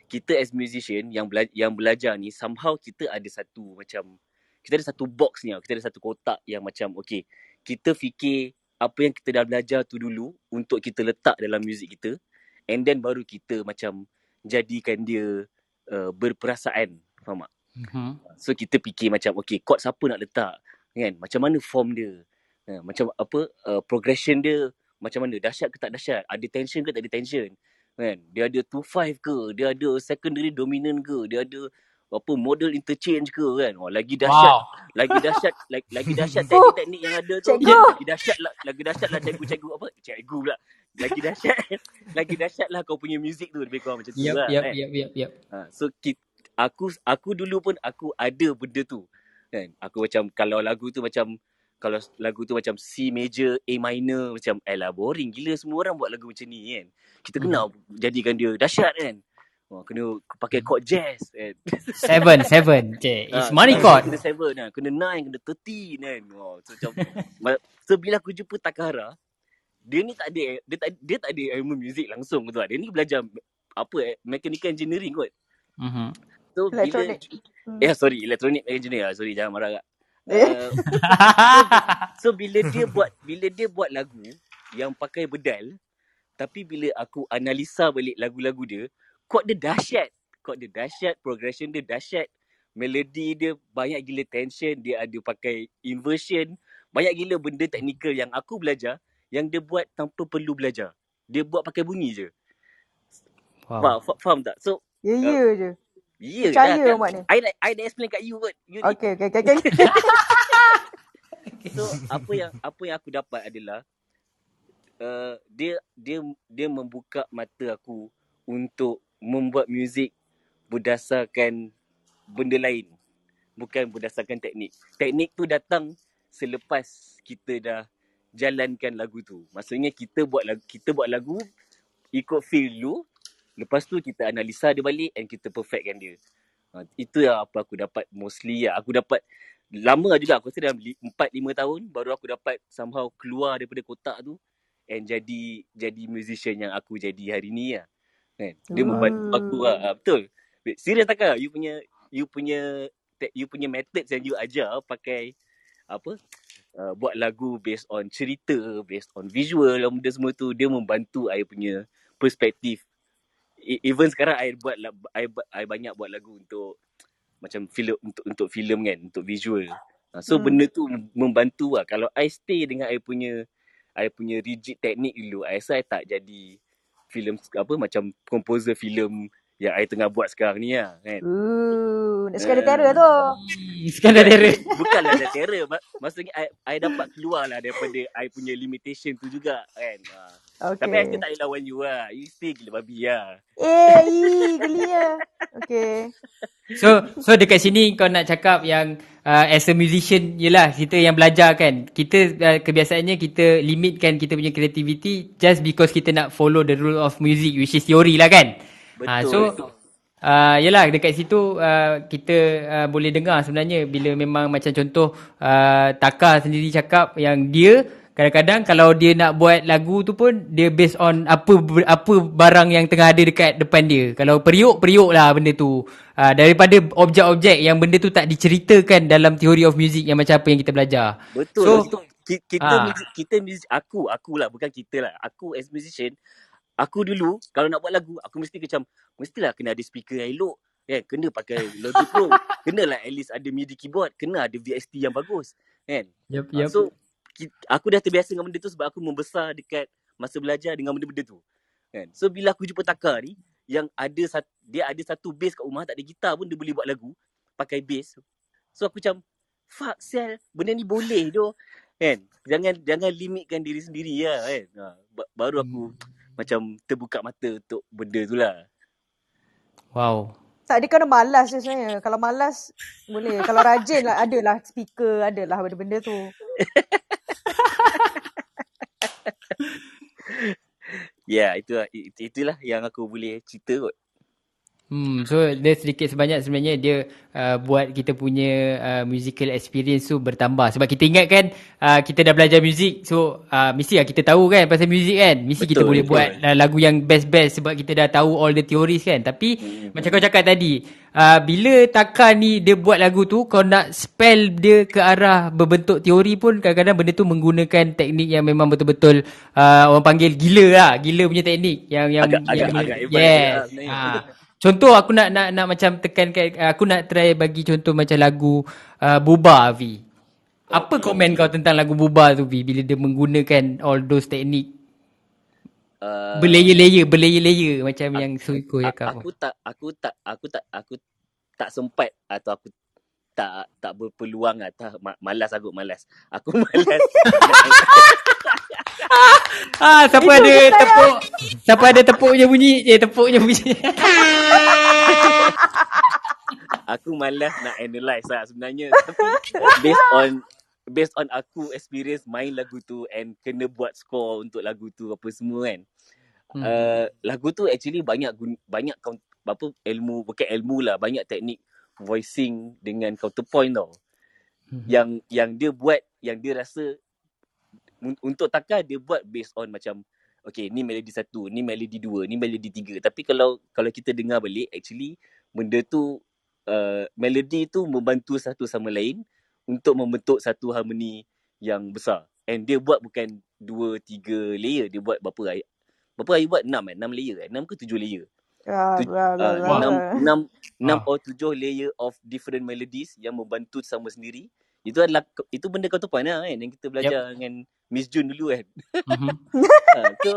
kita as musician yang bela- yang belajar ni somehow kita ada satu macam kita ada satu box ni kita ada satu kotak yang macam okay kita fikir apa yang kita dah belajar tu dulu untuk kita letak dalam muzik kita and then baru kita macam jadikan dia uh, berperasaan. Faham tak? Mhm. so kita fikir macam okay chord siapa nak letak? Kan? Macam mana form dia? Ha, macam apa uh, progression dia? Macam mana? Dahsyat ke tak dahsyat? Ada tension ke tak ada tension? Kan? Dia ada 2-5 ke? Dia ada secondary dominant ke? Dia ada apa model interchange ke kan oh, lagi dahsyat Wow. lagi dahsyat lagi, lagi dahsyat teknik-teknik yang ada tu Cikgu. lagi dahsyat lah lagi dahsyat lah cikgu-cikgu apa cikgu pula lagi dahsyat lagi dahsyat lah kau punya music tu lebih kurang macam tu Yep, lah yep, kan yep, yep, yep. Ha, so kita, aku aku dulu pun aku ada benda tu. Kan? Aku macam kalau lagu tu macam kalau lagu tu macam C major, A minor macam elah boring gila semua orang buat lagu macam ni kan. Kita kena jadikan dia dahsyat kan. Oh, kena pakai chord jazz kan. Seven, seven. Okay. It's Ah, money chord. Kena seven kan. Kena nine, kena thirteen kan. Oh, so macam ma- so bila aku jumpa Takahara, dia ni tak ada dia tak dia tak ada ilmu muzik langsung tu. Dia ni belajar apa eh, mechanical engineering kot. Mhm. So Electronic. bila Hmm. Eh sorry Electronic engineer Sorry jangan marah kak Eh. uh, So bila dia buat Bila dia buat lagu Yang pakai bedal Tapi bila aku analisa balik lagu-lagu dia Chord dia dahsyat Chord dia dahsyat Progression dia dahsyat Melody dia banyak gila tension Dia ada pakai inversion Banyak gila benda teknikal yang aku belajar Yang dia buat tanpa perlu belajar Dia buat pakai bunyi je Wow. faham, fa- faham tak? So Ya, ya je. Ya Percaya dah, kan? I, nak- I dah explain kat you kot You ni Okey, okey, okey. okey. So apa yang apa yang aku dapat adalah uh, dia dia dia membuka mata aku untuk membuat muzik berdasarkan benda lain bukan berdasarkan teknik. Teknik tu datang selepas kita dah jalankan lagu tu. Maksudnya kita buat lagu kita buat lagu ikut feel dulu lepas tu kita analisa dia balik and kita perfectkan dia. Ha, itu yang apa aku dapat mostly lah. Aku dapat lama juga aku rasa dalam 4 5 tahun baru aku dapat somehow keluar daripada kotak tu and jadi jadi musician yang aku jadi hari ni lah. Kan? Dia membantu aku lah. Ha, betul. Serius tak kah? You punya you punya you punya methods yang you ajar pakai apa uh, buat lagu based on cerita, based on visual, dan benda semua tu dia membantu I punya perspektif. E- Even sekarang I buat I, I banyak buat lagu untuk macam filem untuk untuk filem kan, untuk visual. So Hmm. benda tu membantu lah. Kalau I stay dengan I punya I punya rigid teknik dulu, I rasa I tak jadi filem apa macam composer filem yang I tengah buat sekarang ni lah kan. Uh, nak sekali Eh. terror tu. Hmm, Sekarang dah terror. Bukanlah ada terror. Mak- Maksudnya I, I dapat keluar lah daripada I punya limitation tu juga kan. Ha. Okey. Tapi still tak boleh lawan you lah. You still gila babi lah. Eh, ii, geli ya. Okey. So so dekat sini kau nak cakap yang uh, as a musician yelah kita yang belajar kan. Kita uh, kebiasaannya kita limitkan kita punya creativity just because kita nak follow the rule of music which is theory lah kan. Ah, Betul. so uh, yelah dekat situ uh, kita uh, boleh dengar sebenarnya bila memang macam contoh uh, Taka sendiri cakap yang dia kadang-kadang kalau dia nak buat lagu tu pun dia based on apa apa barang yang tengah ada dekat depan dia. Kalau periuk periuk lah benda tu. Uh, daripada objek-objek yang benda tu tak diceritakan dalam theory of music yang macam apa yang kita belajar. Betul. So, So, kita kita, ah. music, kita music, aku aku lah bukan kita lah. Aku as musician, aku dulu kalau nak buat lagu, aku mesti macam mestilah kena ada speaker yang elok. Kan? Kena pakai Logic Pro. Kenalah at least ada MIDI keyboard. Kena ada VST yang bagus. Kan? Yup, Ah, yup. So aku dah terbiasa dengan benda tu sebab aku membesar dekat masa belajar dengan benda-benda tu. Kan? So bila aku jumpa Taka ni yang ada dia ada satu bass kat rumah tak ada gitar pun dia boleh buat lagu pakai bass. So aku macam fuck sel benda ni boleh doh. Kan? Jangan jangan limitkan diri sendiri lah kan. Ha, ba- baru aku macam terbuka mata untuk benda tu lah. Wow. Tak, dia kena malas je sebenarnya. Kalau malas, boleh. Kalau rajin lah, adalah speaker, adalah benda-benda tu. Ya, yeah, itulah it- itulah yang aku boleh cerita kot. Hmm, so dia sedikit sebanyak sebenarnya dia uh, buat kita punya uh, musical experience tu bertambah. Sebab kita ingat kan uh, kita dah belajar muzik so uh, mesti lah kita tahu kan pasal muzik kan. Mesti betul, kita boleh betul. buat uh, lagu yang best-best sebab kita dah tahu all the theories kan. Tapi hmm. macam kau cakap tadi, uh, bila Taka ni dia buat lagu tu kau nak spell dia ke arah berbentuk teori pun kadang-kadang benda tu menggunakan teknik yang memang betul-betul uh, orang panggil gila lah. Gila punya teknik yang yang agak, yang, agak, yang yes. Agak ha. Contoh aku nak nak nak macam tekankan aku nak try bagi contoh macam lagu uh, Buba V. Apa komen kau tentang lagu Buba tu V bila dia menggunakan all those teknik uh, berlayer-layer berlayer-layer macam uh, yang Suiko cakap. Aku tak aku tak aku tak aku tak sempat atau aku tak tak berpeluang atau malas aku malas. Aku malas. ah, siapa ada tepuk? Siapa ada tepuknya bunyi? Eh, tepuknya bunyi. aku malas nak analyse lah sebenarnya. based on based on aku experience main lagu tu and kena buat score untuk lagu tu apa semua kan. Hmm. Uh, lagu tu actually banyak banyak apa ilmu bukan ilmu lah banyak teknik voicing dengan counterpoint tau. Hmm. Yang yang dia buat yang dia rasa untuk takar dia buat based on macam okay ni melodi satu, ni melodi dua, ni melodi tiga. Tapi kalau kalau kita dengar balik actually benda tu uh, melodi tu membantu satu sama lain untuk membentuk satu harmoni yang besar. And dia buat bukan dua, tiga layer. Dia buat berapa ayat? Berapa ayat buat? Enam eh? Enam layer eh? Enam ke tujuh layer? Ya, tu, uh, enam, enam, enam ah. or tujuh layer of different melodies yang membantu sama sendiri. Itu adalah itu benda kau tu lah kan yang kita belajar yep. dengan Miss Jun dulu kan. Mm-hmm. uh, so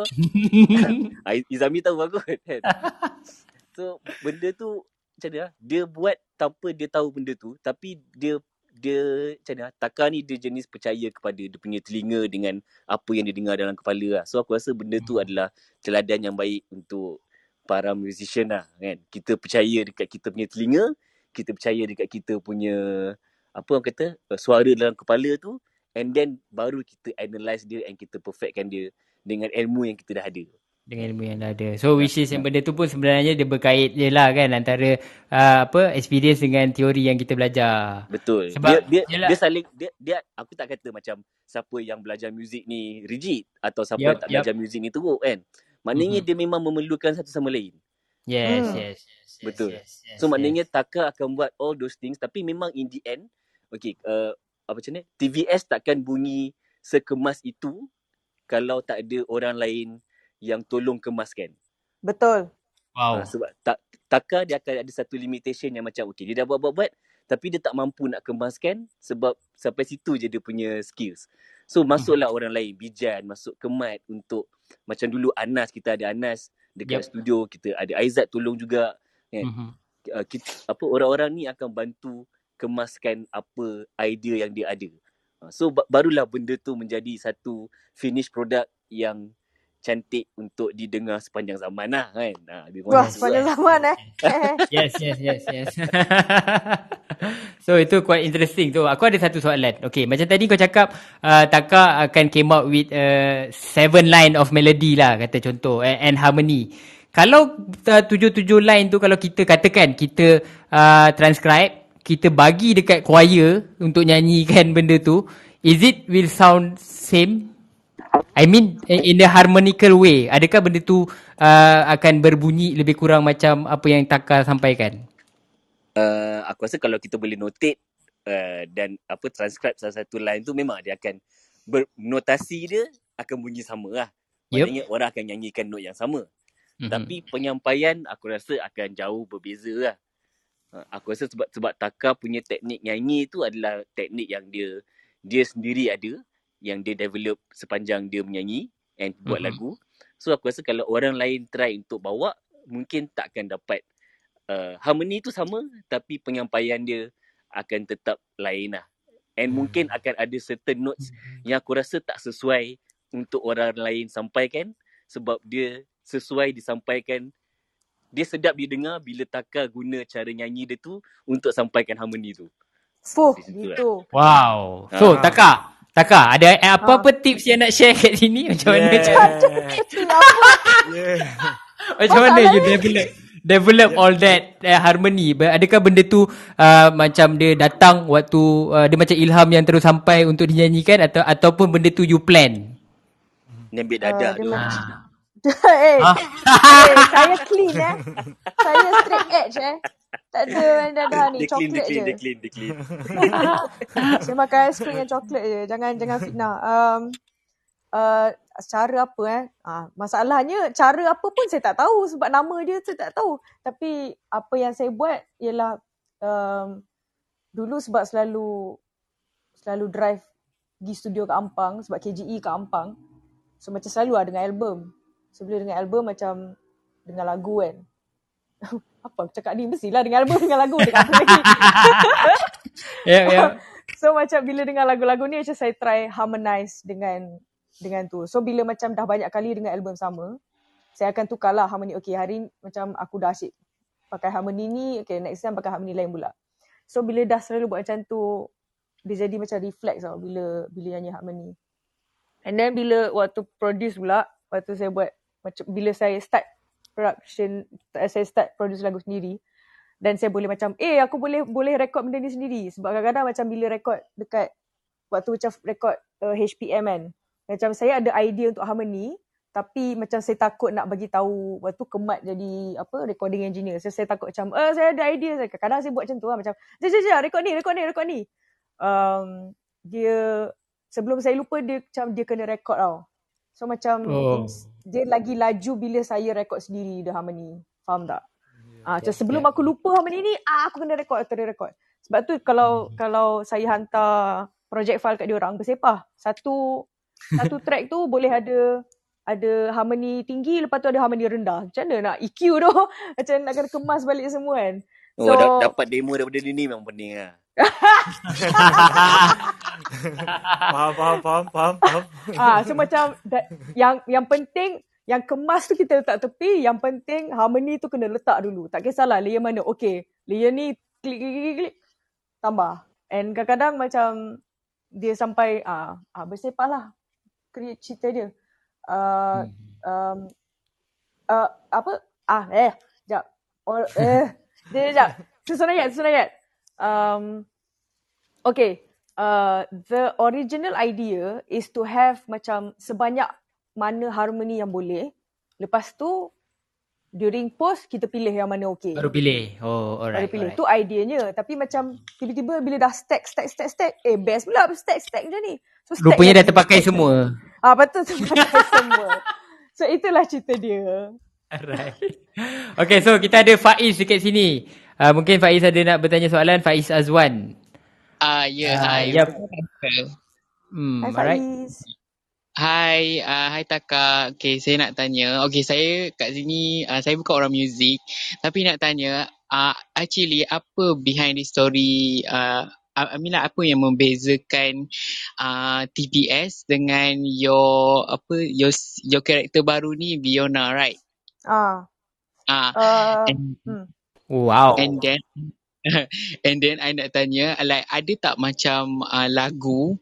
Izami tahu aku kan. So benda tu macam mana dia buat tanpa dia tahu benda tu tapi dia dia macam mana Taka ni dia jenis percaya kepada dia punya telinga dengan apa yang dia dengar dalam kepala lah. So aku rasa benda tu mhm. adalah teladan yang baik untuk para musician lah kan. Kita percaya dekat kita punya telinga, kita percaya dekat kita punya apa orang kata uh, suara dalam kepala tu and then baru kita analyse dia and kita perfectkan dia dengan ilmu yang kita dah ada dengan ilmu yang dah ada. So which is yang benda tu pun sebenarnya dia berkait je lah kan antara uh, apa experience dengan teori yang kita belajar. Betul. Sebab dia dia, dia saling dia, dia aku tak kata macam siapa yang belajar muzik ni rigid atau siapa yep, yang tak yep. belajar muzik ni teruk kan. Maknanya mm-hmm. dia memang memerlukan satu sama lain. Yes, hmm. yes, yes. Betul. Yes, yes, so maknanya yes. Taka akan buat all those things tapi memang in the end okay, uh, apa macam ni? TVS takkan bunyi sekemas itu kalau tak ada orang lain yang tolong kemaskan. Betul. Wow. Uh, sebab tak Taka dia akan ada satu limitation yang macam okay, dia dah buat-buat-buat tapi dia tak mampu nak kemaskan sebab sampai situ je dia punya skills. So masuklah hmm. orang lain, Bijan, masuk kemat untuk macam dulu Anas, kita ada Anas dekat yep. studio, kita ada Aizat tolong juga. Kan? Mm-hmm. Uh, kita, apa orang-orang ni akan bantu kemaskan apa idea yang dia ada. Ha, so barulah benda tu menjadi satu finish product yang cantik untuk didengar sepanjang zaman lah kan. Ha, Wah sepanjang kan. zaman eh. yes, yes, yes, yes. so itu quite interesting tu. Aku ada satu soalan. Okay macam tadi kau cakap uh, Taka akan came out with uh, seven line of melody lah kata contoh and, and harmony. Kalau uh, tujuh-tujuh line tu kalau kita katakan kita uh, transcribe kita bagi dekat choir untuk nyanyikan benda tu, is it will sound same? I mean in the harmonical way. Adakah benda tu uh, akan berbunyi lebih kurang macam apa yang Taka sampaikan? Uh, aku rasa kalau kita boleh notate uh, dan apa transcribe salah satu line tu memang dia akan bernotasi dia akan bunyi sama lah. Maksudnya yep. orang akan nyanyikan note yang sama. Mm-hmm. Tapi penyampaian aku rasa akan jauh berbeza lah. Ha, aku rasa sebab sebab Taka punya teknik nyanyi tu adalah teknik yang dia dia sendiri ada yang dia develop sepanjang dia menyanyi and buat mm-hmm. lagu. So aku rasa kalau orang lain try untuk bawa mungkin tak akan dapat uh, harmony tu sama tapi penyampaian dia akan tetap lain lah. And mm-hmm. mungkin akan ada certain notes mm-hmm. yang aku rasa tak sesuai untuk orang lain sampaikan sebab dia sesuai disampaikan dia sedap didengar bila Taka guna cara nyanyi dia tu untuk sampaikan harmoni tu. Fuh, gitu. Lah. Wow. So, ha. Taka, Taka, ada apa-apa ha. tips yang nak share kat sini? Macam yeah. mana? yeah. yeah. Macam mana you develop develop all that uh, harmony? Adakah benda tu uh, macam dia datang waktu uh, dia macam ilham yang terus sampai untuk dinyanyikan atau ataupun benda tu you plan? Ni ambil Uh, tu. macam Ah. eh, Ah. eh, saya clean eh. Saya straight edge eh. Tak ada yang ni, Dia clean, dia coklat clean, je. dia clean, dia clean. saya makan ice cream yang coklat je. Jangan jangan fitnah. Um, uh, cara apa eh? Ah, masalahnya cara apa pun saya tak tahu sebab nama dia saya tak tahu. Tapi apa yang saya buat ialah um, dulu sebab selalu selalu drive pergi studio kat Ampang sebab KGE kat Ampang. So macam selalu lah dengan album. So bila dengan album macam dengan lagu kan. apa aku cakap ni mestilah dengan album dengan lagu dengan apa lagi. Ya, ya. So macam bila dengar lagu-lagu ni macam saya try harmonize dengan dengan tu. So bila macam dah banyak kali dengan album sama, saya akan tukar lah harmony. Okay hari ni macam aku dah asyik pakai harmony ni, okay next time pakai harmony lain pula. So bila dah selalu buat macam tu, dia jadi macam reflex tau bila bila nyanyi harmony. And then bila waktu produce pula, waktu saya buat macam bila saya start production, saya start produce lagu sendiri, dan saya boleh macam eh aku boleh boleh rekod benda ni sendiri. Sebab kadang-kadang macam bila rekod dekat waktu macam rekod uh, HPM kan macam saya ada idea untuk harmony tapi macam saya takut nak bagi tahu waktu kemat jadi apa recording engineer. So saya takut macam eh saya ada idea saya. Kadang saya buat macam tu lah macam jap jap jap rekod ni rekod ni rekod ni. Um, dia sebelum saya lupa dia macam dia kena rekod tau. So macam Oh. Dia lagi laju bila saya rekod sendiri the harmony faham tak Ah, macam Yes, sebelum yeah. aku lupa harmony ni, ah, aku kena rekod, kena rekod. Sebab tu kalau kalau saya hantar project file kat dia orang bersepah. Satu satu track tu boleh ada ada harmony tinggi, lepas tu ada harmony rendah. Macam mana nak EQ tu? Macam nak kena kemas balik semua kan. Oh, So, da- dapat demo daripada dia ni memang pening lah. Faham, faham, faham, faham, faham. ah, so macam that, yang yang penting yang kemas tu kita letak tepi, yang penting harmony tu kena letak dulu. Tak kisahlah layer mana. Okay, layer ni klik klik klik klik tambah. And kadang-kadang macam dia sampai ah, ah bersepah lah create cerita dia. Uh, um, uh, apa? Ah, eh, jap. Or, eh, dia jap. Susun ayat, susun ayat. Um, okay. Uh, the original idea is to have macam sebanyak mana harmony yang boleh. Lepas tu, during post, kita pilih yang mana okay. Baru pilih. Oh, alright. Baru pilih. alright. Tu ideanya. Tapi macam tiba-tiba bila dah stack, stack, stack, stack. Eh, best pula stack, stack macam ni. So, stack Rupanya dah terpakai stack semua. Ah betul terpakai semua. So itulah cerita dia. Alright. Okay, so kita ada Faiz dekat sini. Uh, mungkin Faiz ada nak bertanya soalan. Faiz Azwan. Ah, ya, Ah, hai. yep. Hmm, alright. Faiz. Hai, uh, hai Taka. Okay, saya nak tanya. Okay, saya kat sini, uh, saya bukan orang muzik. Tapi nak tanya, uh, actually apa behind the story, uh, I lah, apa yang membezakan uh, TPS dengan your apa your your karakter baru ni Fiona right? Ah. Ah Uh, and hmm. Wow. And then and then I nak tanya like ada tak macam uh, lagu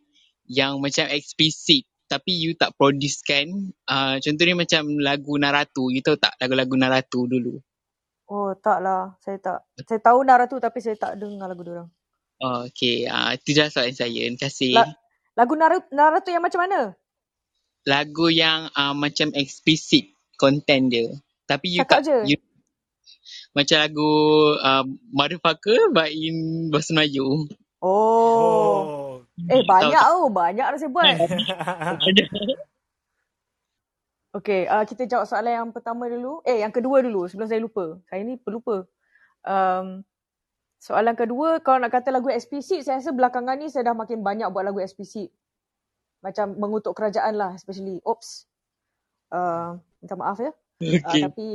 yang macam eksplisit tapi you tak produce kan? Uh, contohnya macam lagu Naratu. You tahu tak lagu-lagu Naratu dulu? Oh tak lah. Saya tak. Saya tahu Naratu tapi saya tak dengar lagu dia orang. Oh, okay. Uh, itu dah soalan saya. Terima kasih. La- lagu Naruto, Naruto yang macam mana? lagu yang uh, macam eksplisit content dia. Tapi you Cakap tak je. you macam lagu uh, Motherfucker but in bahasa Melayu. Oh. Oh. Eh banyak oh. Banyak dah saya buat. Okay. Uh, kita jawab soalan yang pertama dulu. Eh yang kedua dulu. Sebelum saya lupa. Saya ni pelupa. Um, soalan kedua. Kalau nak kata lagu eksplisit. Saya rasa belakangan ni saya dah makin banyak buat lagu eksplisit. Macam mengutuk kerajaan lah. Especially. Oops. Uh, minta maaf ya. Uh, Okay. tapi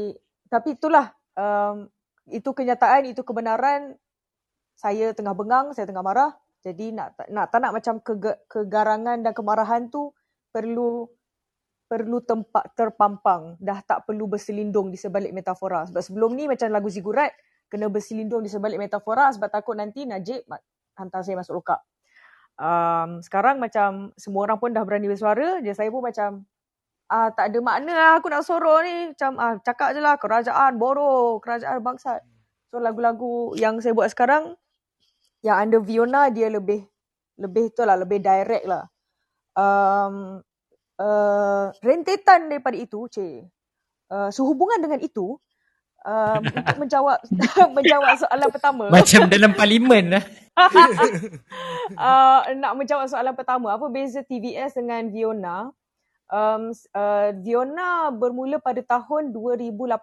tapi itulah um, itu kenyataan itu kebenaran. Saya tengah bengang saya tengah marah. Jadi nak nak tak nak macam kege, kegarangan dan kemarahan tu perlu perlu tempat terpampang. Dah tak perlu berselindung di sebalik metafora. Sebab sebelum ni macam lagu zigurat kena berselindung di sebalik metafora sebab takut nanti Najib hantar saya masuk lokap um, sekarang macam semua orang pun dah berani bersuara je saya pun macam ah tak ada makna lah aku nak sorok ni. Macam ah cakap je lah kerajaan bodoh, kerajaan bangsat. So lagu-lagu yang saya buat sekarang yang under Viona dia lebih lebih tu lah lebih direct lah. Um, uh, rentetan daripada itu, cik. Uh, sehubungan dengan itu, um, untuk menjawab menjawab soalan pertama. Macam dalam parlimen lah. uh, nak menjawab soalan pertama, apa beza TVS dengan Viona? Um, uh, Viona bermula pada tahun 2018.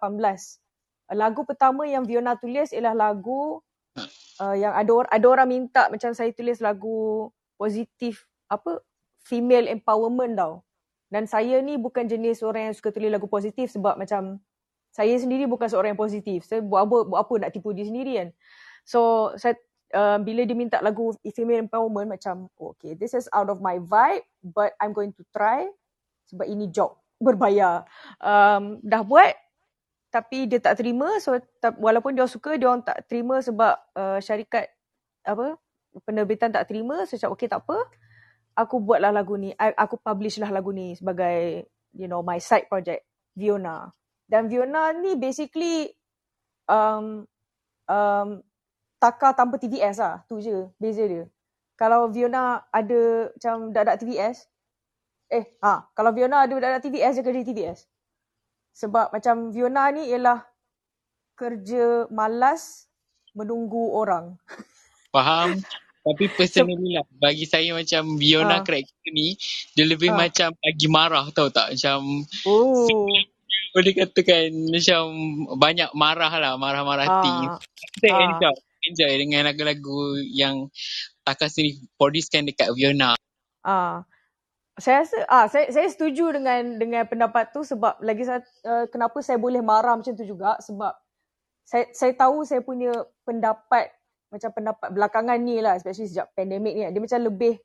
Lagu pertama yang Viona tulis ialah lagu uh, yang ada ada orang minta macam saya tulis lagu positif apa female empowerment tau. Dan saya ni bukan jenis orang yang suka tulis lagu positif sebab macam saya sendiri bukan seorang yang positif. Saya buat apa buat apa nak tipu diri sendiri kan. So saya uh, bila dia minta lagu female empowerment macam oh, okay this is out of my vibe but I'm going to try sebab ini job berbayar. Um, dah buat tapi dia tak terima so ta- walaupun dia suka dia orang tak terima sebab uh, syarikat apa penerbitan tak terima so cakap okey tak apa. Aku buatlah lagu ni. I, aku publish lah lagu ni sebagai you know my side project Viona. Dan Viona ni basically um, um, Taka tanpa TVS lah. Tu je beza dia. Kalau Viona ada macam dak-dak TVS eh ha kalau Viona ada dak-dak TVS dia kerja TVS sebab macam Viona ni ialah kerja malas menunggu orang. Faham. Tapi personally lah, bagi saya macam Viona Ah. karakter ni, dia lebih Ah. macam lagi marah tau tak? Macam Oh. boleh katakan macam banyak marah lah, marah-marah hati. Ah. Saya Ah. enjoy, enjoy dengan lagu-lagu yang Taka sendiri producekan dekat Viona. Ah. Saya rasa ah saya saya setuju dengan dengan pendapat tu sebab lagi uh, kenapa saya boleh marah macam tu juga sebab saya saya tahu saya punya pendapat macam pendapat belakangan ni lah especially sejak pandemik ni dia macam lebih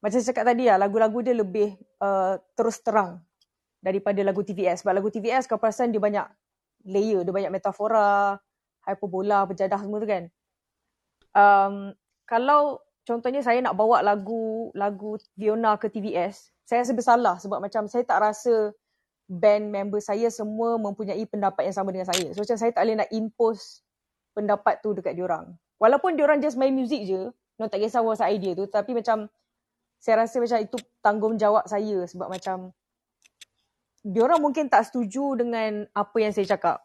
macam saya cakap tadi lah lagu-lagu dia lebih uh, terus terang daripada lagu TVS sebab lagu TVS kau perasan dia banyak layer dia banyak metafora hyperbola berjadah semua tu kan. Um, kalau contohnya saya nak bawa lagu lagu Viona ke TVS, saya rasa bersalah sebab macam saya tak rasa band member saya semua mempunyai pendapat yang sama dengan saya. So macam saya tak boleh nak impose pendapat tu dekat diorang. Walaupun diorang just main music je, diorang tak kisah what's idea tu, tapi macam saya rasa macam itu tanggungjawab saya sebab macam diorang mungkin tak setuju dengan apa yang saya cakap.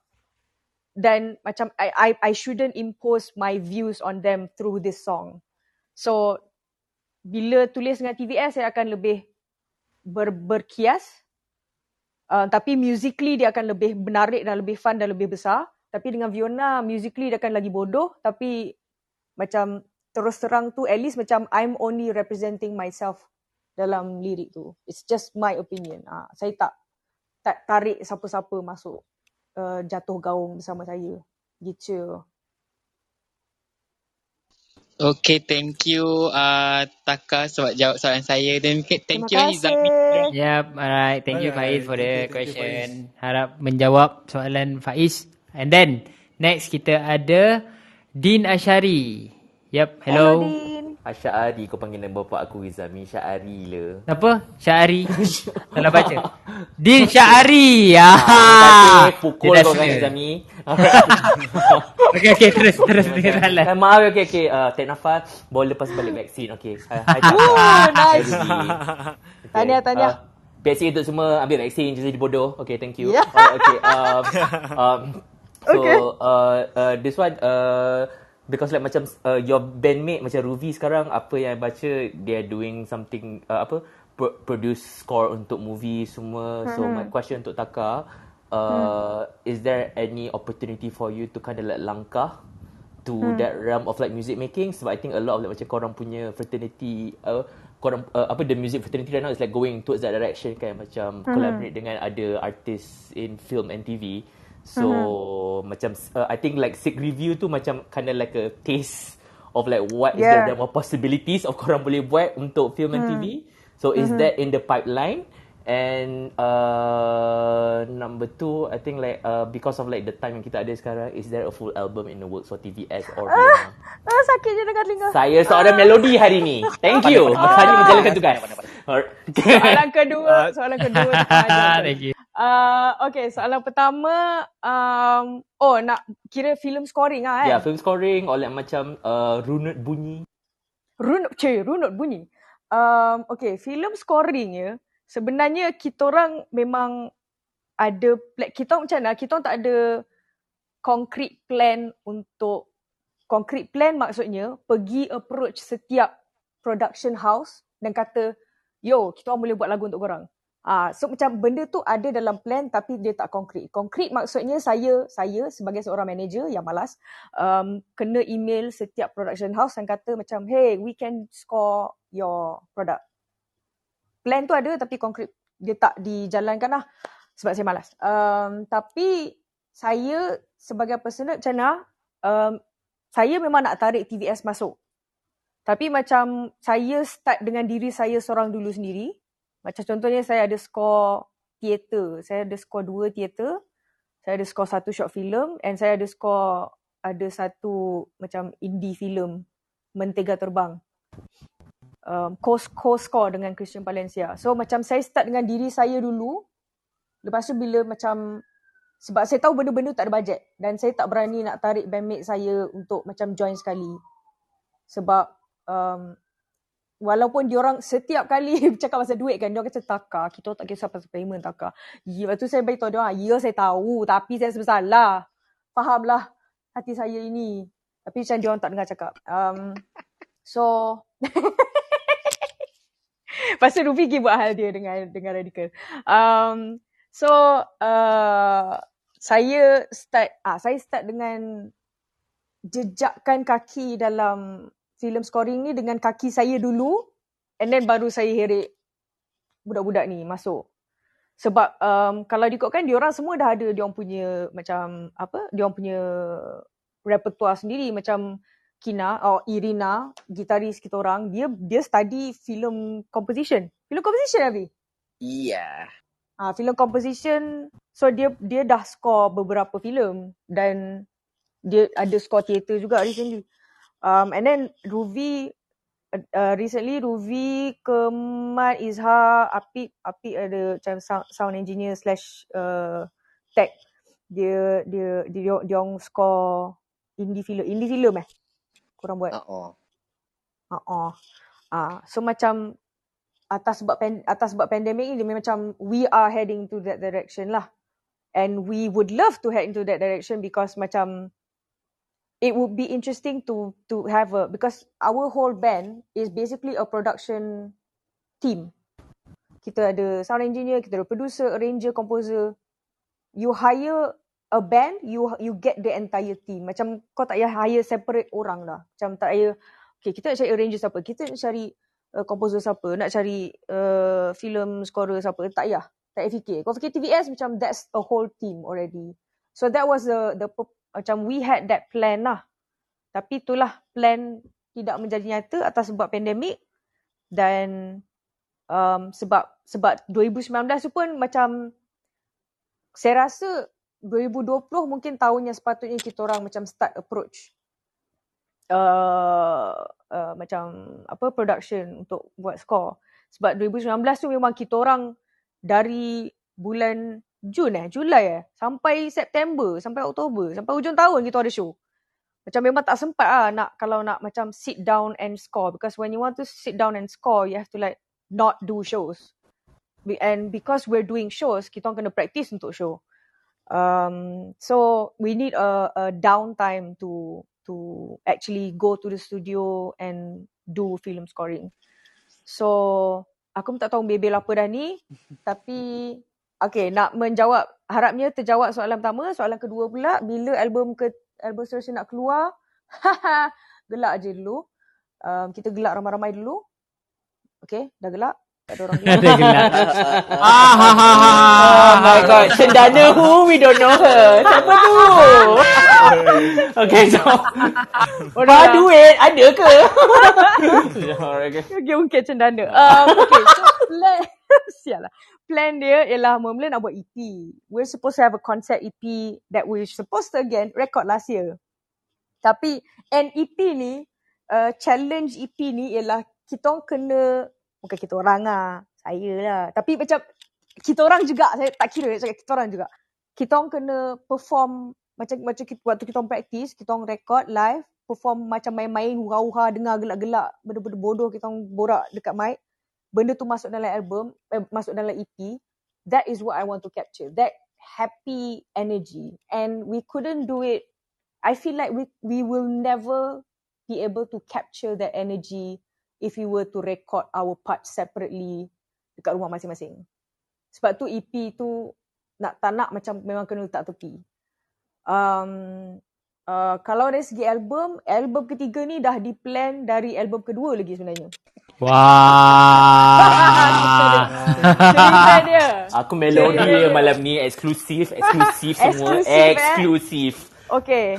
Dan macam I I I shouldn't impose my views on them through this song. So bila tulis dengan TVS saya akan lebih ber, berkias. Uh, tapi musically dia akan lebih menarik dan lebih fun dan lebih besar. Tapi dengan Viona musically dia akan lagi bodoh. Tapi macam terus terang tu at least macam I'm only representing myself dalam lirik tu. It's just my opinion. Uh, saya tak tak tarik siapa-siapa masuk uh, jatuh gaung bersama saya. Gitu Okay, thank you uh, Taka sebab jawab soalan saya. Dan thank Terima you kasih. Yep, alright. Thank you Faiz for thank the you, thank you, question. Harap menjawab soalan Faiz. And then next kita ada Din Ashari. Yep, hello. Hello, Din. Asyari kau panggil nama bapak aku Izami Syari lah. Apa? Syari. Salah baca. Din Syari. Ah, Ah. kata pukul kau kan sila. Izami. Okay, okay. Terus, terus. Terus. Terus. Eh, maaf okay okay. Uh, take nafas. Bawa lepas balik vaksin. Okay. Hai hai. Oh, nice. Okay. Tahniah, tahniah. Uh, vaksin untuk semua ambil vaksin jadi bodoh. Okay, thank you. Yeah. Alright, okay. Um, um, so Okay. uh, uh, this one uh, because like macam uh, your bandmate macam Ruby sekarang apa yang I baca they are doing something uh, apa pro- produce score untuk movie semua. So Hmm. my question untuk Taka uh, is there any opportunity for you to kind of like langkah to Hmm. that realm of like music making sebab I think a lot of like macam korang punya fraternity uh, korang uh, apa the music fraternity right now is like going towards that direction kan macam Hmm. collaborate dengan other artists in film and TV so Hmm. macam uh, I think like Sick Review tu macam kind of like a taste of like what is Yeah. the realm of possibilities of korang boleh buat untuk film and Hmm. TV so is that in the pipeline and uh, number two, I think like uh, because of like the time yang kita ada sekarang, is there a full album in the works for TVS or Fiona? Ah, sakit je dengar telinga. Saya seorang melodi hari ni. Thank you. Hanya menjalankan tugas. Alright. Soalan kedua, soalan kedua. Thank you. Uh, okay, soalan pertama, um, oh nak kira film scoring lah Ya, kan? yeah, film scoring or like macam uh, runut bunyi. Runut, cuy, runut bunyi. Um, okay, film scoring ya, sebenarnya kita orang memang ada, plan- kita orang macam mana, kita orang tak ada concrete plan untuk, concrete plan maksudnya pergi approach setiap production house dan kata, yo, kita orang boleh buat lagu untuk korang. Ah, so macam benda tu ada dalam plan tapi dia tak konkret. Konkret maksudnya saya saya sebagai seorang manager yang malas um, kena email setiap production house dan kata macam hey we can score your product. Plan tu ada tapi konkret dia tak dijalankan lah sebab saya malas. Um, tapi saya sebagai personal mana um, saya memang nak tarik TVS masuk. Tapi macam saya start dengan diri saya seorang dulu sendiri. Macam contohnya saya ada skor teater. Saya ada skor dua teater. Saya ada skor satu short film. And saya ada skor ada satu macam indie film. Mentega Terbang. Um, co-score dengan Christian Valencia. So macam saya start dengan diri saya dulu. Lepas tu bila macam sebab saya tahu benda-benda tak ada bajet dan saya tak berani nak tarik bandmate saya untuk macam join sekali. Sebab um, walaupun diorang setiap kali cakap pasal duit kan, diorang kata takar. Kita tak kisah pasal payment takar. Ya, lepas tu saya beritahu diorang, ya saya tahu tapi saya bersalah. Fahamlah hati saya ini. Tapi macam diorang tak dengar cakap. Um, so, tu Rufi pergi buat hal dia dengan dengan radikal. Um, so, uh, saya start, ah saya start dengan jejakkan kaki dalam filem scoring ni dengan kaki saya dulu and then baru saya heret budak-budak ni masuk. Sebab um, kalau diikutkan diorang semua dah ada diorang punya macam apa? Diorang punya repertoire sendiri macam Kina atau Irina, gitaris kita orang, dia dia study film composition. Film composition Abi? Iya. Ah, film composition so dia dia dah score beberapa filem dan dia ada score teater juga recently. Um, and then Ruvi uh, recently Ruvi, Kemal, Izhar, Apik, Apik ada macam sound, sound engineer slash uh, tech. Dia dia dia dia, dia orang score indie film, indie film eh. Korang buat. Oh. Uh-uh. Ah, so macam atas sebab pen, atas sebab pandemik ni dia macam we are heading to that direction lah. And we would love to head into that direction because macam it would be interesting to to have a because our whole band is basically a production team. Kita ada sound engineer, kita ada producer, arranger, composer. You hire a band, you you get the entire team. Macam kau tak payah hire separate orang lah. Macam tak payah, okay kita nak cari arranger siapa, kita nak cari uh, composer siapa, nak cari uh, film scorer siapa, tak payah. Tak payah fikir. Kau fikir TVS macam that's a whole team already. So that was the the macam we had that plan lah. Tapi itulah plan tidak menjadi nyata atas sebab pandemik dan um, sebab sebab 2019 tu pun macam saya rasa 2020 mungkin tahun yang sepatutnya kita orang macam start approach uh, uh, macam apa production untuk buat score. Sebab 2019 tu memang kita orang dari bulan Jun eh, Julai eh, sampai September, sampai Oktober, sampai hujung tahun kita ada show. Macam memang tak sempat lah nak kalau nak macam sit down and score because when you want to sit down and score you have to like not do shows. And because we're doing shows, kita orang kena practice untuk show. Um, so we need a, a downtime to to actually go to the studio and do film scoring. So aku pun tak tahu bebel apa dah ni, tapi okay nak menjawab harapnya terjawab soalan pertama, soalan kedua pula bila album ke album seterusnya nak keluar. gelak je dulu. Um, kita gelak ramai-ramai dulu. Okay, dah gelak. Tak ada orang gelak. Gelak. ah, ha, ha, ha. Oh my god, Cendana who? We don't know her. Siapa tu? okay, so. Ah, dah. duit ada ke? okay. Okay, ungkit cendana. Um, okay, so plan, sial lah. Plan dia ialah mula-mula nak buat EP. We're supposed to have a concept EP that we supposed to again record last year. Tapi and EP ni, uh, challenge EP ni ialah kita orang kena, bukan kita orang lah, saya lah. Tapi macam kita orang juga, saya tak kira cakap kita orang juga. Kita orang kena perform macam macam kita, waktu kita orang practice, kita orang record live, perform macam main-main hura-hura dengar gelak-gelak benda-benda bodoh kita orang borak dekat mic benda tu masuk dalam album eh, masuk dalam EP that is what I want to capture. That happy energy. And we couldn't do it. I feel like we we will never be able to capture that energy if we were to record our part separately dekat rumah masing-masing. Sebab tu EP tu nak tak nak macam memang kena letak tepi. Um, Uh, kalau dari segi album, album ketiga ni dah di plan dari album kedua lagi sebenarnya. Wah. Cerita dia. Aku melodi dia malam ni eksklusif, eksklusif semua, Eksklusif, eh? Okay.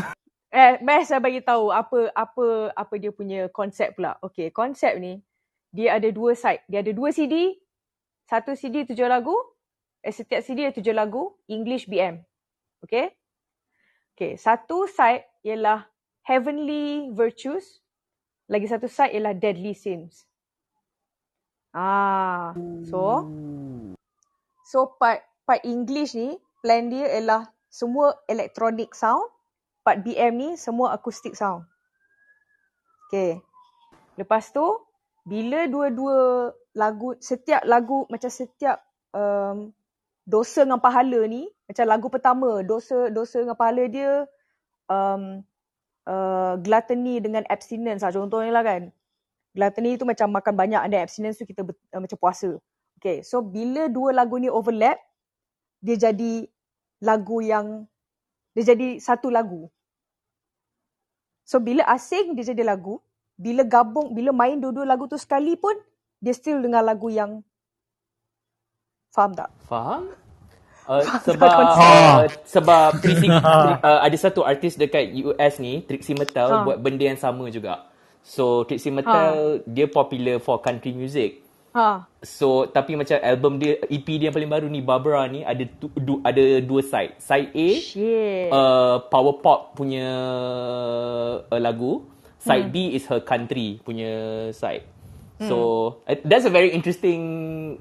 Eh, best saya bagi tahu apa apa apa dia punya konsep pula. Okay, konsep ni dia ada dua side. Dia ada dua CD. Satu CD tujuh lagu. Eh, setiap CD ada tujuh lagu. English BM. Okay. Okay, satu side ialah Heavenly Virtues. Lagi satu side ialah Deadly Sins. Ah, so so part part English ni plan dia ialah semua electronic sound. Part BM ni semua acoustic sound. Okay. Lepas tu bila dua-dua lagu setiap lagu macam setiap um, dosa dengan pahala ni macam lagu pertama dosa dosa dengan pahala dia um, uh, gluttony dengan abstinence lah contohnya lah kan gluttony tu macam makan banyak dan abstinence tu kita uh, macam puasa okay so bila dua lagu ni overlap dia jadi lagu yang dia jadi satu lagu so bila asing dia jadi lagu bila gabung bila main dua-dua lagu tu sekali pun dia still dengar lagu yang faham tak Faham? Uh, sebab uh, sebab Trixie, uh, ada satu artis dekat US ni Trixie Mattel Ha. buat benda yang sama juga. So Trixie Mattel dia popular for country music. ha So tapi macam album dia EP dia yang paling baru ni Barbara ni ada tu, du, ada dua side. Side A shit uh, power pop punya uh, lagu. Side Hmm. B is her country punya side. So uh, that's a very interesting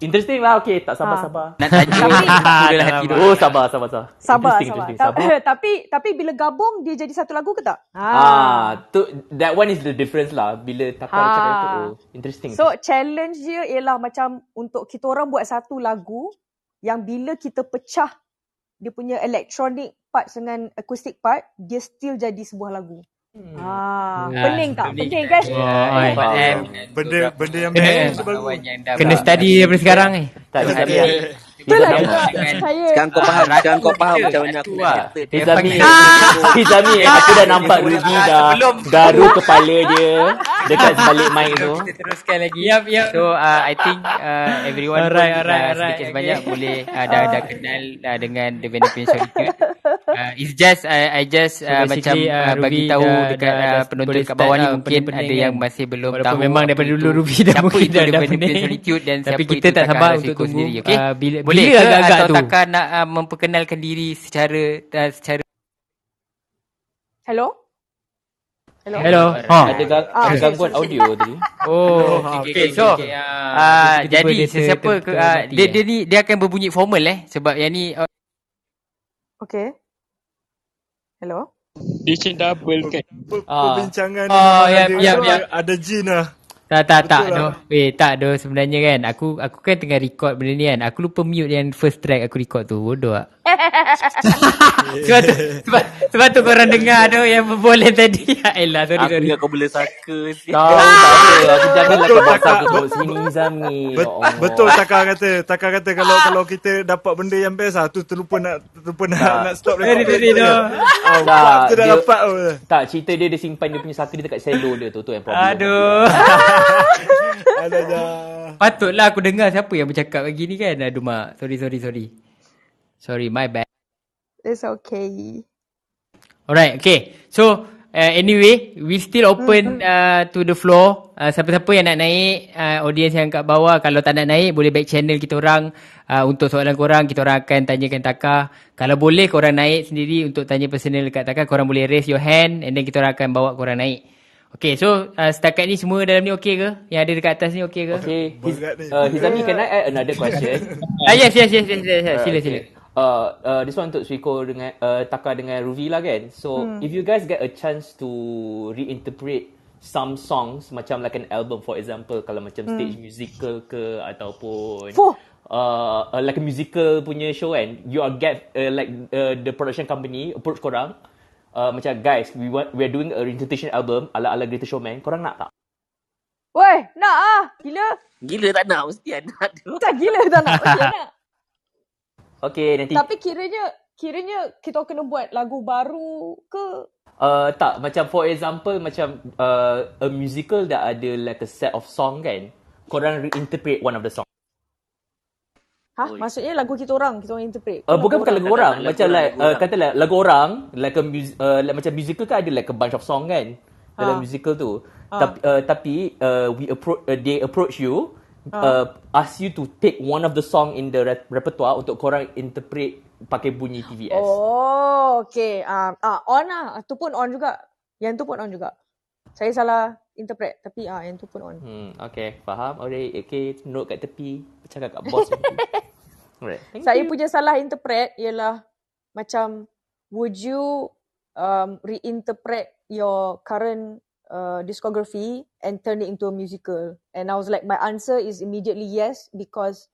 Interesting lah okay tak sabar-sabar. Nak tajuk Tapi- lah hati tu. Oh sabar sabar sabar. Sabar, interesting, sabar. Interesting. Sabar. tapi tapi bila gabung dia jadi satu lagu ke tak? Ah, tu that one is the difference lah bila takar Ha. cakap itu. Oh, interesting. So challenge dia ialah macam untuk kita orang buat satu lagu yang bila kita pecah dia punya electronic part dengan acoustic part, dia still jadi sebuah lagu. Hmm. Ah, Ah, pening tak? pening. Pening kan? Oh, Faham. faham. Benda benda yang tu bagus. Kawan yang Kena study daripada sekarang ni. tak Ada-. Itulah juga Dengan- saya Sekarang kau faham, sekarang kau faham Kita, macam mana aku tu nak lah. kata. Dia Izami. panggil- Izami aku dah nampak Ruby ah, dah garu kepala dia dekat sebalik mic tu. Kita teruskan lagi. Yep, yep. So uh, I think uh, everyone Alright, pun alright, uh, alright. sedikit sebanyak boleh uh, dah dah kenal uh, dengan The Benefit Solitude. Uh, it's just I I just uh, So macam basically, uh, uh, bagi tahu dah- dekat dah- uh, penonton kat bawah ni lah, mungkin ada kan. yang masih belum tahu memang daripada dulu Ruby dah mungkin dah- pening. Dan Tapi siapa kita itu tak sabar untuk tunggu, sendiri. Okay? uh, bila- Boleh bila ke agak-agak atau tu? Takar nak uh, memperkenalkan diri secara uh, secara Hello? Hello? Hello. Ha. Ada gang, Ah, ada okay, gangguan sorry, audio tadi. Oh, okay, okay, okay, so, okay. Ah, Ah, tiba-tiba jadi dia sesiapa ke ah, mati, dia eh? dia ni dia akan berbunyi formal eh sebab yang ni uh, Okay. Hello? Dia macam double kan. Per- Ah. Perbincangan Oh, memang ya, ada, ya, ada, ya. ada jin lah. Tak tak tak Betul doh. lah. Weh tak doh sebenarnya kan. Aku aku kan tengah record benda ni kan. Aku lupa mute yang first track aku record tu. Bodoh ah. sebab tu sebab, sebab tu korang dengar tu yang berboleh tadi. Ya elah sorry Aku sorry. kau boleh saka sial. Tahu tak ada. Aku janganlah kau Kakak. aku duduk sini Izami. Ya Bet, Allah. betul Takar kata. Takar kata kalau kalau kita dapat benda yang best lah. Tu terlupa nak terlupa nak, Tak. nak stop Sorry, record. sorry, kita. doh. Ah, Tak, tu dah dia- dapat tu. Tak, cerita dia dia simpan dia punya saka dia dekat selo dia tu. Tu yang problem. Aduh. Ada dah. Patutlah aku dengar siapa yang bercakap lagi ni kan. Aduh mak. Sorry sorry sorry. Sorry my bad. It's okay. Alright, okay. So, uh, anyway, we still open uh, to the floor. Uh, siapa-siapa yang nak naik, uh, audience yang kat bawah, kalau tak nak naik, boleh back channel kita orang. Uh, untuk soalan korang, kita orang akan tanyakan Taka. Kalau boleh, korang naik sendiri untuk tanya personal dekat Taka. Korang boleh raise your hand and then kita orang akan bawa korang naik. Okay, so uh, setakat ni semua dalam ni okay ke? Yang ada dekat atas ni okay ke? Okay, ni. uh, Hizami, can I add another question? Ah, yes, yes, yes, yes, yes, yes. Sila, Uh, sila. okay. Uh, uh, this one untuk Suiko dengan uh, Taka dengan Ruvi lah kan. So Hmm. if you guys get a chance to reinterpret some songs macam like an album for example kalau macam stage musical ke ataupun Hmm. Fuh. uh, uh, like a musical punya show kan you are get uh, like uh, the production company approach korang uh, macam guys we want we are doing a reinterpretation album ala ala Greatest Showman korang nak tak Weh, nak ah. Gila. Gila tak nak mesti ada tu. Tak gila tak nak. Mesti nak. Okay nanti Tapi kiranya kiranya kita kena buat lagu baru ke? Uh, tak, macam for example macam uh, a musical dah ada like a set of song kan. Korang reinterpret one of the song. Ha? Oi. Maksudnya lagu kita orang, kita orang interpret. Uh, bukan bukan lagu orang, Lagu macam orang, like lagu uh, orang. kata like lagu orang, like a mus- uh, like, macam musical kan ada like a bunch of song kan dalam Ha. musical tu. Ha. Tapi uh, tapi uh, we approach uh, they approach you uh, ask you to take one of the song in the rep- repertoire untuk korang interpret pakai bunyi TVS. Oh, okay. Ah, ah, on lah. Tu pun on juga. Yang tu pun on juga. Saya salah interpret. Tapi ah, yang tu pun on. Hmm, okay, faham. Alright, okay, note kat tepi, cakap kat boss. Alright, thank Saya you. punya salah interpret ialah macam would you um, reinterpret your current uh, discography and turn it into a musical? And I was like, my answer is immediately yes because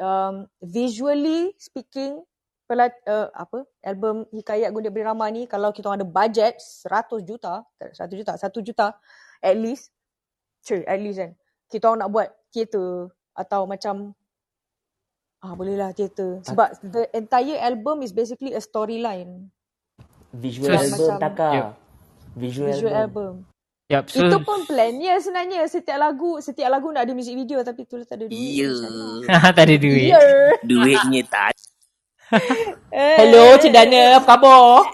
um, visually speaking, pelat, uh, apa album Hikayat Gundik Beri Rama ni kalau kita ada budget 100 juta, tak 100 juta, 1 juta at least, sure, at least kan, kita orang nak buat teater atau macam Ah boleh lah teater. Sebab the entire album is basically a storyline. Visual So, album macam- Taka. Yep. Visual, Visual album. album. Yup, so Itu pun plannya sebenarnya. Setiap lagu, setiap lagu nak ada music video tapi tu tak ada duit. Ya. tak ada duit. Ya. Duitnya tak ada. Eh. Hello Cik Dana, apa khabar?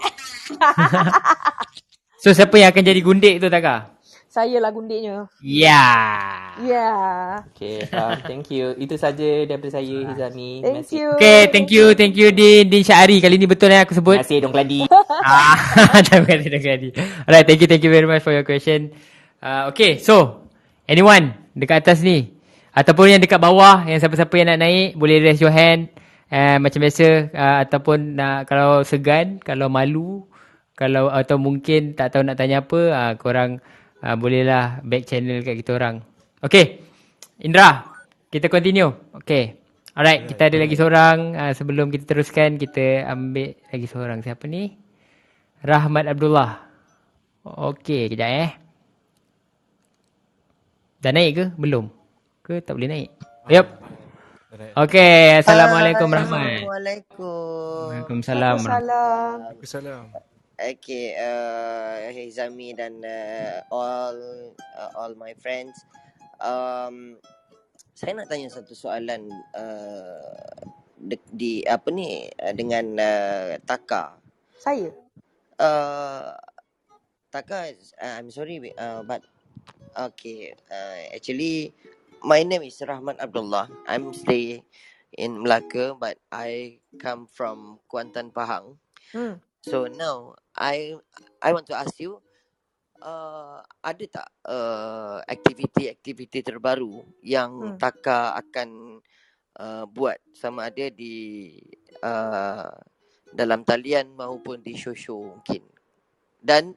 So siapa yang akan jadi gundik tu Taka? Saya lah gundiknya. Ya. Ya. Okay, faham. Thank you. Itu saja daripada saya, Hizami. Thank kasih. you. Okay, thank you, thank you Din, Din Syahari. Kali ni betul yang aku sebut. Terima kasih, Dong Keladi. ah, terima kasih, terima kasih. Alright, thank you, thank you very much for your question. Uh, okay, so, anyone dekat atas ni, ataupun yang dekat bawah, yang siapa-siapa yang nak naik, boleh raise your hand. Uh, macam biasa, uh, ataupun nak, kalau segan, kalau malu, kalau atau mungkin tak tahu nak tanya apa, uh, korang uh, bolehlah back channel kat kita orang. Okay, Indra, kita continue. Okay. Alright, kita ada lagi seorang. Uh, sebelum kita teruskan, kita ambil lagi seorang. Siapa ni? Rahmat Abdullah. Okey, kejap eh. Dah naik ke? Belum. Ke tak boleh naik? Yup. Okey, Assalamualaikum Rahmat. Assalamualaikum. Waalaikumsalam. Waalaikumsalam. Okay, uh, Hizami dan uh, all uh, all my friends. Um, saya nak tanya satu soalan uh, di, di apa ni uh, dengan uh, Taka. Saya. Uh, Taka, uh, I'm sorry, uh, but okay. Uh, actually, my name is Rahman Abdullah. I'm stay in Melaka, but I come from Kuantan Pahang. Hmm. So now I I want to ask you, uh, ada tak uh, aktiviti-aktiviti terbaru yang Hmm. Taka akan uh, buat sama ada di uh, dalam talian maupun di show-show mungkin. Dan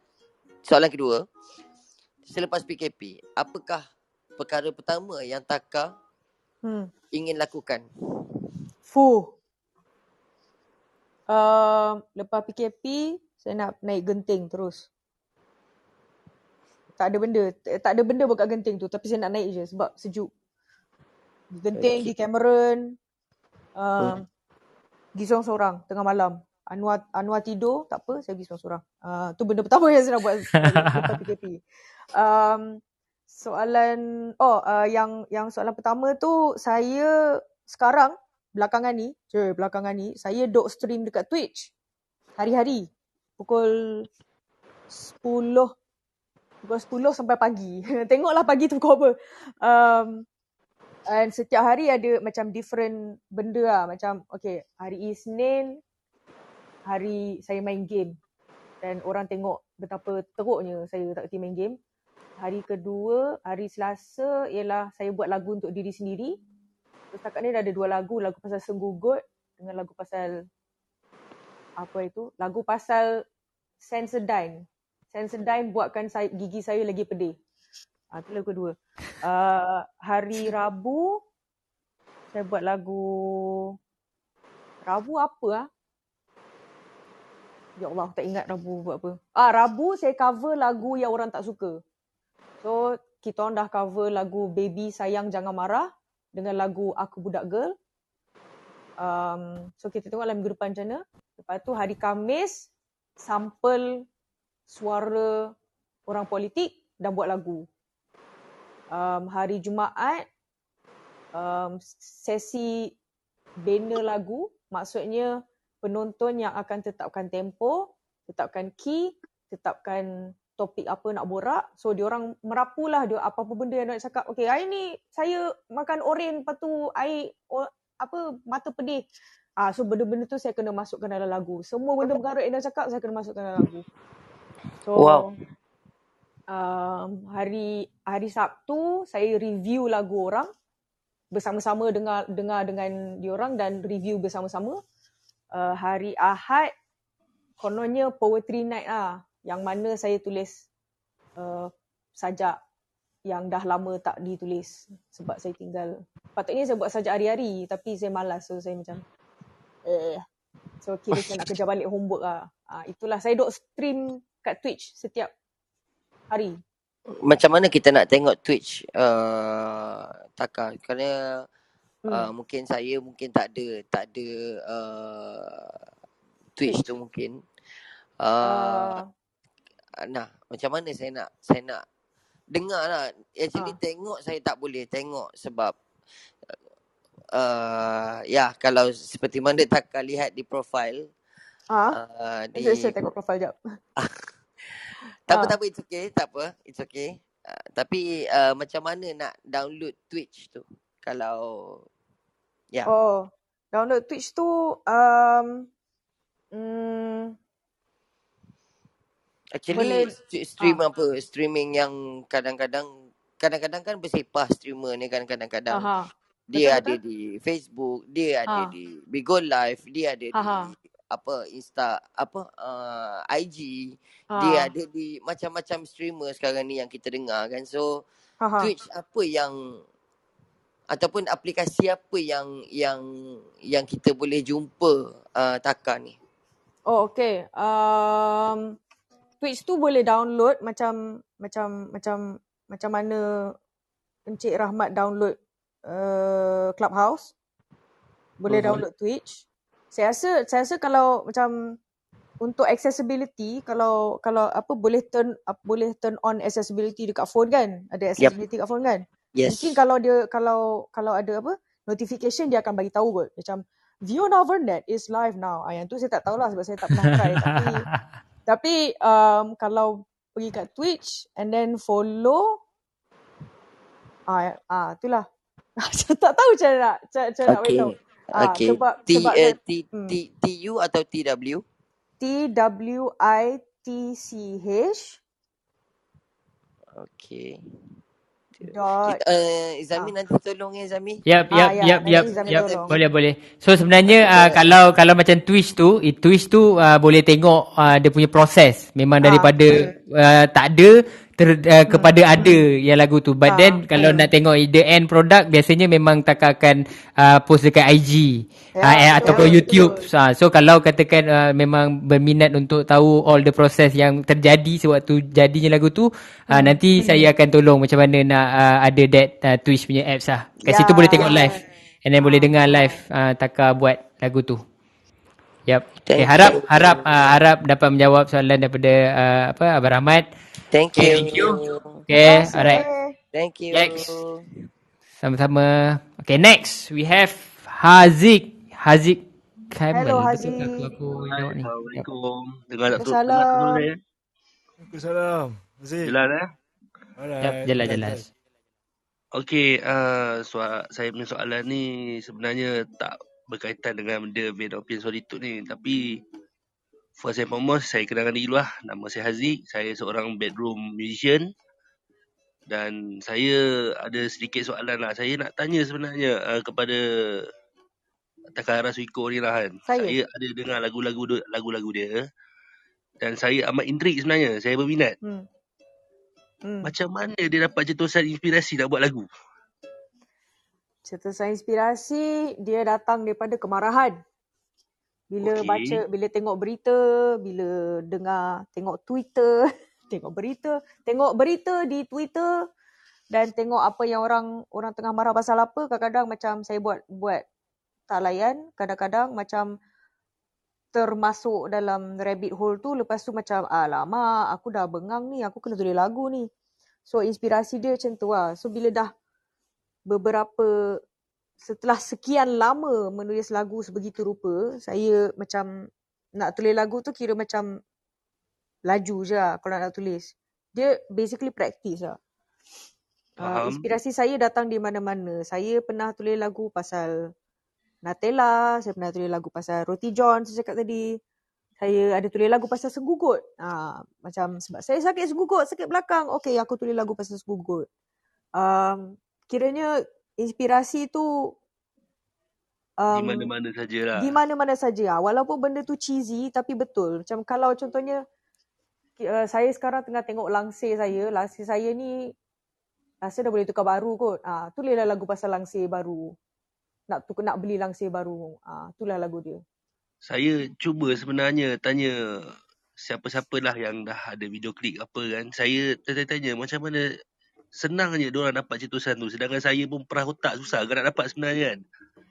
soalan kedua, selepas PKP, apakah perkara pertama yang Taka Hmm. ingin lakukan? Fuh. Uh, lepas PKP, saya nak naik genting terus. Tak ada benda. Tak ada benda buat kat genting tu. Tapi saya nak naik je sebab sejuk. Di genting, di Cameron. Um, pergi seorang-seorang tengah malam. Anwar Anwar tidur, tak apa, saya pergi seorang-seorang. Uh, tu benda pertama yang saya nak buat lepas PKP. Um, soalan, oh uh, yang yang soalan pertama tu, saya sekarang belakangan ni, je belakangan ni, saya duk stream dekat Twitch. Hari-hari. Pukul 10 pukul 10 sampai pagi. Tengoklah pagi tu pukul apa. Um, and setiap hari ada macam different benda lah. Macam okay hari Isnin hari saya main game. Dan orang tengok betapa teruknya saya tak kerti main game. Hari kedua, hari Selasa ialah saya buat lagu untuk diri sendiri. Setakat ni dah ada dua lagu. Lagu pasal Senggugut dengan lagu pasal apa itu? Lagu pasal Sensodyne. Sensodyne buatkan saya, gigi saya lagi pedih. Ah, itu lagu kedua. Uh, hari Rabu, saya buat lagu... Rabu apa ah? Ya Allah, tak ingat Rabu buat apa. Ah, Rabu saya cover lagu yang orang tak suka. So, kita orang dah cover lagu Baby Sayang Jangan Marah dengan lagu Aku Budak Girl. Um, so, kita tengok dalam minggu depan macam mana. Lepas tu, hari Kamis, sampel suara orang politik dan buat lagu. Um, hari Jumaat, um, sesi banner lagu. Maksudnya, penonton yang akan tetapkan tempo, tetapkan key, tetapkan topik apa nak borak. So dia orang merapulah dia apa-apa benda yang nak cakap. Okay hari ni saya makan oren lepas tu air o, apa mata pedih. Ah so benda-benda tu saya kena masukkan dalam lagu. Semua benda bergarut yang cakap saya kena masukkan dalam lagu. So Wow. um, hari hari Sabtu saya review lagu orang bersama-sama dengar dengar dengan diorang dan review bersama-sama. Uh, hari Ahad kononnya poetry night lah yang mana saya tulis uh, sajak yang dah lama tak ditulis sebab saya tinggal patutnya saya buat sajak hari-hari tapi saya malas so saya macam eh so kira saya nak kerja balik homework lah uh, itulah saya duk stream kat Twitch setiap hari Macam mana kita nak tengok Twitch uh, Taka? Kerana hmm. uh, mungkin saya mungkin tak ada tak ada uh, Twitch tu mungkin. Uh, uh, nah, macam mana saya nak saya nak dengar lah. Actually Ah. tengok saya tak boleh tengok sebab uh, ya kalau seperti mana Taka lihat di profil ah uh, di saya, saya tengok profil jap. Tak apa ah. tak apa it's okay tak apa it's okay. Uh, tapi uh, macam mana nak download Twitch tu? Kalau ya. Oh download Twitch tu um mm, actually boleh. st- stream ah. apa? Streaming yang kadang-kadang kadang-kadang kan bersepah streamer ni kan kadang-kadang. Aha dia betul ada betul. di Facebook, dia ada ha. di Bigo Live, dia ada ha ha. di apa Insta apa uh, IG, dia ha. ada di macam-macam streamer sekarang ni yang kita dengar kan. So ha ha. Twitch apa yang ataupun aplikasi apa yang yang yang kita boleh jumpa uh, Taka ni? oh okay um Twitch tu boleh download macam macam macam macam mana Encik Rahmat download uh, Clubhouse boleh Mhm. download Twitch. Saya rasa saya rasa kalau macam untuk accessibility kalau kalau apa boleh turn up, boleh turn on accessibility dekat phone kan? Ada Yep. accessibility dekat phone kan? Mungkin Yes. kalau dia kalau kalau ada apa notification dia akan bagi tahu kot. Macam View Novernet is live now. Ah yang tu saya tak tahulah sebab saya tak pernah try tapi tapi um, kalau pergi kat Twitch and then follow ah ah itulah. Tak tahu macam mana nak macam macam mana nak bagi Okay. tahu. Ah Okay. sebab T sebab uh, saya T hmm, T T U atau T W? T W I T C H Okay. dot Uh, ah Izami nanti tolong ya Izami. Yap, ah yap, ya yap, nanti yap, Izami yap. tolong. Boleh, boleh. So sebenarnya Nanti uh, kita kalau kalau macam Twitch tu, eh, Twitch tu uh, boleh tengok uh, dia punya proses. Memang Ah daripada uh, tak ada ter, uh, kepada ada yang lagu tu. But ah then kalau nak tengok the end product biasanya memang tak akan uh, post dekat IG uh, ya eh, ataupun betul YouTube. betul. Uh, so kalau katakan uh, memang berminat untuk tahu all the process yang terjadi sewaktu jadinya lagu tu, uh, Hmm. nanti saya akan tolong macam mana nak uh, ada that uh, Twitch punya apps lah. Kat situ boleh tengok live. Ya. And then boleh Ah dengar live uh, Taka buat lagu tu. Yep. Okay, Thank harap you. harap uh, harap dapat menjawab soalan daripada uh, apa Abang Rahmat. Thank Okay, you. thank you. Okay, kasih. alright. Thank you. Next. Sama-sama. Okay, next we have Haziq. Haziq Kamal. Hello Betul aku Haziq. aku Hai, jawab ni? Yep. Assalamualaikum. Dengar tak tu? Waalaikumsalam. Waalaikumsalam. Aziz. Jelas eh? Alright. Yap, jelas jelas. Okey, uh, soal, saya punya soalan ni sebenarnya tak berkaitan dengan benda Vein Opium Solitude ni. Tapi first and foremost, saya kenalkan diri dulu lah. Nama saya Haziq. Saya seorang bedroom musician. Dan saya ada sedikit soalan lah. Saya nak tanya sebenarnya uh, kepada Takahara Suiko ni lah kan. Saya? Saya ada dengar lagu-lagu lagu-lagu dia. Dan saya amat intrik sebenarnya. Saya berminat. Hmm. Hmm. Macam mana dia dapat cetusan inspirasi nak buat lagu? Cetusan inspirasi dia datang daripada kemarahan. Bila Okey. baca, bila tengok berita, bila dengar, tengok Twitter, tengok berita, tengok berita di Twitter dan tengok apa yang orang orang tengah marah pasal apa, kadang-kadang macam saya buat buat tak layan, kadang-kadang macam termasuk dalam rabbit hole tu lepas tu macam alamak aku dah bengang ni aku kena tulis lagu ni so inspirasi dia macam tu lah so bila dah beberapa setelah sekian lama menulis lagu sebegitu rupa saya macam nak tulis lagu tu kira macam laju je lah kalau nak tulis dia basically practice lah Uh, Faham. inspirasi saya datang di mana-mana. Saya pernah tulis lagu pasal Nutella, saya pernah tulis lagu pasal Roti John saya cakap tadi. Saya ada tulis lagu pasal senggugut. Ha, macam sebab saya sakit senggugut, sakit belakang. Okey, aku tulis lagu pasal senggugut. Um, kiranya inspirasi tu Di um, mana-mana sajalah. di mana-mana saja. Ah, Walaupun benda tu cheesy tapi betul. Macam kalau contohnya uh, saya sekarang tengah tengok langsir saya. Langsir saya ni rasa dah boleh tukar baru kot. Ah, tulislah lagu pasal langsir baru. Nak tukar, nak beli langsir baru. Ah, itulah lagu dia. Saya cuba sebenarnya tanya siapa-siapa lah yang dah ada video klip apa kan. Saya tanya-tanya macam mana senang je diorang dapat cetusan tu. Sedangkan saya pun perah otak susah kan nak dapat sebenarnya kan.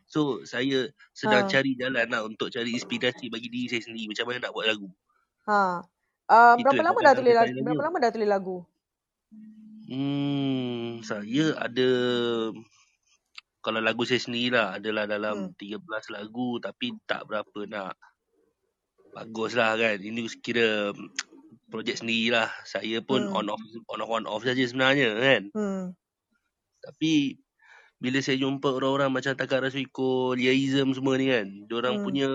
So saya sedang Ha. cari jalan lah untuk cari inspirasi bagi diri saya sendiri. Macam mana nak buat lagu. Ha. Uh, Itu berapa lama dah tulis lagu? Berapa lama dah tulis lagu? Hmm, saya ada kalau lagu saya sendiri lah adalah dalam Hmm. 13 lagu tapi tak berapa nak bagus lah kan. Ini kira projek sendiri lah. Saya pun Hmm. on off on off on off saja sebenarnya kan. Hmm. Tapi bila saya jumpa orang-orang macam Takara Suiko, Liaism semua ni kan, diorang Hmm. punya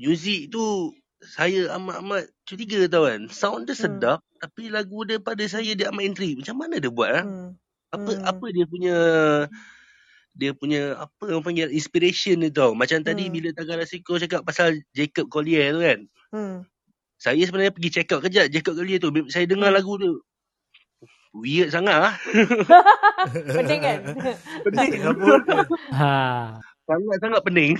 muzik tu saya amat-amat curiga tau kan. Sound dia Hmm. sedap tapi lagu dia pada saya dia amat intrik. Macam mana dia buat ah? Hmm. Apa Hmm. apa dia punya dia punya apa orang panggil inspiration dia tau. Macam tadi Hmm. bila Takara Suiko cakap pasal Jacob Collier tu kan. Hmm. Saya sebenarnya pergi check out kejap Jacob Collier tu. Saya dengar Hmm. lagu tu. Weird sangat ah. Pening kan? Pening. Ha. Sangat-sangat pening.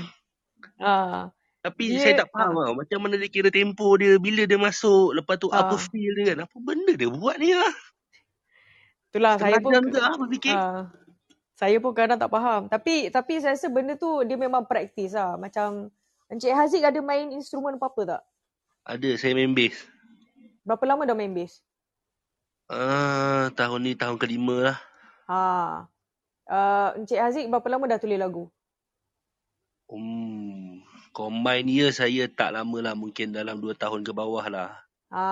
Ah. Tapi Dia- saya tak faham ah. tau. Macam mana dia kira tempo dia. Bila dia masuk. Lepas tu apa Ah. feel dia kan. Apa benda dia buat ni lah. Itulah saya pun jam ke ah berfikir. Ah, saya pun kadang tak faham. Tapi tapi saya rasa benda tu dia memang praktis lah. Macam Encik Haziq ada main instrumen apa-apa tak? Ada saya main bass. Berapa lama dah main bass? Ah, tahun ni tahun kelima lah. Ha. Uh, Encik Haziq berapa lama dah tulis lagu? Hmm. Combine year saya tak lama lah. Mungkin dalam 2 tahun ke bawah lah. Ha.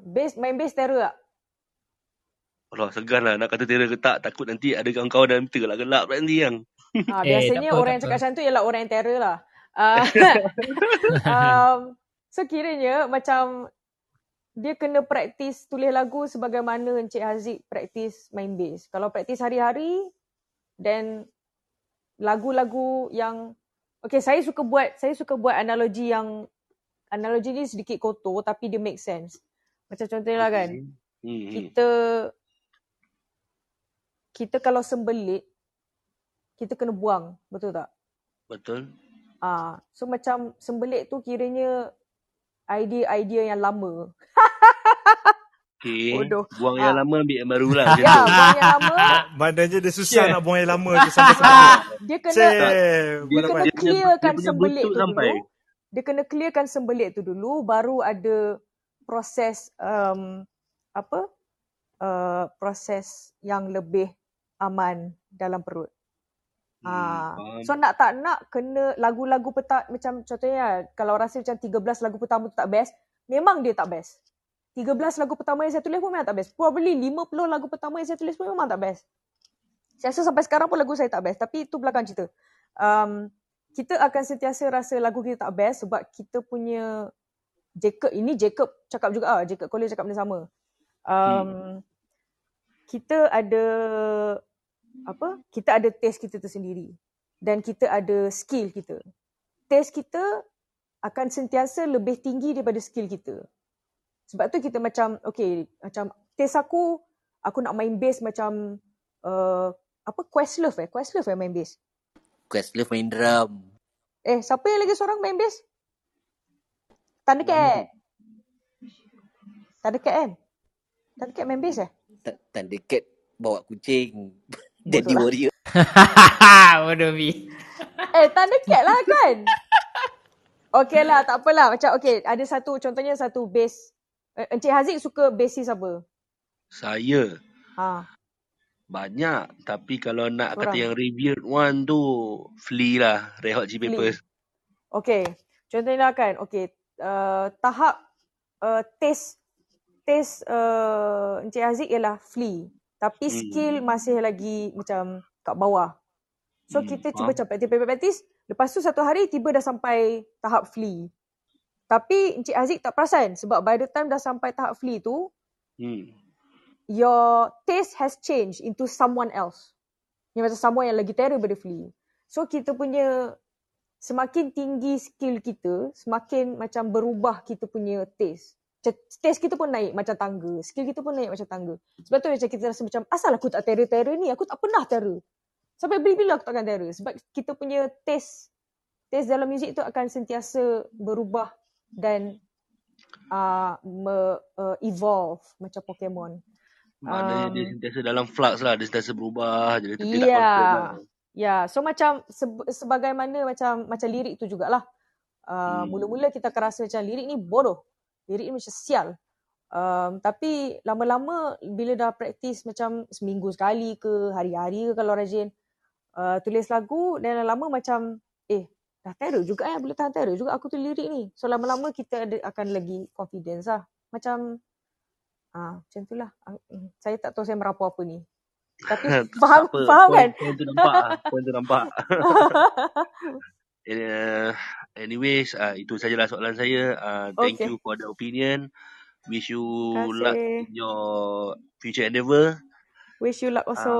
Bass, main bass terror tak? Allah segan lah nak kata terror ke tak. Takut nanti ada kawan-kawan dalam tergelak gelap pula nanti yang. Ha, Eh, biasanya tak apa, orang yang cakap macam tu ialah orang yang terror lah. Uh, um, so kiranya macam dia kena praktis tulis lagu sebagaimana Encik Haziq praktis main bass. Kalau praktis hari-hari, then lagu-lagu yang Okay, saya suka buat saya suka buat analogi yang analogi ni sedikit kotor tapi dia make sense. Macam contohnya lah kan, Hmm. hmm. kita kita kalau sembelit kita kena buang, betul tak? Betul. Ah, so macam sembelit tu kiranya idea-idea yang lama. Okay. Bodoh. Buang yang lama ambil yang baru lah. Ya, tu. buang yang lama, Maknanya dia susah Yeah. nak buang yang lama tu sampai-sampai. ah, dia kena. Dia, dia kena dia dia clearkan punya sembelit tu sampai. dulu. Dia kena clearkan sembelit tu dulu baru ada proses um, apa? Uh, proses yang lebih aman dalam perut. Hmm, Ah, faham. so nak tak nak kena lagu-lagu peta macam contohnya kalau rasa macam 13 lagu pertama tu tak best, memang dia tak best. 13 lagu pertama yang saya tulis pun memang tak best. Probably 50 lagu pertama yang saya tulis pun memang tak best. Saya rasa sampai sekarang pun lagu saya tak best. Tapi itu belakang cerita. Um, kita akan sentiasa rasa lagu kita tak best sebab kita punya Jacob, ini Jacob cakap juga ah, Jacob Collier cakap benda sama. Um, hmm. Kita ada apa? Kita ada taste kita tersendiri dan kita ada skill kita. Taste kita akan sentiasa lebih tinggi daripada skill kita. Sebab tu kita macam, okay, macam taste aku, aku nak main bass macam, uh, apa, Questlove eh? Questlove eh main bass? Questlove main drum. Eh, siapa yang lagi seorang main bass? Thundercat. Thundercat kan? Thundercat main bass eh? Thundercat bawa kucing. Daddy lah. warrior. Bodoh Mi. eh, Thundercat lah kan? Okay lah, tak apalah. Macam okay, ada satu, contohnya satu bass Uh, Encik Haziq suka basis apa? Saya. Ha. Banyak. Tapi kalau nak Korang. kata yang revered one tu, Flea lah. Red Hot Chili Peppers. Okay. Contohnya kan, okay. Uh, tahap uh, taste taste uh, Encik Haziq ialah Flea. Tapi Hmm. skill masih lagi macam kat bawah. So Hmm, kita cuba capai praktis. Lepas tu satu hari tiba dah sampai tahap Flea. Tapi Encik Haziq tak perasan sebab by the time dah sampai tahap Flea tu, Hmm. your taste has changed into someone else. Yang macam someone yang lagi terror daripada Flea. So kita punya semakin tinggi skill kita, semakin macam berubah kita punya taste. Macam taste kita pun naik macam tangga. Skill kita pun naik macam tangga. Sebab tu macam kita rasa macam asal aku tak terror-terror ni? Aku tak pernah terror. Sampai bila-bila aku takkan terror. Sebab kita punya taste taste dalam muzik tu akan sentiasa berubah dan uh, me, uh, evolve macam Pokemon. Maknanya dia Um, sentiasa dalam flux lah. Dia sentiasa berubah. Jadi dia tak Ya. constant lah. Ya, so macam se- sebagaimana macam macam lirik tu jugalah. Uh, Hmm. mula-mula kita akan rasa macam lirik ni bodoh. Lirik ni macam sial. Um, tapi lama-lama bila dah praktis macam seminggu sekali ke hari-hari ke kalau rajin uh, tulis lagu dan lama-lama macam eh dah terror juga eh boleh tahan terror juga aku tu lirik ni. So lama-lama kita ada, akan lagi confidence lah. Macam ah macam itulah. Ah, mm, Saya tak tahu saya merapu apa ni. Tapi faham apa. faham Poin, kan? poin tu nampak lah. Poin tu nampak. uh, anyways, uh, itu sajalah soalan saya. Uh, thank Okay. you for the opinion. Wish you luck in your future endeavour. Wish you luck Uh, also.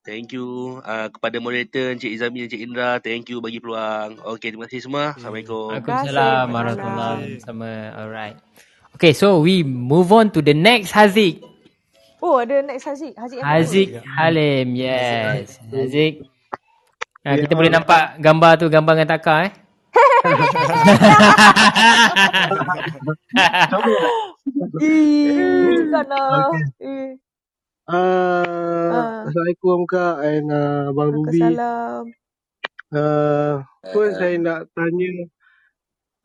thank you uh, kepada moderator Encik Izami dan Encik Indra. Thank you bagi peluang. Okay, terima kasih semua. Assalamualaikum. Waalaikumsalam warahmatullahi sama. Alright. Okay, so we move on to the next Haziq. Oh, ada next Haziq. Haziq? Haziq Halim. Yes. Haziq. Ha, kita Ya. boleh nampak gambar tu, gambar dengan Taka eh. Ih, sana. Uh. Assalamualaikum Kak and uh, Abang Ruby. Waalaikumsalam. Uh, first saya nak tanya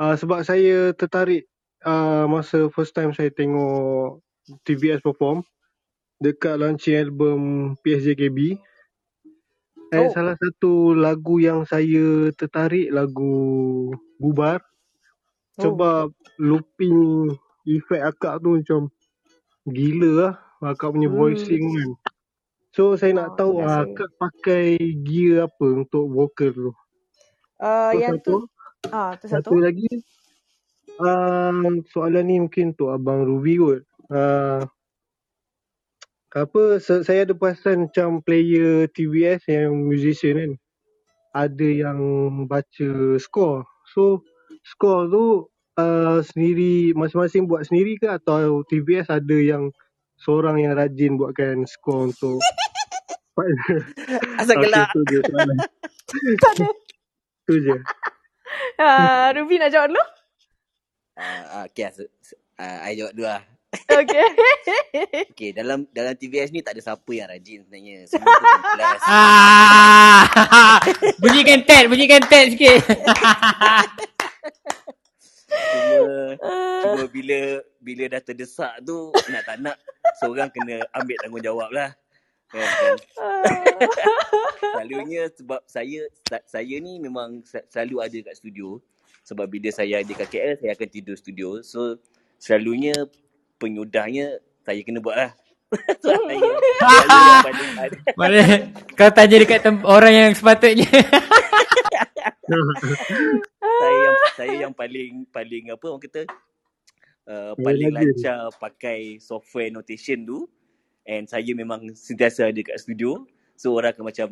uh, sebab saya tertarik uh, masa first time saya tengok TVS perform dekat launching album PSJKB. And Oh. salah satu lagu yang saya tertarik lagu Bubar Oh. sebab looping efek akak tu macam gila lah akak punya Hmm. voicing kan. So saya nak Oh, tahu terima uh, kasih. akak pakai gear apa untuk vocal tu. Uh, yang satu. tu, ah, tu satu. Satu lagi um, soalan ni mungkin untuk Abang Ruby kot. Uh, apa saya ada perasan macam player TVS yang musician kan ada yang baca score. So score tu uh, sendiri masing-masing buat sendiri ke atau TVS ada yang seorang yang rajin buatkan score untuk Asal Okay, gelak. tu je soalan. Tu je. Ah, Ruby nak jawab dulu? Uh, okay, uh, I jawab dulu lah. Okay. Okay, dalam dalam TVS ni tak ada siapa yang rajin sebenarnya. Semua tu kelas. Ah, bunyikan tet, bunyikan tet sikit. Cuma cuma bila bila dah terdesak tu nak tak nak seorang kena ambil tanggungjawab lah. Kan, kan. Selalunya sebab saya sa- saya ni memang selalu ada kat studio. Sebab bila saya ada kat KL, saya akan tidur studio. So, selalunya penyudahnya saya kena buat lah. so, saya, saya yang paling ada. Mana kau tanya dekat tem- orang yang sepatutnya. saya yang saya yang paling paling apa orang kata uh, paling lagi. lancar pakai software notation tu and saya memang sentiasa ada kat studio so orang akan macam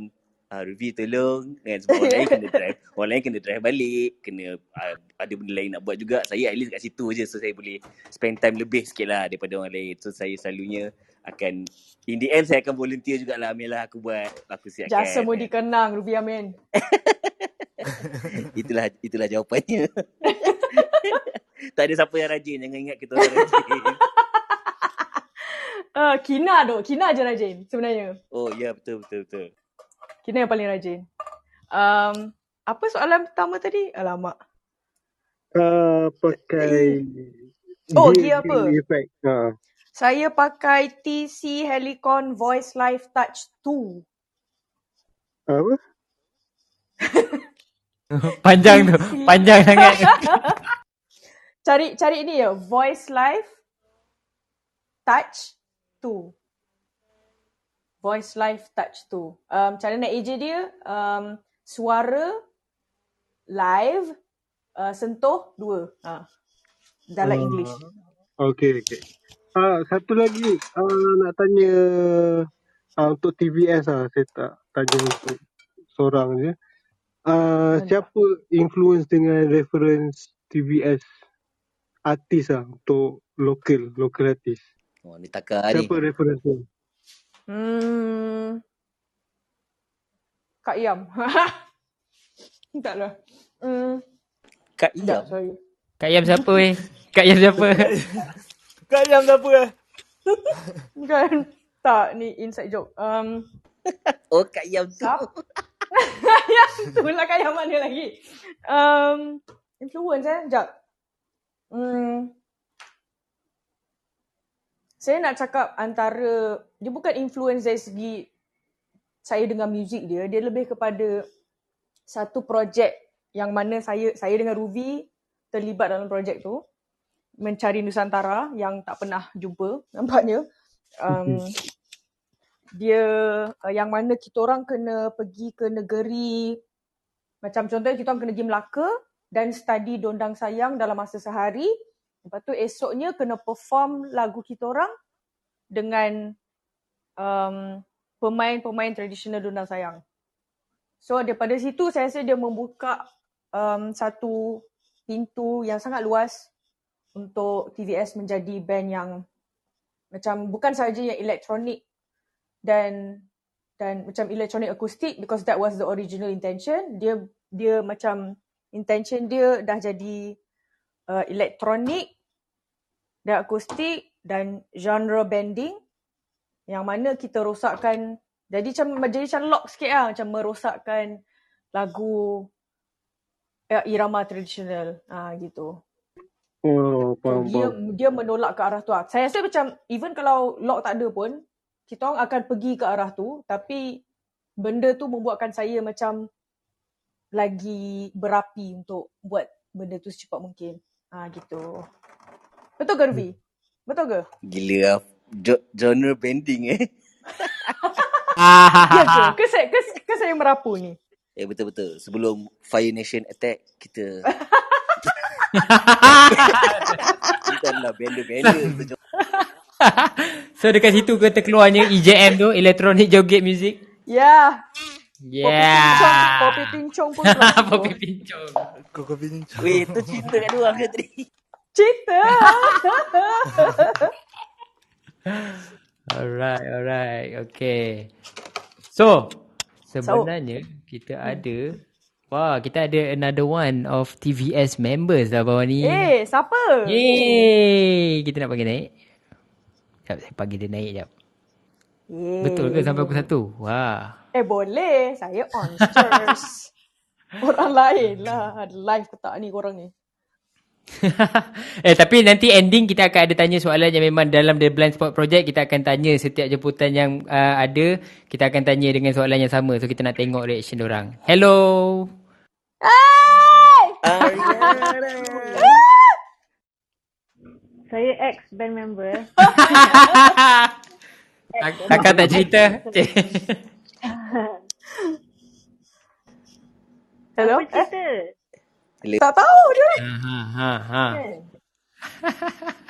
uh, Ruby tolong. Kan sebab orang lain kena drive. Orang lain kena drive balik. Kena uh, ada benda lain nak buat juga. Saya at least kat situ je. So saya boleh spend time lebih sikit lah daripada orang lain. So saya selalunya akan in the end saya akan volunteer jugalah Amir lah aku buat. Aku siapkan. Jasa mu dikenang Ruby Amin. itulah itulah jawapannya. Tak ada siapa yang rajin. Jangan ingat kita orang rajin. Uh, Kina tu. Kina je rajin sebenarnya. oh ya betul betul betul Kina yang paling rajin. Um, apa soalan pertama tadi? Alamak. Uh, pakai Oh, gear apa? Effect. Ha. Saya pakai TC Helicon Voice Live Touch 2. Apa? panjang tu. Panjang sangat. cari cari ni ya, Voice Live Touch 2. Voice Live Touch 2. Um, cara nak eja dia, um, suara live uh, sentuh dua. Ha. Dalam Ah, English. Okay, okay. Ah, satu lagi ah, nak tanya ah, untuk TVS ah, saya tak tanya untuk seorang je. Ah, Mana? siapa influence dengan reference TVS artis ah untuk local local artis? oh ni takar ni Siapa reference dia? Hmm. Kak Yam. Taklah. Hmm. Kak Iyam sorry. Kak Yam siapa weh? Kak Yam siapa? Kak Yam siapa eh? Bukan. Tak, ni inside joke. Um, oh Kak Iyam tu yang tu lah Kak Yam mana lagi? Um, influence eh? Sekejap. Hmm. Saya nak cakap antara, dia bukan influence dari segi saya dengan muzik dia, dia lebih kepada satu projek yang mana saya saya dengan Ruby terlibat dalam projek tu mencari Nusantara yang tak pernah jumpa nampaknya. Um, dia uh, yang mana kita orang kena pergi ke negeri macam contohnya kita orang kena pergi Melaka dan study Dondang Sayang dalam masa sehari. Lepas tu esoknya kena perform lagu kita orang dengan um, pemain-pemain tradisional Dondang Sayang. So daripada situ saya rasa dia membuka um, satu pintu yang sangat luas untuk TVS menjadi band yang macam bukan sahaja yang elektronik dan dan macam elektronik akustik because that was the original intention. Dia dia macam intention dia dah jadi uh, elektronik dan akustik dan genre bending yang mana kita rosakkan jadi macam jadi macam lock sikit lah macam merosakkan lagu uh, irama tradisional ah gitu. Oh, faham, dia faham. dia menolak ke arah tu. lah. Saya rasa macam even kalau lock tak ada pun kita orang akan pergi ke arah tu tapi benda tu membuatkan saya macam lagi berapi untuk buat benda tu secepat mungkin. Ah gitu. Betul ke Ruby? Betul ke? Gila lah. Jo- genre bending eh. Ya ke? Ke saya, ke, ke saya merapu ni? Eh betul-betul. Sebelum Fire Nation attack, kita kita adalah bender-bender. Kita so dekat situ ke terkeluarnya EJM tu, Electronic Joget Music. Ya. Yeah. Popi pincong, popi pincong pun keluar situ. Popi pincong. Koko pincang. Weh, tu cerita kat luar ke tadi? Cerita. Alright, alright. Okay. So, sebenarnya kita ada Wah, kita ada another one of TVS members dah bawah ni. eh, siapa? Yeay! Kita nak bagi naik. Sekejap, saya bagi dia naik jap. Yeay. Betul ke sampai pukul satu? Wah. Eh boleh. Saya on stars. Orang lain lah. Ada live ke tak ni korang ni? eh tapi nanti ending kita akan ada tanya soalan yang memang dalam The Blind Spot Project kita akan tanya setiap jemputan yang uh, ada kita akan tanya dengan soalan yang sama so kita nak tengok reaction orang. Hello. Hai! Saya ex band member. Tak- Kakak tak cerita. Hello? Apa cerita? Tak tahu dia. ha, ha, ha. Kan?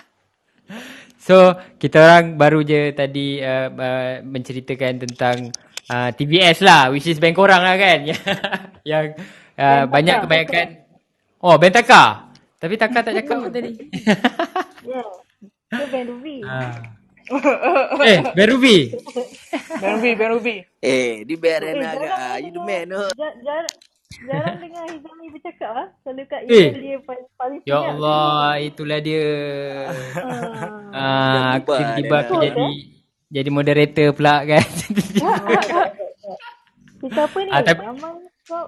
So, kita orang baru je tadi uh, uh, menceritakan tentang uh, TBS lah, which is band korang lah kan. Yang uh, banyak kebanyakan. Oh, band Taka. Tapi Taka tak cakap pun tadi. Ya. Itu band Ruby. Ah. eh, band Ruby. Ben Ruby, Ben Ruby. Eh, di band Eh, ah. You the man. oh. jar- jarang, dengar Hizami bercakap ah. Selalu kat Eh. dia paling, paling Ya Allah, itulah dia. Ah. Aku berubah tiba-tiba aku jadi jadi moderator pula kan. Kita apa ni? Ah, tapi- Ramai kau.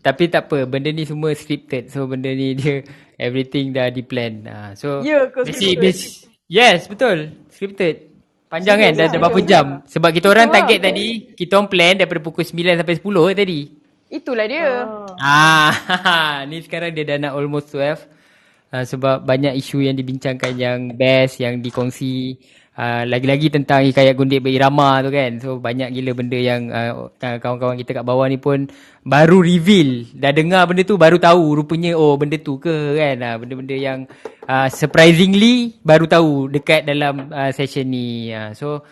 Tapi tak apa, benda ni semua scripted. So benda ni dia everything dah di plan. Ah, so Ya ke basic, yes, betul. Scripted. Panjang kan? Dah, dah berapa jam? Sebab kita orang target tadi, kita orang plan daripada pukul 9 sampai 10 ke tadi. Itulah dia. Ah. Ah, ni sekarang dia dah nak almost 12. Uh, sebab banyak isu yang dibincangkan yang best, yang dikongsi. Uh, lagi-lagi tentang hikayat gundik berirama tu kan. So banyak gila benda yang uh, kawan-kawan kita kat bawah ni pun baru reveal. Dah dengar benda tu baru tahu rupanya oh benda tu ke kan. Uh, benda-benda yang uh, surprisingly baru tahu dekat dalam uh, session ni. Uh, so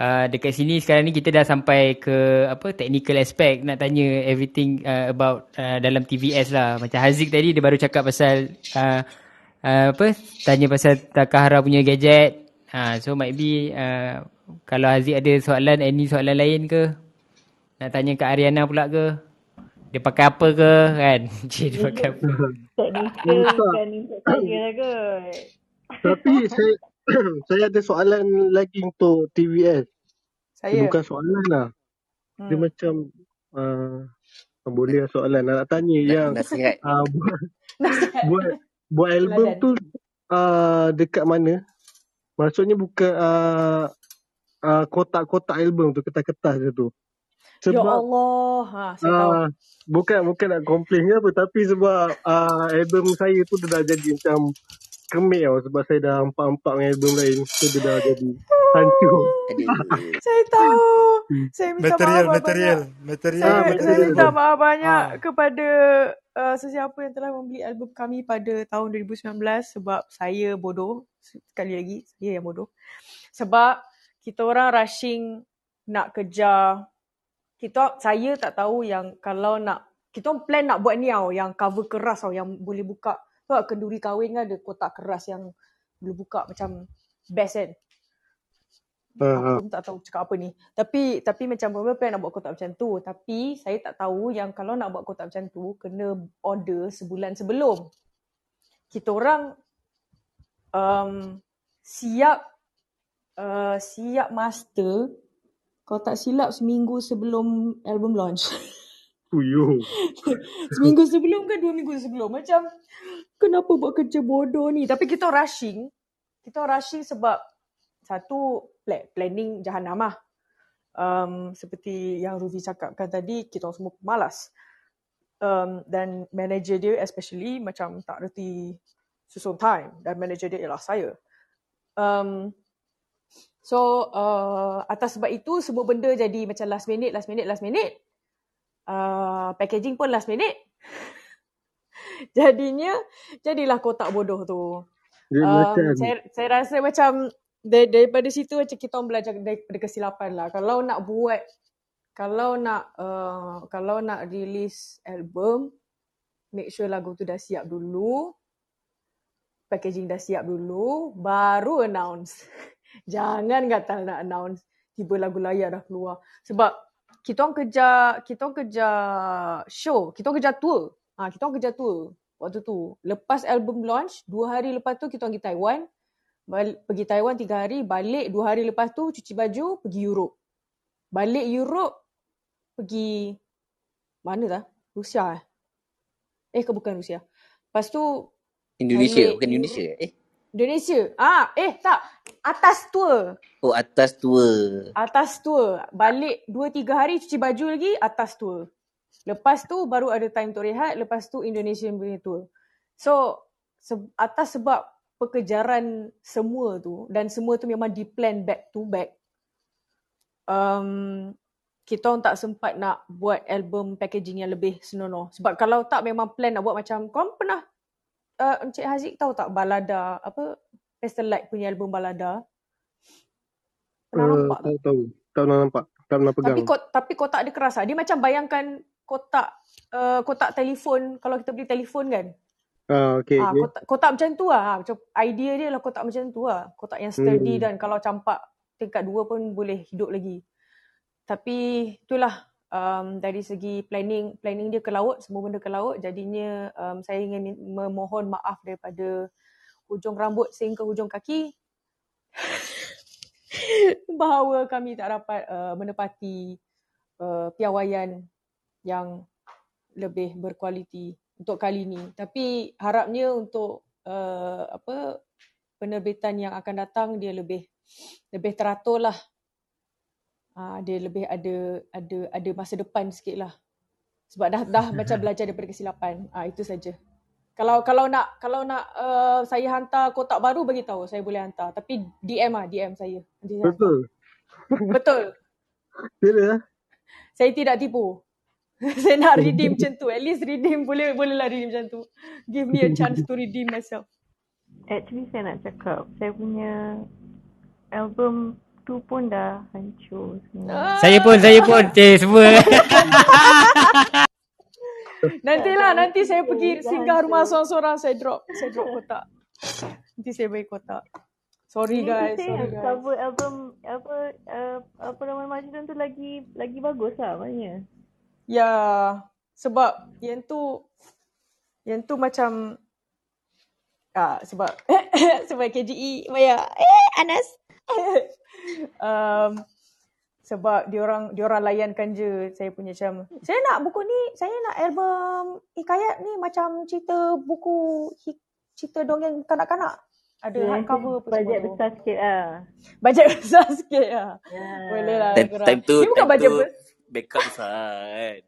uh, dekat sini sekarang ni kita dah sampai ke apa technical aspect nak tanya everything uh, about uh, dalam TVS lah. Macam Haziq tadi dia baru cakap pasal uh, uh, apa tanya pasal Takahara punya gadget. Ha, so might be uh, kalau Haziq ada soalan any soalan lain ke? Nak tanya kat Ariana pula ke? Dia pakai apa ke kan? Cik dia pakai apa? Technical kan untuk saya lah kot. Tapi saya saya ada soalan lagi untuk TVS. Saya. Bukan soalan lah. Dia Hmm. macam uh, boleh lah soalan nak tanya yang Nasihat. uh, buat buat buat album Ladan. tu uh, dekat mana? Maksudnya bukan uh, uh, kotak-kotak album tu, kertas-kertas dia tu. Ya Sebab Allah. Ha, saya tahu. uh, bukan bukan nak komplain ke apa tapi sebab uh, album saya tu dia dah jadi macam kemik tau sebab saya dah empat-empat dengan album lain. So dia dah jadi hancur. Aduh. Saya tahu. Saya minta Material, maaf material. banyak. Material, Saya, Ah, saya material minta maaf banyak Ah. kepada uh, sesiapa yang telah membeli album kami pada tahun 2019 sebab saya bodoh. Sekali lagi, saya yang bodoh. Sebab kita orang rushing nak kejar. Kita saya tak tahu yang kalau nak kita orang plan nak buat ni tau yang cover keras tau yang boleh buka. Lah, kenduri kahwin kan ada kotak keras yang boleh buka macam best kan. Uh, Aku tak tahu cakap apa ni. Tapi tapi macam mula plan nak buat kotak macam tu. Tapi saya tak tahu yang kalau nak buat kotak macam tu kena order sebulan sebelum. Kita orang um, siap uh, siap master kalau tak silap seminggu sebelum album launch. Uyuh. seminggu sebelum kan dua minggu sebelum. Macam kenapa buat kerja bodoh ni? Tapi kita rushing. Kita rushing sebab satu pla- planning jahanam lah. Um, seperti yang Rufi cakapkan tadi, kita semua malas. Um, dan manager dia especially macam tak reti susun time. Dan manager dia ialah saya. Um, so uh, atas sebab itu semua benda jadi macam last minute, last minute, last minute. Uh, packaging pun last minute. Jadinya, jadilah kotak bodoh tu. Dia Um, macam saya, saya rasa macam dari, daripada situ macam kita orang belajar daripada kesilapan lah. Kalau nak buat, kalau nak uh, kalau nak release album, make sure lagu tu dah siap dulu, packaging dah siap dulu, baru announce. Jangan kata nak announce, tiba lagu layak dah keluar. Sebab kita orang kejar, kita orang kejar show, kita orang kejar tour. Ha, kita orang kejar tour waktu tu. Lepas album launch, dua hari lepas tu kita orang pergi Taiwan. Bal- pergi Taiwan tiga hari, balik dua hari lepas tu cuci baju, pergi Europe. Balik Europe, pergi mana dah? Rusia eh? Eh ke bukan Rusia. Lepas tu Indonesia, balik bukan. Indonesia. Eh, Indonesia. Ah, eh tak. Atas tour. oh atas tua. Atas tour. Balik 2-3 hari cuci baju lagi, atas tour. Lepas tu baru ada time untuk rehat, lepas tu Indonesian punya tour. So, se- atas sebab pekejaran semua tu dan semua tu memang di plan back to back um, kita orang tak sempat nak buat album packaging yang lebih senonoh sebab kalau tak memang plan nak buat macam kau pernah uh, Encik Haziq tahu tak balada apa Pastel Light punya album balada pernah Uh, nampak tak? tahu tahu. Tak pernah nampak. Tak pernah pegang. Tapi kot tapi kotak dia keras ah. Dia macam bayangkan kotak uh, kotak telefon kalau kita beli telefon kan. Ah, okay, Ah okay. kotak, kotak macam tu ah. Macam idea dia lah kotak macam tu ah. Kotak yang sturdy Hmm. dan kalau campak tingkat dua pun boleh hidup lagi. Tapi itulah um, dari segi planning planning dia ke laut semua benda ke laut jadinya um, saya ingin memohon maaf daripada hujung rambut sehingga hujung kaki bahawa kami tak dapat uh, menepati uh, piawaian yang lebih berkualiti untuk kali ini. Tapi harapnya untuk uh, apa penerbitan yang akan datang dia lebih lebih teratur lah. Uh, dia lebih ada ada ada masa depan sikit lah. Sebab dah dah macam belajar daripada kesilapan. Ah uh, itu saja. Kalau kalau nak kalau nak uh, saya hantar kotak baru bagi tahu saya boleh hantar. Tapi DM ah DM saya. Nanti saya. Betul. Betul. Bila lah. Saya tidak tipu. saya nak redeem macam tu. At least redeem boleh bolehlah redeem macam tu. Give me a chance to redeem myself. Actually saya nak cakap, saya punya album tu pun dah hancur semua. Saya pun, saya pun. Eh, semua. Nantilah nanti saya pergi singgah rumah seorang-seorang saya drop saya drop kotak. Nanti saya bagi kotak. Sorry guys, sorry guys. cover album apa uh, apa nama Majnun tu lagi lagi bagus lah maknanya. Ya, sebab yang tu yang tu macam ah sebab sebab KGE bayar eh Anas. um, sebab diorang diorang layankan je saya punya macam saya nak buku ni saya nak album hikayat ni macam cerita buku hi- cerita dongeng kanak-kanak ada Ya, hardcover apa bajet semua besar sikit lah. bajet besar sikit lah Ya. boleh lah Time, time tu, dia bukan time bajet tu besar backup besar kan.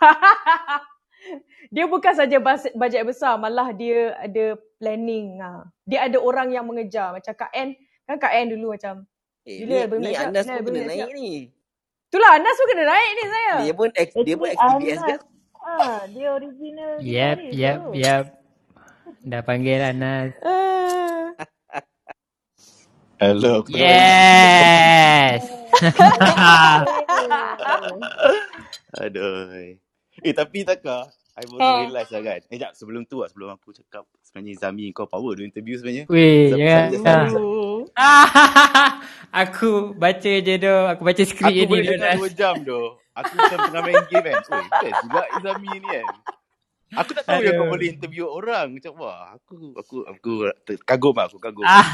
dia bukan saja bajet besar malah dia ada planning ha. dia ada orang yang mengejar macam Kak N kan Kak N dulu macam Eh, bila ni, ni Anas pun kena naik siap ni. itulah Anas pun kena naik ni saya Dia pun ex, dia pun ex-DBS kan? Ah dia original Yep, guitarist yep, tu. yep. Dah panggil Anas. Hello. Yes! Aduh. Eh, tapi Taka, I baru Ha. realise lah kan. Eh, jap, sebelum tu lah, sebelum aku cakap sebenarnya Zami kau power dulu interview sebenarnya. Weh, Ah. saja. aku baca je doh. Aku baca skrip Aku je ni boleh doh. dengar Nas. 2 jam doh. Aku macam tengah main game kan. Oi, best juga Izami ni kan. Aku tak tahu yang kau boleh interview orang. Macam wah, aku aku aku kagum lah, aku kagum. Ah,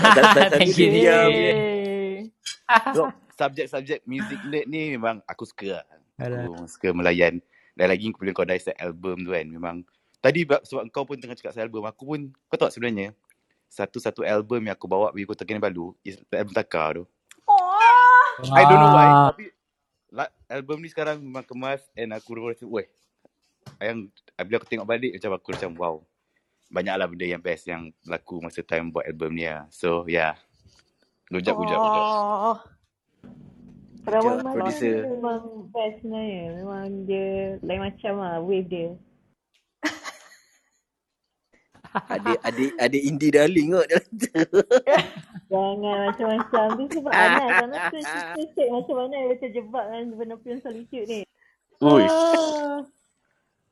thank you, dia thank dia you. Yeay. so, subjek-subjek music nerd ni memang aku suka lah. Alah. Aku suka melayan. Dan lagi bila kau dissect album tu kan, memang tadi ba- sebab kau pun tengah cakap pasal album, aku pun kau tahu sebenarnya satu-satu album yang aku bawa pergi Kota Kinabalu is album Taka tu. Oh. I don't know why, tapi la- album ni sekarang memang kemas and aku rasa, weh, yang bila aku tengok balik macam aku macam wow. Banyaklah benda yang best yang berlaku masa time buat album ni lah. So yeah. Good Perawan Macam Majnun producer. tu memang best sebenarnya. Memang dia lain macam lah wave dia. Ada ada ada indie darling kot dalam tu. Jangan macam-macam. Tu sebab Anas. Anas tu cerita macam mana dia terjebak dengan Benopion Solitude ni. Uish. Ah.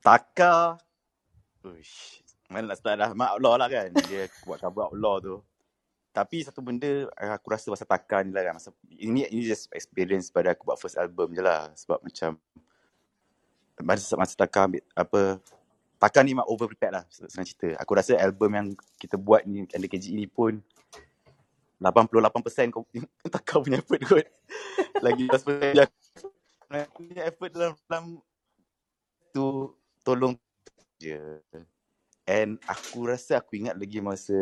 Taka. Uish. Mana nak start dah. Mak Outlaw lah kan. Dia buat cover Outlaw tu. Tapi satu benda eh, aku rasa pasal Taka ni lah kan. Masa, ini, ini just experience pada aku buat first album je lah. Sebab macam masa, masa Taka ambil apa Taka ni memang over prepared lah senang cerita. Aku rasa album yang kita buat ni Under KGE ni pun 88% kau Taka punya effort kot. Lagi 10% je aku punya effort dalam, dalam tu tolong je. And aku rasa aku ingat lagi masa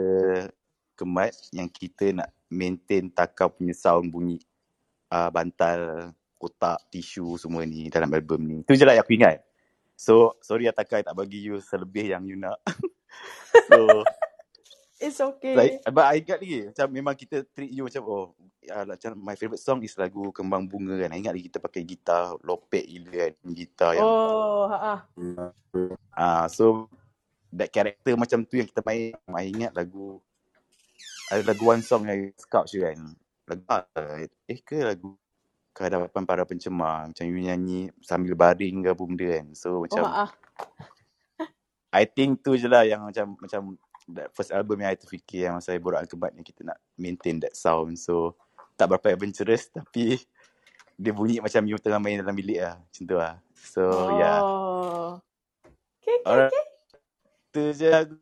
kemat yang kita nak maintain Taka punya sound bunyi uh, bantal, kotak, tisu semua ni dalam album ni. Tu je lah yang aku ingat. So, sorry lah Taka, I tak bagi you selebih yang you nak. so, It's okay. Like, but I ingat lagi macam memang kita treat you macam oh uh, macam my favourite song is lagu Kembang Bunga kan. I ingat lagi kita pakai gitar lopek gila kan. Gitar yang Oh, ha ah uh, so that character macam tu yang kita main. I ingat lagu ada lagu one song yang scout je kan. Lagu eh ke lagu kehadapan para pencemar macam you nyanyi sambil baring ke apa benda kan. So Oh, macam ha I think tu je lah yang macam macam that first album yang I terfikir yang masa I borak kebat yang kita nak maintain that sound. So tak berapa adventurous tapi dia bunyi macam you tengah main dalam bilik lah. Macam tu lah. So Oh. yeah. Okay, okay, Alright. okay. Tu je lagu.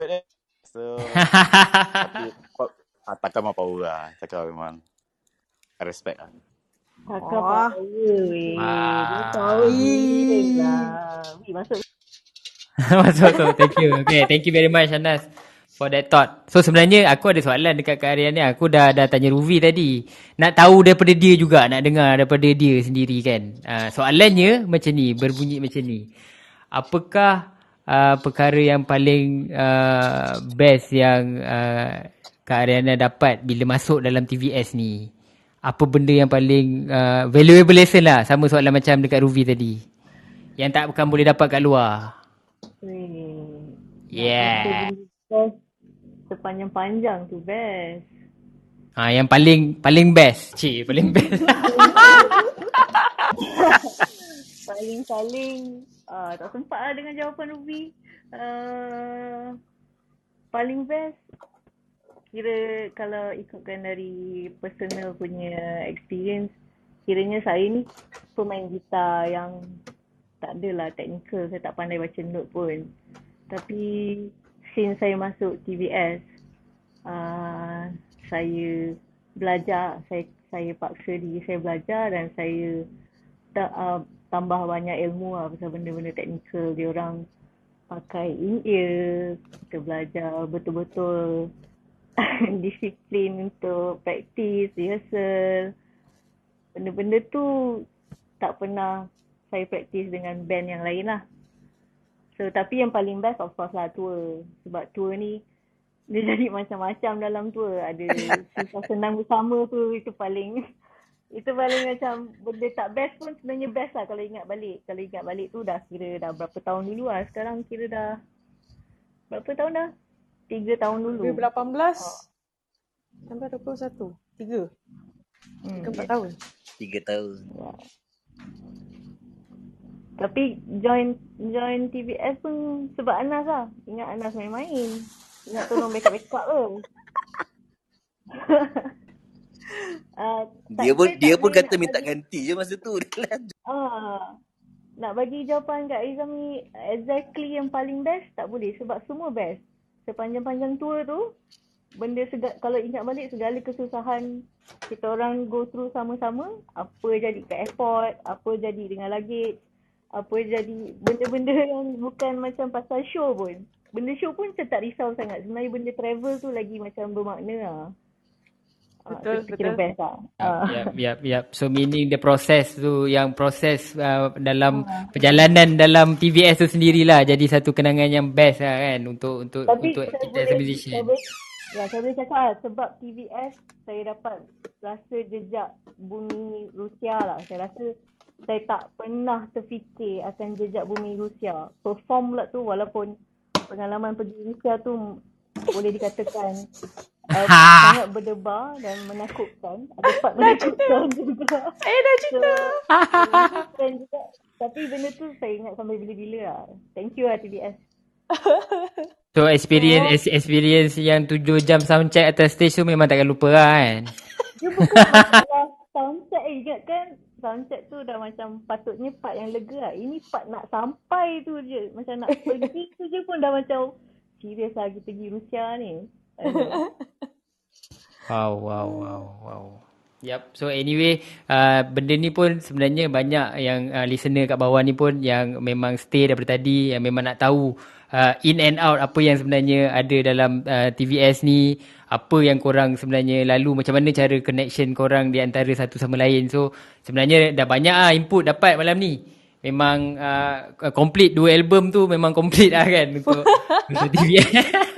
So tapi ah, takkan memang power lah. Takkan memang I respect lah. Kakak Wah. power weh. Wah. power lah. Weh, masuk masuk masuk. Thank you. Okay, thank you very much Anas for that thought. So sebenarnya aku ada soalan dekat Kak Aryan ni. Aku dah dah tanya Ruvi tadi. Nak tahu daripada dia juga, nak dengar daripada dia sendiri kan. Uh, soalannya macam ni, berbunyi macam ni. Apakah uh, perkara yang paling uh, best yang uh, Kak Ariana dapat bila masuk dalam TVS ni? Apa benda yang paling uh, valuable lesson lah. Sama soalan macam dekat Ruvi tadi. Yang tak bukan boleh dapat kat luar. Rasa Yeah. benda best sepanjang-panjang tu best. Ha, yang paling paling best. Cik, paling best. Paling-paling uh, tak sempat lah dengan jawapan Ruby. Uh, paling best kira kalau ikutkan dari personal punya experience kiranya saya ni pemain gitar yang tak adalah technical saya tak pandai baca note pun. Tapi since saya masuk TVS uh, saya belajar saya saya paksa diri saya belajar dan saya tak uh, tambah banyak ilmu lah pasal benda-benda teknikal dia orang pakai in-ear kita belajar betul-betul disiplin untuk praktis rehearsal. Benda-benda tu tak pernah saya praktis dengan band yang lain lah. So tapi yang paling best of course lah tour. Sebab tour ni dia jadi macam-macam dalam tour. Ada susah senang bersama tu itu paling itu paling macam benda tak best pun sebenarnya best lah. Kalau ingat balik kalau ingat balik tu dah kira dah berapa tahun dulu lah. Sekarang kira dah berapa tahun dah tiga tahun dulu 2018 oh. sampai 21. Tiga. hmm, Ke empat tahun. Tiga tahun. Ya. Tapi join join TVS pun sebab Anas lah. Ingat Anas main-main. Ingat tolong backup-backup ke. uh, tak, Dia pun dia pun kata nak minta bagi ganti je masa tu. ah, nak bagi jawapan kat Izami exactly yang paling best tak boleh sebab semua best. Sepanjang-panjang tour tu benda segala, kalau ingat balik segala kesusahan kita orang go through sama-sama apa jadi kat airport apa jadi dengan luggage apa jadi benda-benda yang bukan macam pasal show pun. Benda show pun macam tak risau sangat. Sebenarnya benda travel tu lagi macam bermakna lah. Ah, Betul, tu kira betul. best lah Ah. Yap, yap, yap. So meaning the process tu yang proses uh, dalam Ah. perjalanan dalam TVS tu sendirilah jadi satu kenangan yang best lah kan untuk untuk Tapi untuk kita as a musician. saya boleh, ya saya boleh cakap lah, sebab TVS saya dapat rasa jejak bumi Rusia lah. Saya rasa saya tak pernah terfikir akan jejak bumi Rusia. Perform pula tu walaupun pengalaman pergi Rusia tu boleh dikatakan uh, sangat berdebar dan menakutkan. Ada part menakutkan juga. Eh dah So, cerita. menakutkan juga. Tapi benda tu saya ingat sampai bila-bila lah. Thank you lah TVS. So experience Oh. experience yang tujuh jam soundcheck atas stage tu memang takkan lupa lah kan. Dia bukan masalah soundcheck eh. Ingat kan soundcheck tu dah macam patutnya part yang lega lah. Ini part nak sampai tu je. Macam nak pergi tu je pun dah macam serius lah kita pergi Rusia ni. Wow, wow, wow, wow. Yep. So anyway, uh, benda ni pun sebenarnya banyak yang uh, listener kat bawah ni pun yang memang stay daripada tadi, yang memang nak tahu uh, in and out apa yang sebenarnya ada dalam uh, TVS ni, apa yang korang sebenarnya lalu, macam mana cara connection korang di antara satu sama lain. So sebenarnya dah banyak ah input dapat malam ni. Memang uh, complete dua album tu memang complete lah kan untuk untuk TVS.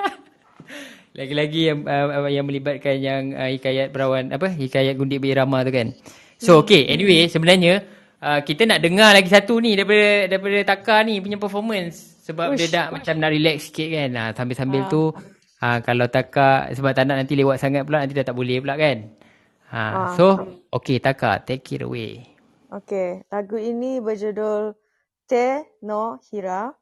Lagi-lagi yang uh, yang melibatkan yang uh, hikayat perawan apa hikayat gundik birama tu kan. So hmm. okay anyway sebenarnya uh, kita nak dengar lagi satu ni daripada daripada Taka ni punya performance sebab Ush. dia dah macam nak relax sikit kan. Ha, sambil-sambil ha. tu ha, kalau Taka sebab tak nak nanti lewat sangat pula nanti dah tak boleh pula kan. Ha, ha. so okay Taka take it away. Okay lagu ini berjudul Te no Hira.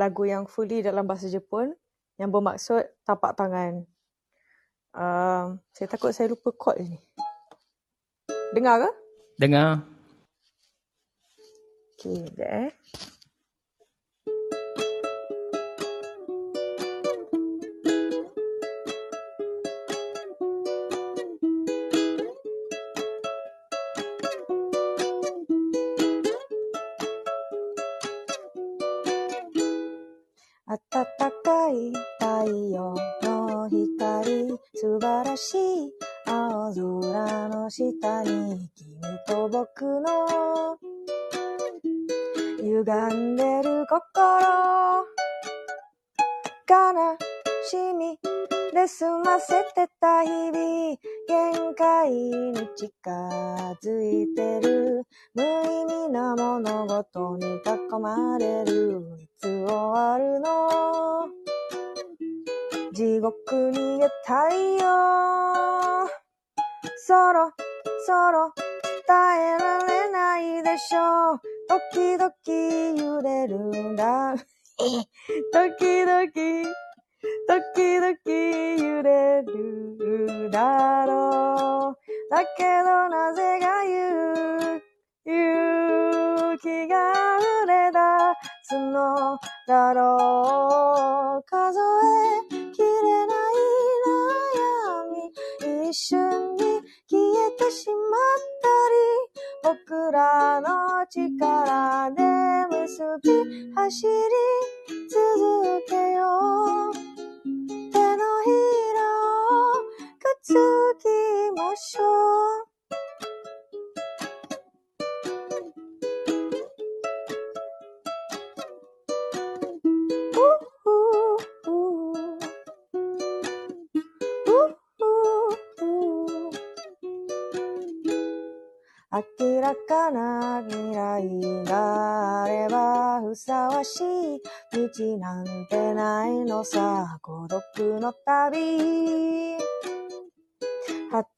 Lagu yang fully dalam bahasa Jepun yang bermaksud tapak tangan. Uh, saya takut saya lupa kod ni. Dengar ke? Dengar. Okay, sekejap eh.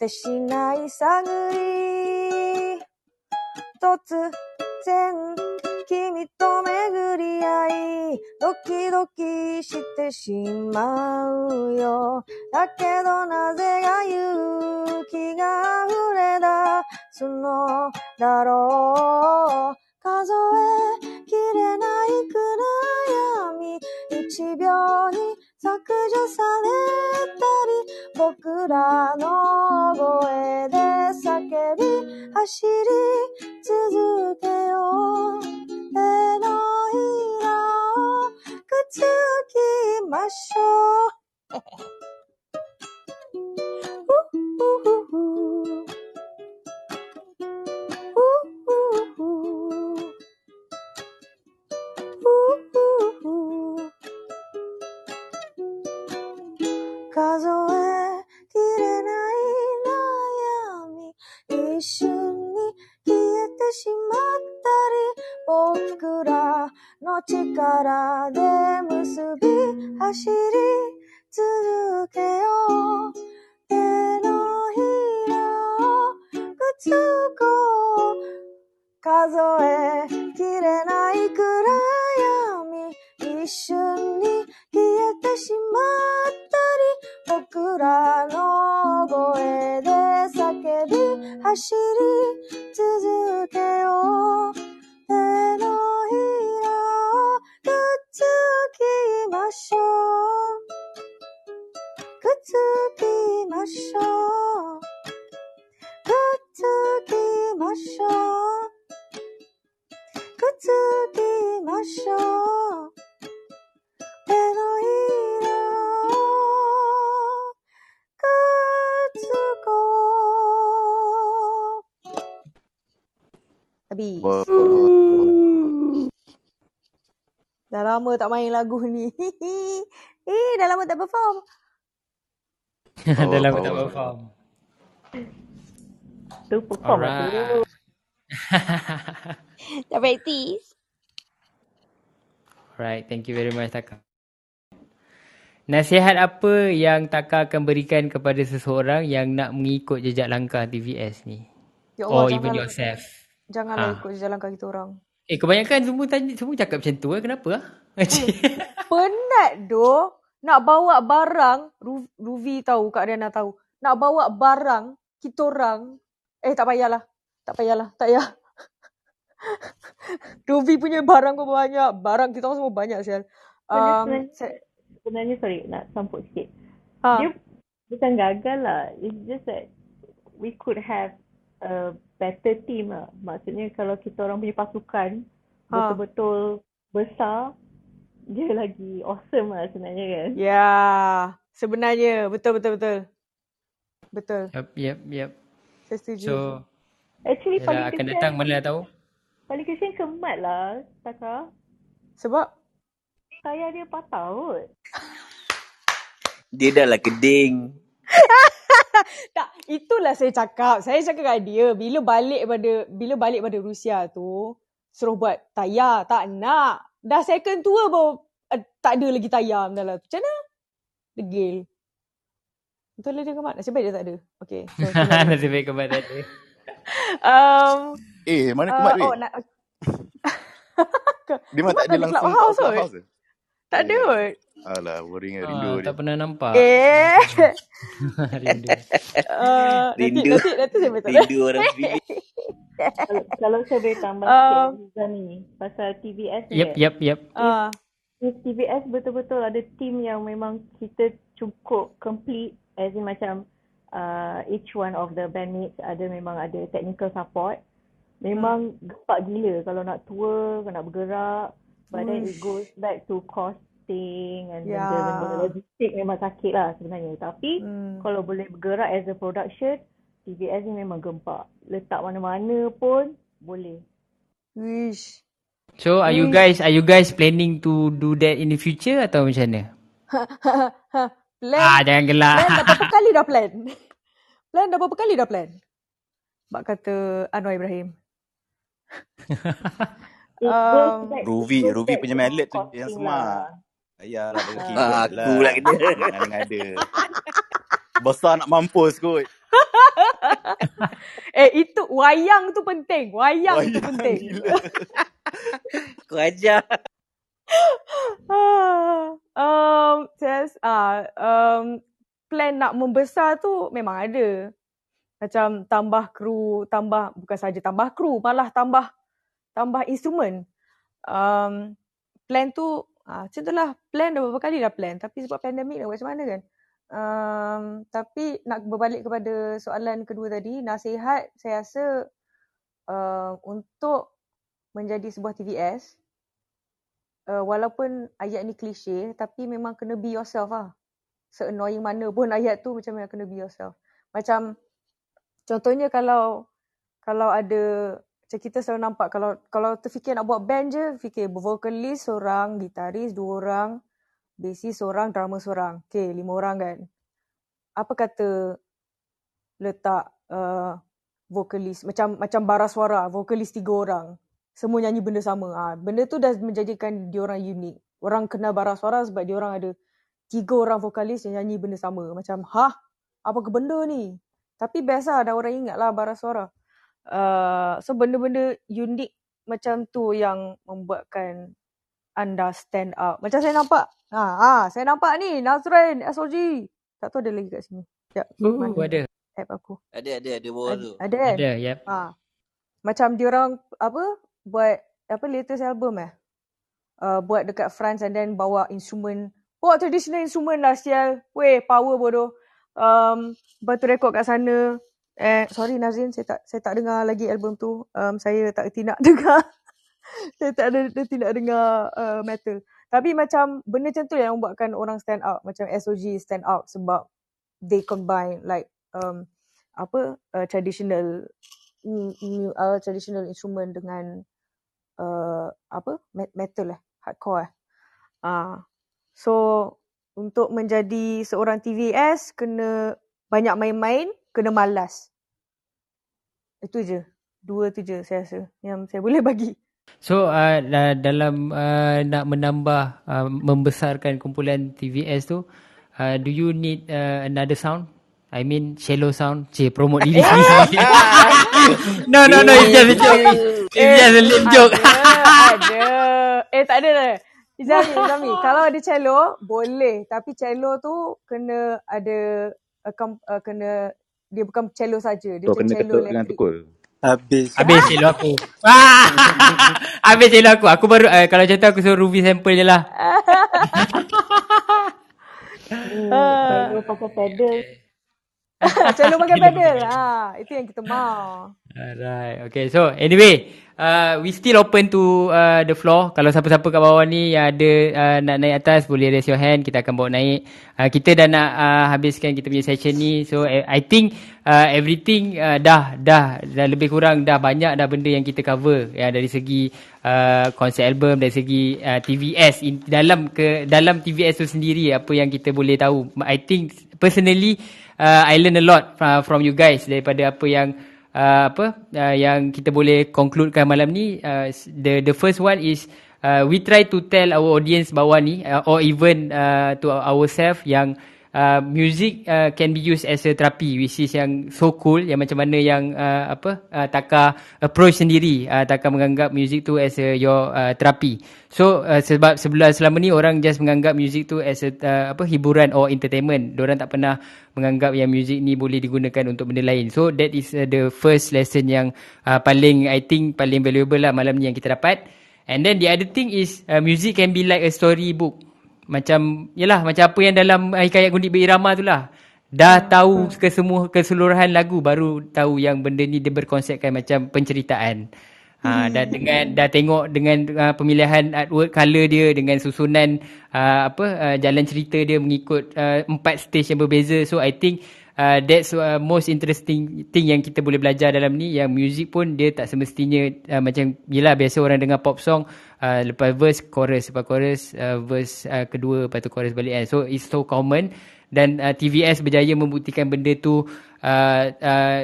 しない探り。突然、君と巡り合い、ドキドキしてしまうよ。だけど走り lama tak main lagu ni. eh, dah lama tak perform. dah lama tak oh. perform. Tu perform lah dulu. Tak praktis. Alright, thank you very much Taka. Nasihat apa yang Taka akan berikan kepada seseorang yang nak mengikut jejak langkah TVS ni? Ya Allah, Or even yourself. Janganlah ha. ikut jejak langkah kita orang. Eh, kebanyakan semua tanya, semua cakap macam tu. Eh. Kenapa? Ah? Penat doh. Nak bawa barang, Ru- Ruvi tahu, Kak Riana tahu. Nak bawa barang, kita orang. Eh, tak payahlah. Tak payahlah. Tak payah. Ruvi punya barang pun banyak. Barang kita orang semua banyak, Sial. Sebenarnya, Um, sebenarnya, sebenarnya sorry nak sambut sikit. ha. Dia bukan gagal lah. It's just that we could have a better team lah. Maksudnya kalau kita orang punya pasukan Ha. betul-betul besar, dia lagi awesome lah sebenarnya kan. Ya, sebenarnya. Betul, betul, betul. Betul. Yep, yep, yep. Saya setuju. So, Actually paling akan kesian, datang mana tahu. paling kesian kemat lah, Taka. Sebab? Tayar dia patah kot. Dia dah lah keding. tak, itulah saya cakap. Saya cakap kat dia, bila balik pada bila balik pada Rusia tu, suruh buat tayar. Tak nak. Dah second tour baru uh, tak ada lagi tayar dalam lah. Macam mana? Degil. Betul lah dia kemat. Nasib baik dia tak ada. Okay. So, dia. Nasib baik kemat tak ada. um, Eh, mana uh, Kemat weh? oh, nak, Dia Kemat tak ada langsung clubhouse clubhouse? Tak ada Eh, kot. Alah, boring rindu Ah, dia. tak pernah nampak. Eh. Rindu. uh, nanti, Rindu. nanti, nanti saya minta. Rindu orang pilih. kalau, kalau saya boleh tambah sikit Liza ni pasal TVS ni Yep, kan. yep, yep. uh, If TVS betul-betul ada team yang memang kita cukup complete as in macam uh, each one of the bandmates ada memang ada technical support. Memang gempak gila kalau nak tour, kalau nak bergerak. But then it goes back to costing and Ya. benda-benda logistik memang sakit lah sebenarnya. Tapi Hmm. kalau boleh bergerak as a production, TVS ni memang gempak. Letak mana-mana pun boleh. Wish. So, are you Wish. guys are you guys planning to do that in the future atau macam mana? plan Ah, jangan gelak. plan dah berapa kali dah plan? plan dah berapa kali dah plan? Bak kata Anwar Ibrahim. Um, Ruvi back punya mallet tu yang costing smart. lah. Bagi Ah. keyboard Ah, je aku lah. kena. Jangan ada. Besar nak mampus kot. eh itu wayang tu penting. Wayang, tu Wayang penting. gila. Kau ajar. Ah, um, Ses, ah, um, plan nak membesar tu memang ada. Macam tambah kru, tambah bukan saja tambah kru, malah tambah tambah instrumen. Um, plan tu ah, macam tu lah. Plan dah beberapa kali dah plan. Tapi sebab pandemik nak buat macam mana kan? Um, tapi nak berbalik kepada soalan kedua tadi, nasihat saya rasa uh, untuk menjadi sebuah TVS, uh, walaupun ayat ni klise tapi memang kena be yourself lah. Se-annoying mana pun ayat tu macam memang kena be yourself. Macam contohnya kalau kalau ada macam kita selalu nampak kalau kalau terfikir nak buat band je, fikir vokalis seorang, gitaris dua orang, bassist seorang, drummer seorang. Okay, lima orang kan. Apa kata letak uh, vokalis macam macam bara suara, vokalis tiga orang semua nyanyi benda sama. Ha, benda tu dah menjadikan diorang unik. Orang kenal bara suara sebab diorang ada tiga orang vokalis yang nyanyi benda sama. Macam, hah? Apa ke benda ni? Tapi biasa ada orang ingat lah bara suara. Uh, so benda-benda unik macam tu yang membuatkan anda stand out. Macam saya nampak. Ha, ha saya nampak ni Nazrin SOG. Tak tahu ada lagi kat sini. Sekejap. Oh, Mana ada. app aku? Ada, ada, ada bawah Ada, tu. ada kan? Ada, yep. Ha. Macam diorang apa buat apa latest album eh? Uh, buat dekat France and then bawa instrumen. Bawa traditional instrumen lah sial. Weh, power bodoh. Um, batu rekod kat sana. Eh, sorry Nazrin, saya tak saya tak dengar lagi album tu. Um, saya tak reti nak dengar. saya tak ada reti nak dengar uh, metal. Tapi macam benda macam tu yang membuatkan orang stand out. Macam SOG stand out sebab they combine like um, apa uh, traditional mm, uh, traditional instrument dengan uh, apa met- metal eh hardcore eh. Ah, so untuk menjadi seorang TVS kena banyak main-main, kena malas. Itu je. Dua tu je saya rasa yang saya boleh bagi. So uh, dalam uh, nak menambah uh, membesarkan kumpulan TVS tu uh, do you need uh, another sound? I mean shallow sound. Cik promote diri sendiri. no no no it's just a joke. It's just a lame joke. ada, ada. Eh tak ada dah. Izami, Izami. Kalau ada cello, boleh. Tapi cello tu kena ada, uh, uh, kena, dia bukan cello saja. Dia So, macam kena cello dengan tukul. Habis. Habis cello aku. Ah! Habis cello aku. Aku baru uh, kalau macam tu aku suruh Ruby sample je lah. Ah. Cello pakai pedal. cello pakai pedal. Ah, itu yang kita mau. Alright. Okay. So anyway, uh, we still open to uh, the floor. Kalau siapa-siapa kat bawah ni yang ada uh, nak naik atas, boleh raise your hand. Kita akan bawa naik. Uh, kita dah nak uh, habiskan kita punya session ni. So I, I think uh, everything uh, dah, dah dah lebih kurang dah banyak dah benda yang kita cover. Ya dari segi uh, konsep album, dari segi uh, TVS in, dalam ke dalam TVS tu sendiri apa yang kita boleh tahu. I think personally uh, I learn a lot uh, from you guys daripada apa yang uh, apa uh, yang kita boleh concludekan malam ni uh, the the first one is uh, we try to tell our audience bawah ni uh, or even uh, to ourselves yang uh, music uh, can be used as a therapy which is yang so cool yang macam mana yang uh, apa uh, Taka approach sendiri uh, Taka menganggap music tu as a your uh, therapy so uh, sebab sebelah selama ni orang just menganggap music tu as a uh, apa hiburan or entertainment. Orang tak pernah menganggap yang music ni boleh digunakan untuk benda lain. So that is uh, the first lesson yang uh, paling I think paling valuable lah malam ni yang kita dapat. And then the other thing is uh, music can be like a storybook macam yalah macam apa yang dalam hikayat Gundik Berirama tu lah. Dah tahu kesemua keseluruhan lagu baru tahu yang benda ni dia berkonsepkan macam penceritaan. Ha dan dengan dah tengok dengan uh, pemilihan artwork color dia dengan susunan uh, apa uh, jalan cerita dia mengikut uh, empat stage yang berbeza. So i think uh, that's uh, most interesting thing yang kita boleh belajar dalam ni. Yang music pun dia tak semestinya uh, macam yelah biasa orang dengar pop song uh, lepas verse chorus. Lepas chorus uh, verse uh, kedua lepas tu chorus balik kan. So it's so common. Dan uh, TVS berjaya membuktikan benda tu uh, uh,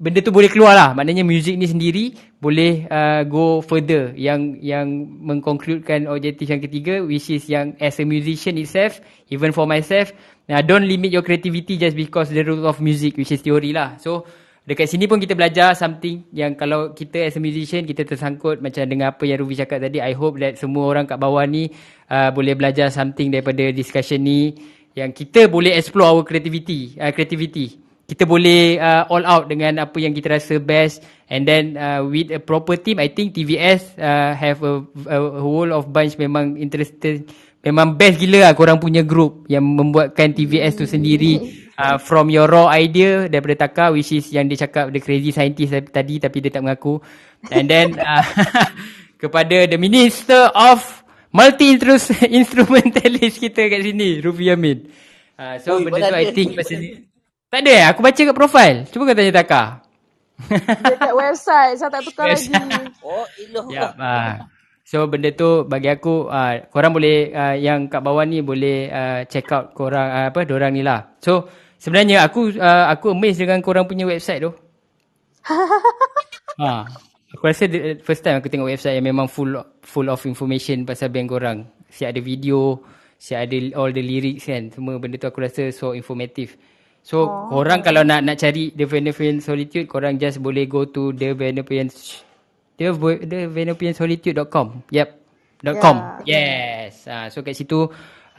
benda tu boleh keluar lah maknanya music ni sendiri boleh uh, go further. Yang yang mengkonkludkan objektif yang ketiga which is yang as a musician itself even for myself uh, don't limit your creativity just because the rule of music which is theory lah. So dekat sini pun kita belajar something yang kalau kita as a musician kita tersangkut macam dengan apa yang Ruby cakap tadi. I hope that semua orang kat bawah ni uh, boleh belajar something daripada discussion ni yang kita boleh explore our creativity uh, creativity. Kita boleh uh, all out dengan apa yang kita rasa best. And then uh, with a proper team I think TVS uh, have a, a whole of bunch memang interested memang best gila lah korang punya group yang membuatkan TVS tu sendiri uh, from your raw idea daripada Taka which is yang dia cakap the crazy scientist tadi tapi dia tak mengaku and then uh, kepada the minister of multi instrumentalist kita kat sini Rufi Amin uh, so Oi, benda tu I think pasal tak ada eh? Aku baca kat profile. Cuba kau tanya Taka. Dekat website, saya tak tukar lagi. Oh, iloh. Ya. Uh, so benda tu bagi aku uh, korang boleh uh, yang kat bawah ni boleh uh, check out korang uh, apa dorang ni lah. So sebenarnya aku uh, aku amazed dengan korang punya website tu. ha. Aku rasa the first time aku tengok website yang memang full full of information pasal band korang. Siap ada video, siap ada all the lyrics kan. Semua benda tu aku rasa so informative. So oh. korang kalau nak nak cari The Venupian Solitude korang just boleh go to The Venupian The, the Venupiansolitude.com. Yep. .com. Yeah. Yes. Uh, so kat situ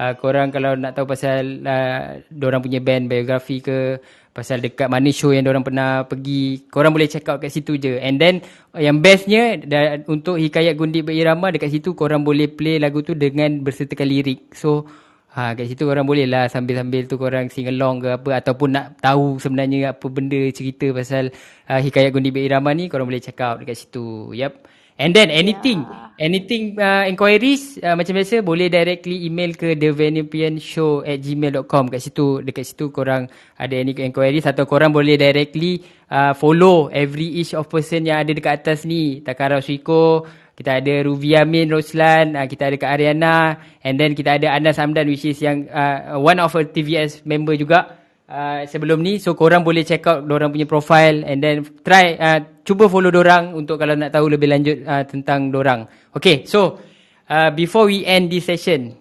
uh, korang kalau nak tahu pasal uh, orang punya band biografi ke pasal dekat mana show yang orang pernah pergi korang boleh check out kat situ je and then yang bestnya da, untuk hikayat gundi berirama dekat situ korang boleh play lagu tu dengan bersertakan lirik so Ha, kat situ korang boleh lah sambil-sambil tu korang sing along ke apa ataupun nak tahu sebenarnya apa benda cerita pasal uh, hikayat Gundi Berirama ni korang boleh check out dekat situ. Yep. And then anything, yeah. anything uh, inquiries uh, macam biasa boleh directly email ke thevenupianshow at gmail.com kat situ. Dekat situ korang ada any inquiries atau korang boleh directly uh, follow every each of person yang ada dekat atas ni. Takara Suiko, kita ada Ruvi Amin Roslan, uh, kita ada Kak Ariana and then kita ada Anas Hamdan which is yang uh, one of a TVS member juga uh, sebelum ni. So korang boleh check out orang punya profile and then try uh, cuba follow orang untuk kalau nak tahu lebih lanjut uh, tentang orang. Okay, so uh, before we end this session,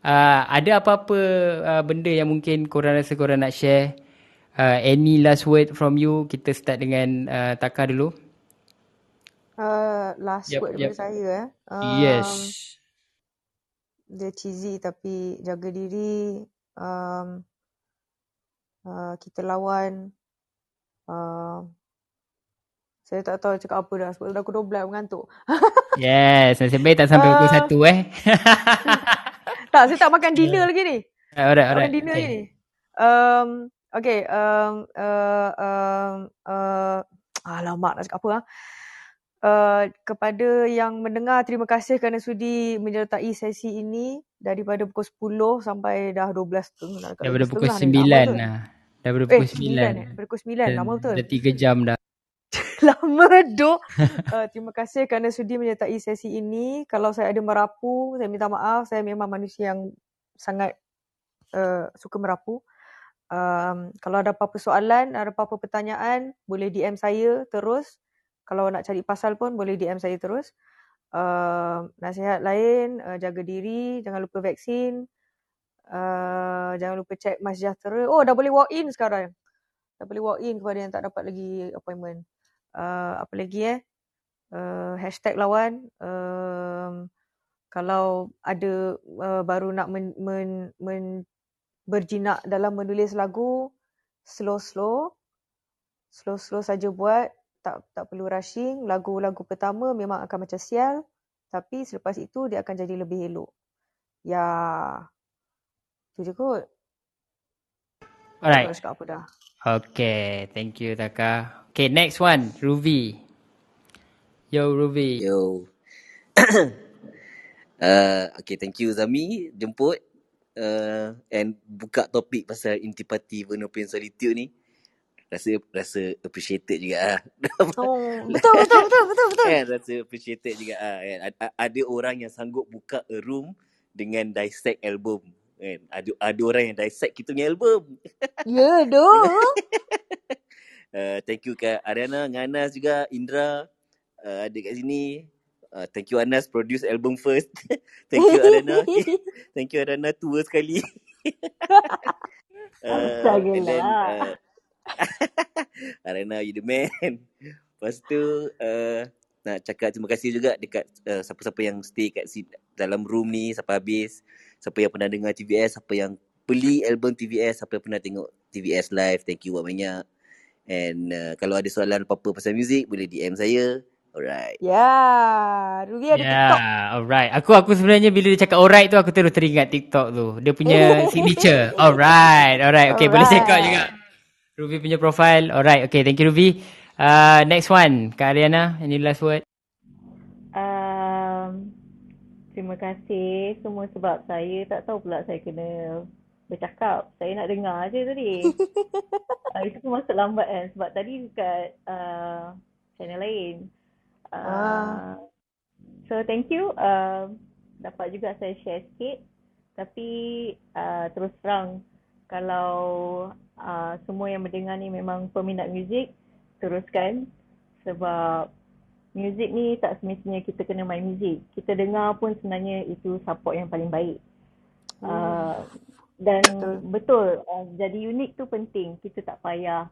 uh, ada apa-apa uh, benda yang mungkin korang rasa korang nak share? Uh, any last word from you? Kita start dengan uh, Taka dulu. Uh, last Yep, word yep. daripada saya eh. Um, Yes. Dia cheesy tapi jaga diri. Um, uh, kita lawan. Uh, saya tak tahu cakap apa dah sebab dah pukul 12 mengantuk. Yes, nasib baik tak sampai pukul Uh, satu eh. tak, saya tak makan dinner lagi ni. alright, alright. makan dinner Okay. ni. Um, okay. Um, uh, um, uh, alamak nak cakap apa ah? Uh, kepada yang mendengar, terima kasih kerana sudi menyertai sesi ini daripada pukul 10 sampai dah 12 setengah. Dah dekat Daripada 12 pukul setengah ni, lama sembilan betul. lah. Daripada Eh, pukul 9 sembilan. eh. Daripada pukul 9, Dan lama betul. dah tiga jam dah. Lama duk. Uh, terima kasih kerana sudi menyertai sesi ini. Kalau saya ada merapu, saya minta maaf. Saya memang manusia yang sangat uh, suka merapu. Um, kalau ada apa-apa soalan, ada apa-apa pertanyaan, boleh DM saya terus. Kalau nak cari pasal pun boleh DM saya terus. Uh, nasihat lain, uh, jaga diri, jangan lupa vaksin. Uh, jangan lupa cek Mas Sejahtera. Oh, dah boleh walk in sekarang. Dah boleh walk in kepada yang tak dapat lagi appointment. Uh, apa lagi eh? Uh, hashtag lawan. Um, kalau ada uh, baru nak men, men, men, berjinak dalam menulis lagu, slow-slow. Slow-slow saja buat. Tak tak perlu rushing. Lagu-lagu pertama memang akan macam sial. Tapi selepas itu dia akan jadi lebih elok. Ya. Tu je kot. Alright. cakap apa dah. Okay, thank you Taka. Okay, next one, Ruvi. Yo, Ruvi. Yo. uh, okay, thank you Zami jemput uh, and buka topik pasal intipati Vernopian Solitude ni. Rasa rasa appreciated juga ah. Oh, betul betul betul betul betul. kan rasa appreciated juga ah kan. Ada, ada orang yang sanggup buka a room dengan dissect album kan. Ada ada orang yang dissect kita punya album. Ya, doh. Uh, thank you kat Ariana dengan Anas juga, Indra uh, ada kat sini. Uh, thank you Anas produce album first. thank you Ariana. thank you Ariana tua sekali. uh, and then uh, Ariana you the man. Lepas tu uh, nak cakap terima kasih juga dekat uh, siapa-siapa yang stay kat si, dalam room ni sampai habis. Siapa yang pernah dengar TVS, siapa yang beli album TVS, siapa yang pernah tengok TVS live. Thank you banyak. And uh, kalau ada soalan apa-apa pasal muzik boleh DM saya. Alright. Ya, Ruby ada TikTok. Yeah, alright. Aku aku sebenarnya bila dia cakap alright tu aku terus teringat TikTok tu. Dia punya signature. Alright, alright. Okay, boleh check out juga. Ruby punya profile. Alright, okay. Thank you Ruby. Uh, next one, Kak Ariana. Any last word? Um, terima kasih semua sebab saya tak tahu pula saya kena bercakap. Saya nak dengar je tadi. uh, itu pun masuk lambat kan sebab tadi dekat uh, channel lain. Uh, Ah. So thank you. Uh, dapat juga saya share sikit. Tapi uh, terus terang kalau uh, semua yang mendengar ni memang peminat muzik, teruskan. Sebab muzik ni tak semestinya kita kena main muzik. Kita dengar pun sebenarnya itu support yang paling baik. Uh, dan Betul. betul, uh, jadi unik tu penting. Kita tak payah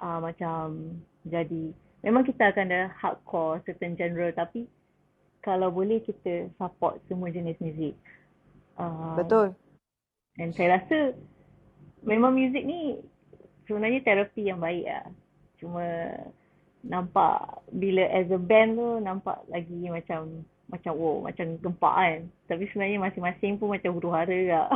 uh, macam jadi memang kita akan ada hardcore certain genre tapi kalau boleh kita support semua jenis muzik. Uh, Betul. dan saya rasa memang muzik ni sebenarnya terapi yang baik lah. Cuma nampak bila as a band tu nampak lagi macam macam wow macam gempak kan. Tapi sebenarnya masing-masing pun macam huru hara juga.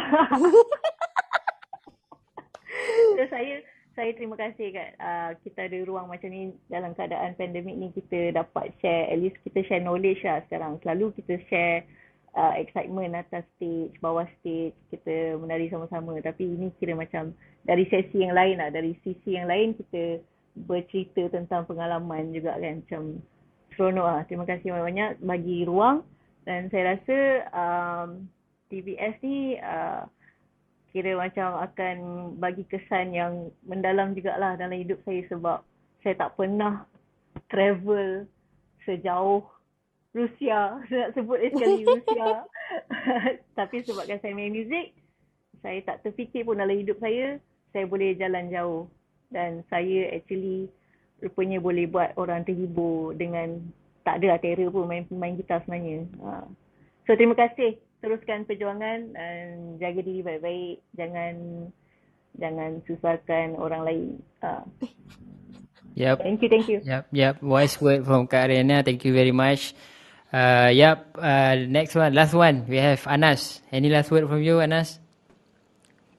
so saya saya terima kasih kat uh, kita ada ruang macam ni dalam keadaan pandemik ni kita dapat share at least kita share knowledge lah sekarang. Selalu kita share uh, excitement atas stage, bawah stage, kita menari sama-sama. Tapi ini kira macam dari sesi yang lain lah, dari sisi yang lain kita bercerita tentang pengalaman juga kan. Macam seronok lah. Terima kasih banyak-banyak bagi ruang dan saya rasa um, TVS ni uh, kira macam akan bagi kesan yang mendalam jugalah dalam hidup saya sebab saya tak pernah travel sejauh Rusia. Saya nak sebut dia sekali Rusia. Tapi sebabkan saya main muzik, saya tak terfikir pun dalam hidup saya, saya boleh jalan jauh. Dan saya actually rupanya boleh buat orang terhibur dengan tak ada terror pun main, main gitar sebenarnya. Ha. So terima kasih. Teruskan perjuangan dan jaga diri baik-baik. Jangan jangan susahkan orang lain. Ha. Yep. Thank you, thank you. Yep, yep. Wise word from Kak Ariana. Thank you very much. Uh, yep. Uh, next one, last one. We have Anas. Any last word from you, Anas?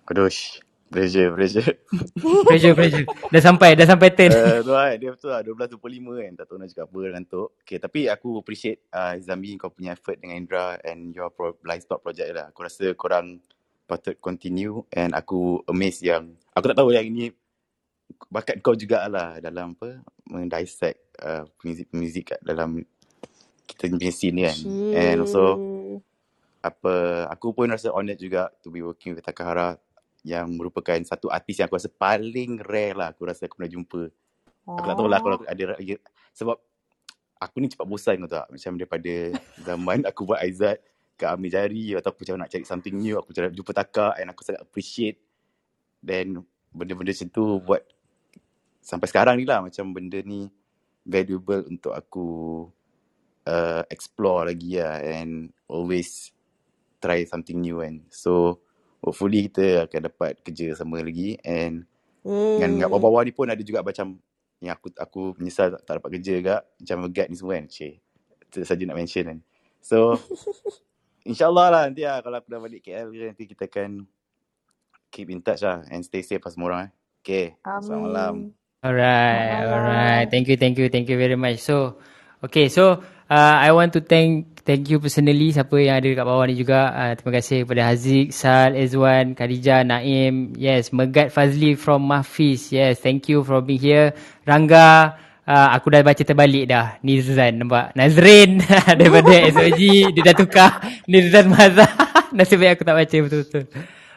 Adush. Pressure, pressure. pressure, pressure. Dah sampai, dah sampai turn. Uh, tu lah, dia betul lah. 12.25 kan. Tak tahu nak cakap apa, ngantuk. Okay, tapi aku appreciate uh, Zambi kau punya effort dengan Indra and your pro- spot project lah. Aku rasa korang patut continue and aku amazed yang aku tak tahu yang ini bakat kau jugalah dalam apa mendissect uh, muzik-muzik kat dalam kita punya scene kan. And also apa aku pun rasa honoured juga to be working with Takahara yang merupakan satu artis yang aku rasa paling rare lah aku rasa aku pernah jumpa. Aku tak tahu lah kalau ada lagi sebab aku ni cepat bosan kau tak macam daripada zaman aku buat Aizat kat Amir Jari ataupun macam nak cari something new aku cari jumpa Taka and aku sangat appreciate then benda-benda macam tu buat sampai sekarang ni lah macam benda ni valuable untuk aku uh, explore lagi lah and always try something new kan. So hopefully kita akan dapat kerja sama lagi and hmm. dengan kat bawah-bawah ni pun ada juga macam yang aku aku menyesal tak, tak dapat kerja juga macam guide ni semua kan. Cik. Itu saja nak mention kan. So InsyaAllah lah nanti lah kalau aku dah balik KL nanti kita akan keep in touch lah and stay safe lah semua orang eh. Okay. Selamat malam. Alright, alright. Thank you, thank you, thank you very much. So, okay, so uh, I want to thank thank you personally siapa yang ada dekat bawah ni juga. Uh, terima kasih kepada Haziq, Sal, Ezwan, Khadijah, Naim. Yes, Megat Fazli from Mahfiz. Yes, thank you for being here. Rangga, uh, aku dah baca terbalik dah. Nizran, nampak? Nazrin daripada SOG. Dia dah tukar. Nizran Mazhar. Nasib baik aku tak baca betul-betul.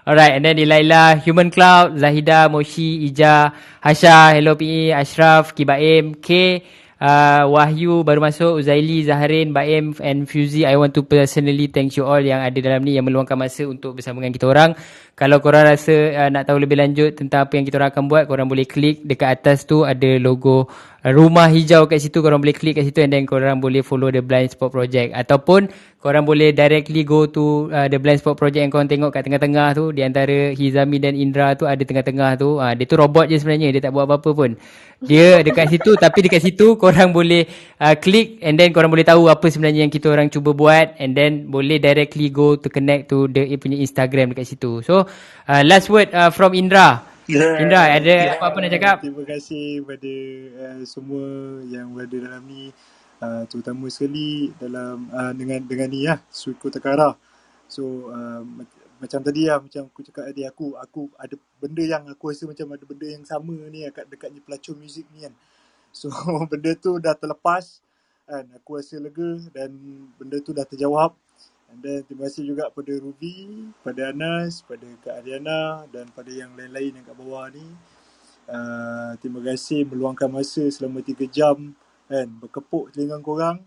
Alright, and then Ilaila, Human Cloud, Zahida, Moshi, Ija, Hasha, Hello PE, Ashraf, Kibaim, K, uh, Wahyu baru masuk, Uzaili, Zahrin, Baim and Fuzi. I want to personally thank you all yang ada dalam ni yang meluangkan masa untuk bersama dengan kita orang. Kalau korang rasa uh, nak tahu lebih lanjut tentang apa yang kita orang akan buat, korang boleh klik dekat atas tu ada logo rumah hijau kat situ. Korang boleh klik kat situ and then korang boleh follow the Blind Spot Project. Ataupun korang boleh directly go to uh, the Blind Spot Project yang korang tengok kat tengah-tengah tu. Di antara Hizami dan Indra tu ada tengah-tengah tu. Uh, dia tu robot je sebenarnya. Dia tak buat apa-apa pun. Dia dekat situ tapi dekat situ korang boleh uh, klik and then korang boleh tahu apa sebenarnya yang kita orang cuba buat and then boleh directly go to connect to the punya Instagram dekat situ. So uh, last word uh, from Indra. Yeah. Indra ada yeah. apa-apa nak cakap? Terima kasih kepada uh, semua yang berada dalam ni uh, terutama sekali dalam uh, dengan dengan ni lah suku Takara. So uh, macam tadi lah macam aku cakap tadi aku aku ada benda yang aku rasa macam ada benda yang sama ni dekat dekatnya pelacur muzik ni kan. So benda tu dah terlepas kan aku rasa lega dan benda tu dah terjawab. And then terima kasih juga pada Ruby, pada Anas, pada Kak Ariana dan pada yang lain-lain yang kat bawah ni. Uh, terima kasih meluangkan masa selama 3 jam kan berkepuk telinga korang.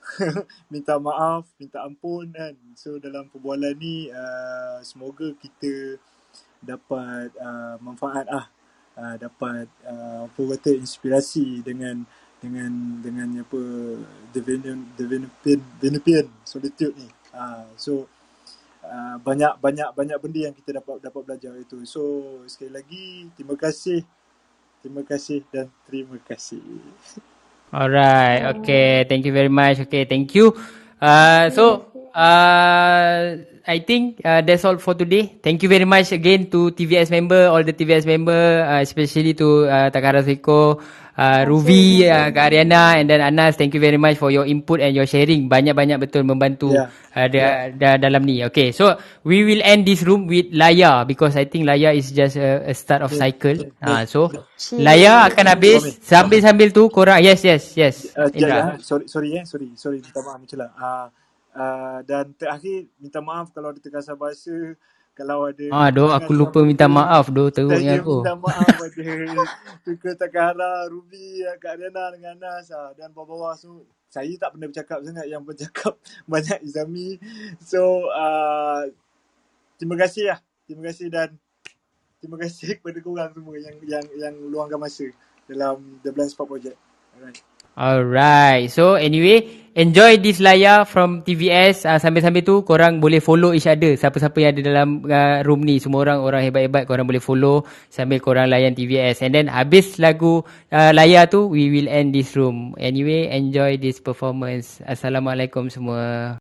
minta maaf, minta ampun kan. So dalam perbualan ni uh, semoga kita dapat uh, manfaat ah uh, dapat uh, apa kata inspirasi dengan dengan dengan apa the Venupian the Venupian Venupian solitude ni. Uh, so uh, banyak banyak banyak benda yang kita dapat dapat belajar itu. So sekali lagi terima kasih. Terima kasih dan terima kasih. Alright, okay. Thank you very much. Okay, thank you. Uh, so, uh, I think uh, that's all for today. Thank you very much again to TVS member, all the TVS member, uh, especially to uh, Takara Seiko, uh, Ruvi, uh, Kak Ariana and then Anas. Thank you very much for your input and your sharing. Banyak-banyak betul membantu Yeah. uh, da, da, dalam ni. Okay, so we will end this room with Laya because I think Laya is just a, a start of cycle. Uh, so Laya akan habis sambil-sambil tu korang yes yes yes. Uh, Indra. ya. Sorry, sorry eh. Sorry, sorry. Minta maaf Micela. Uh, uh, dan terakhir, minta maaf kalau ada terkasar bahasa. Kalau ada Ah, doh aku lupa minta maaf doh teruknya Saya aku. minta maaf pada Tuka Takahara, Ruby, Kak Ariana dengan Anas ah, dan bawah-bawah so saya tak pernah bercakap sangat yang bercakap banyak Izami. So uh, terima kasih lah. Terima kasih dan terima kasih kepada korang semua yang yang yang luangkan masa dalam The Blind Spot Project. Alright. Alright. So anyway, enjoy this layar from TVS. Uh, sambil-sambil tu korang boleh follow each other. Siapa-siapa yang ada dalam uh, room ni, semua orang orang hebat-hebat korang boleh follow sambil korang layan TVS. And then habis lagu uh, layar tu, we will end this room. Anyway, enjoy this performance. Assalamualaikum semua.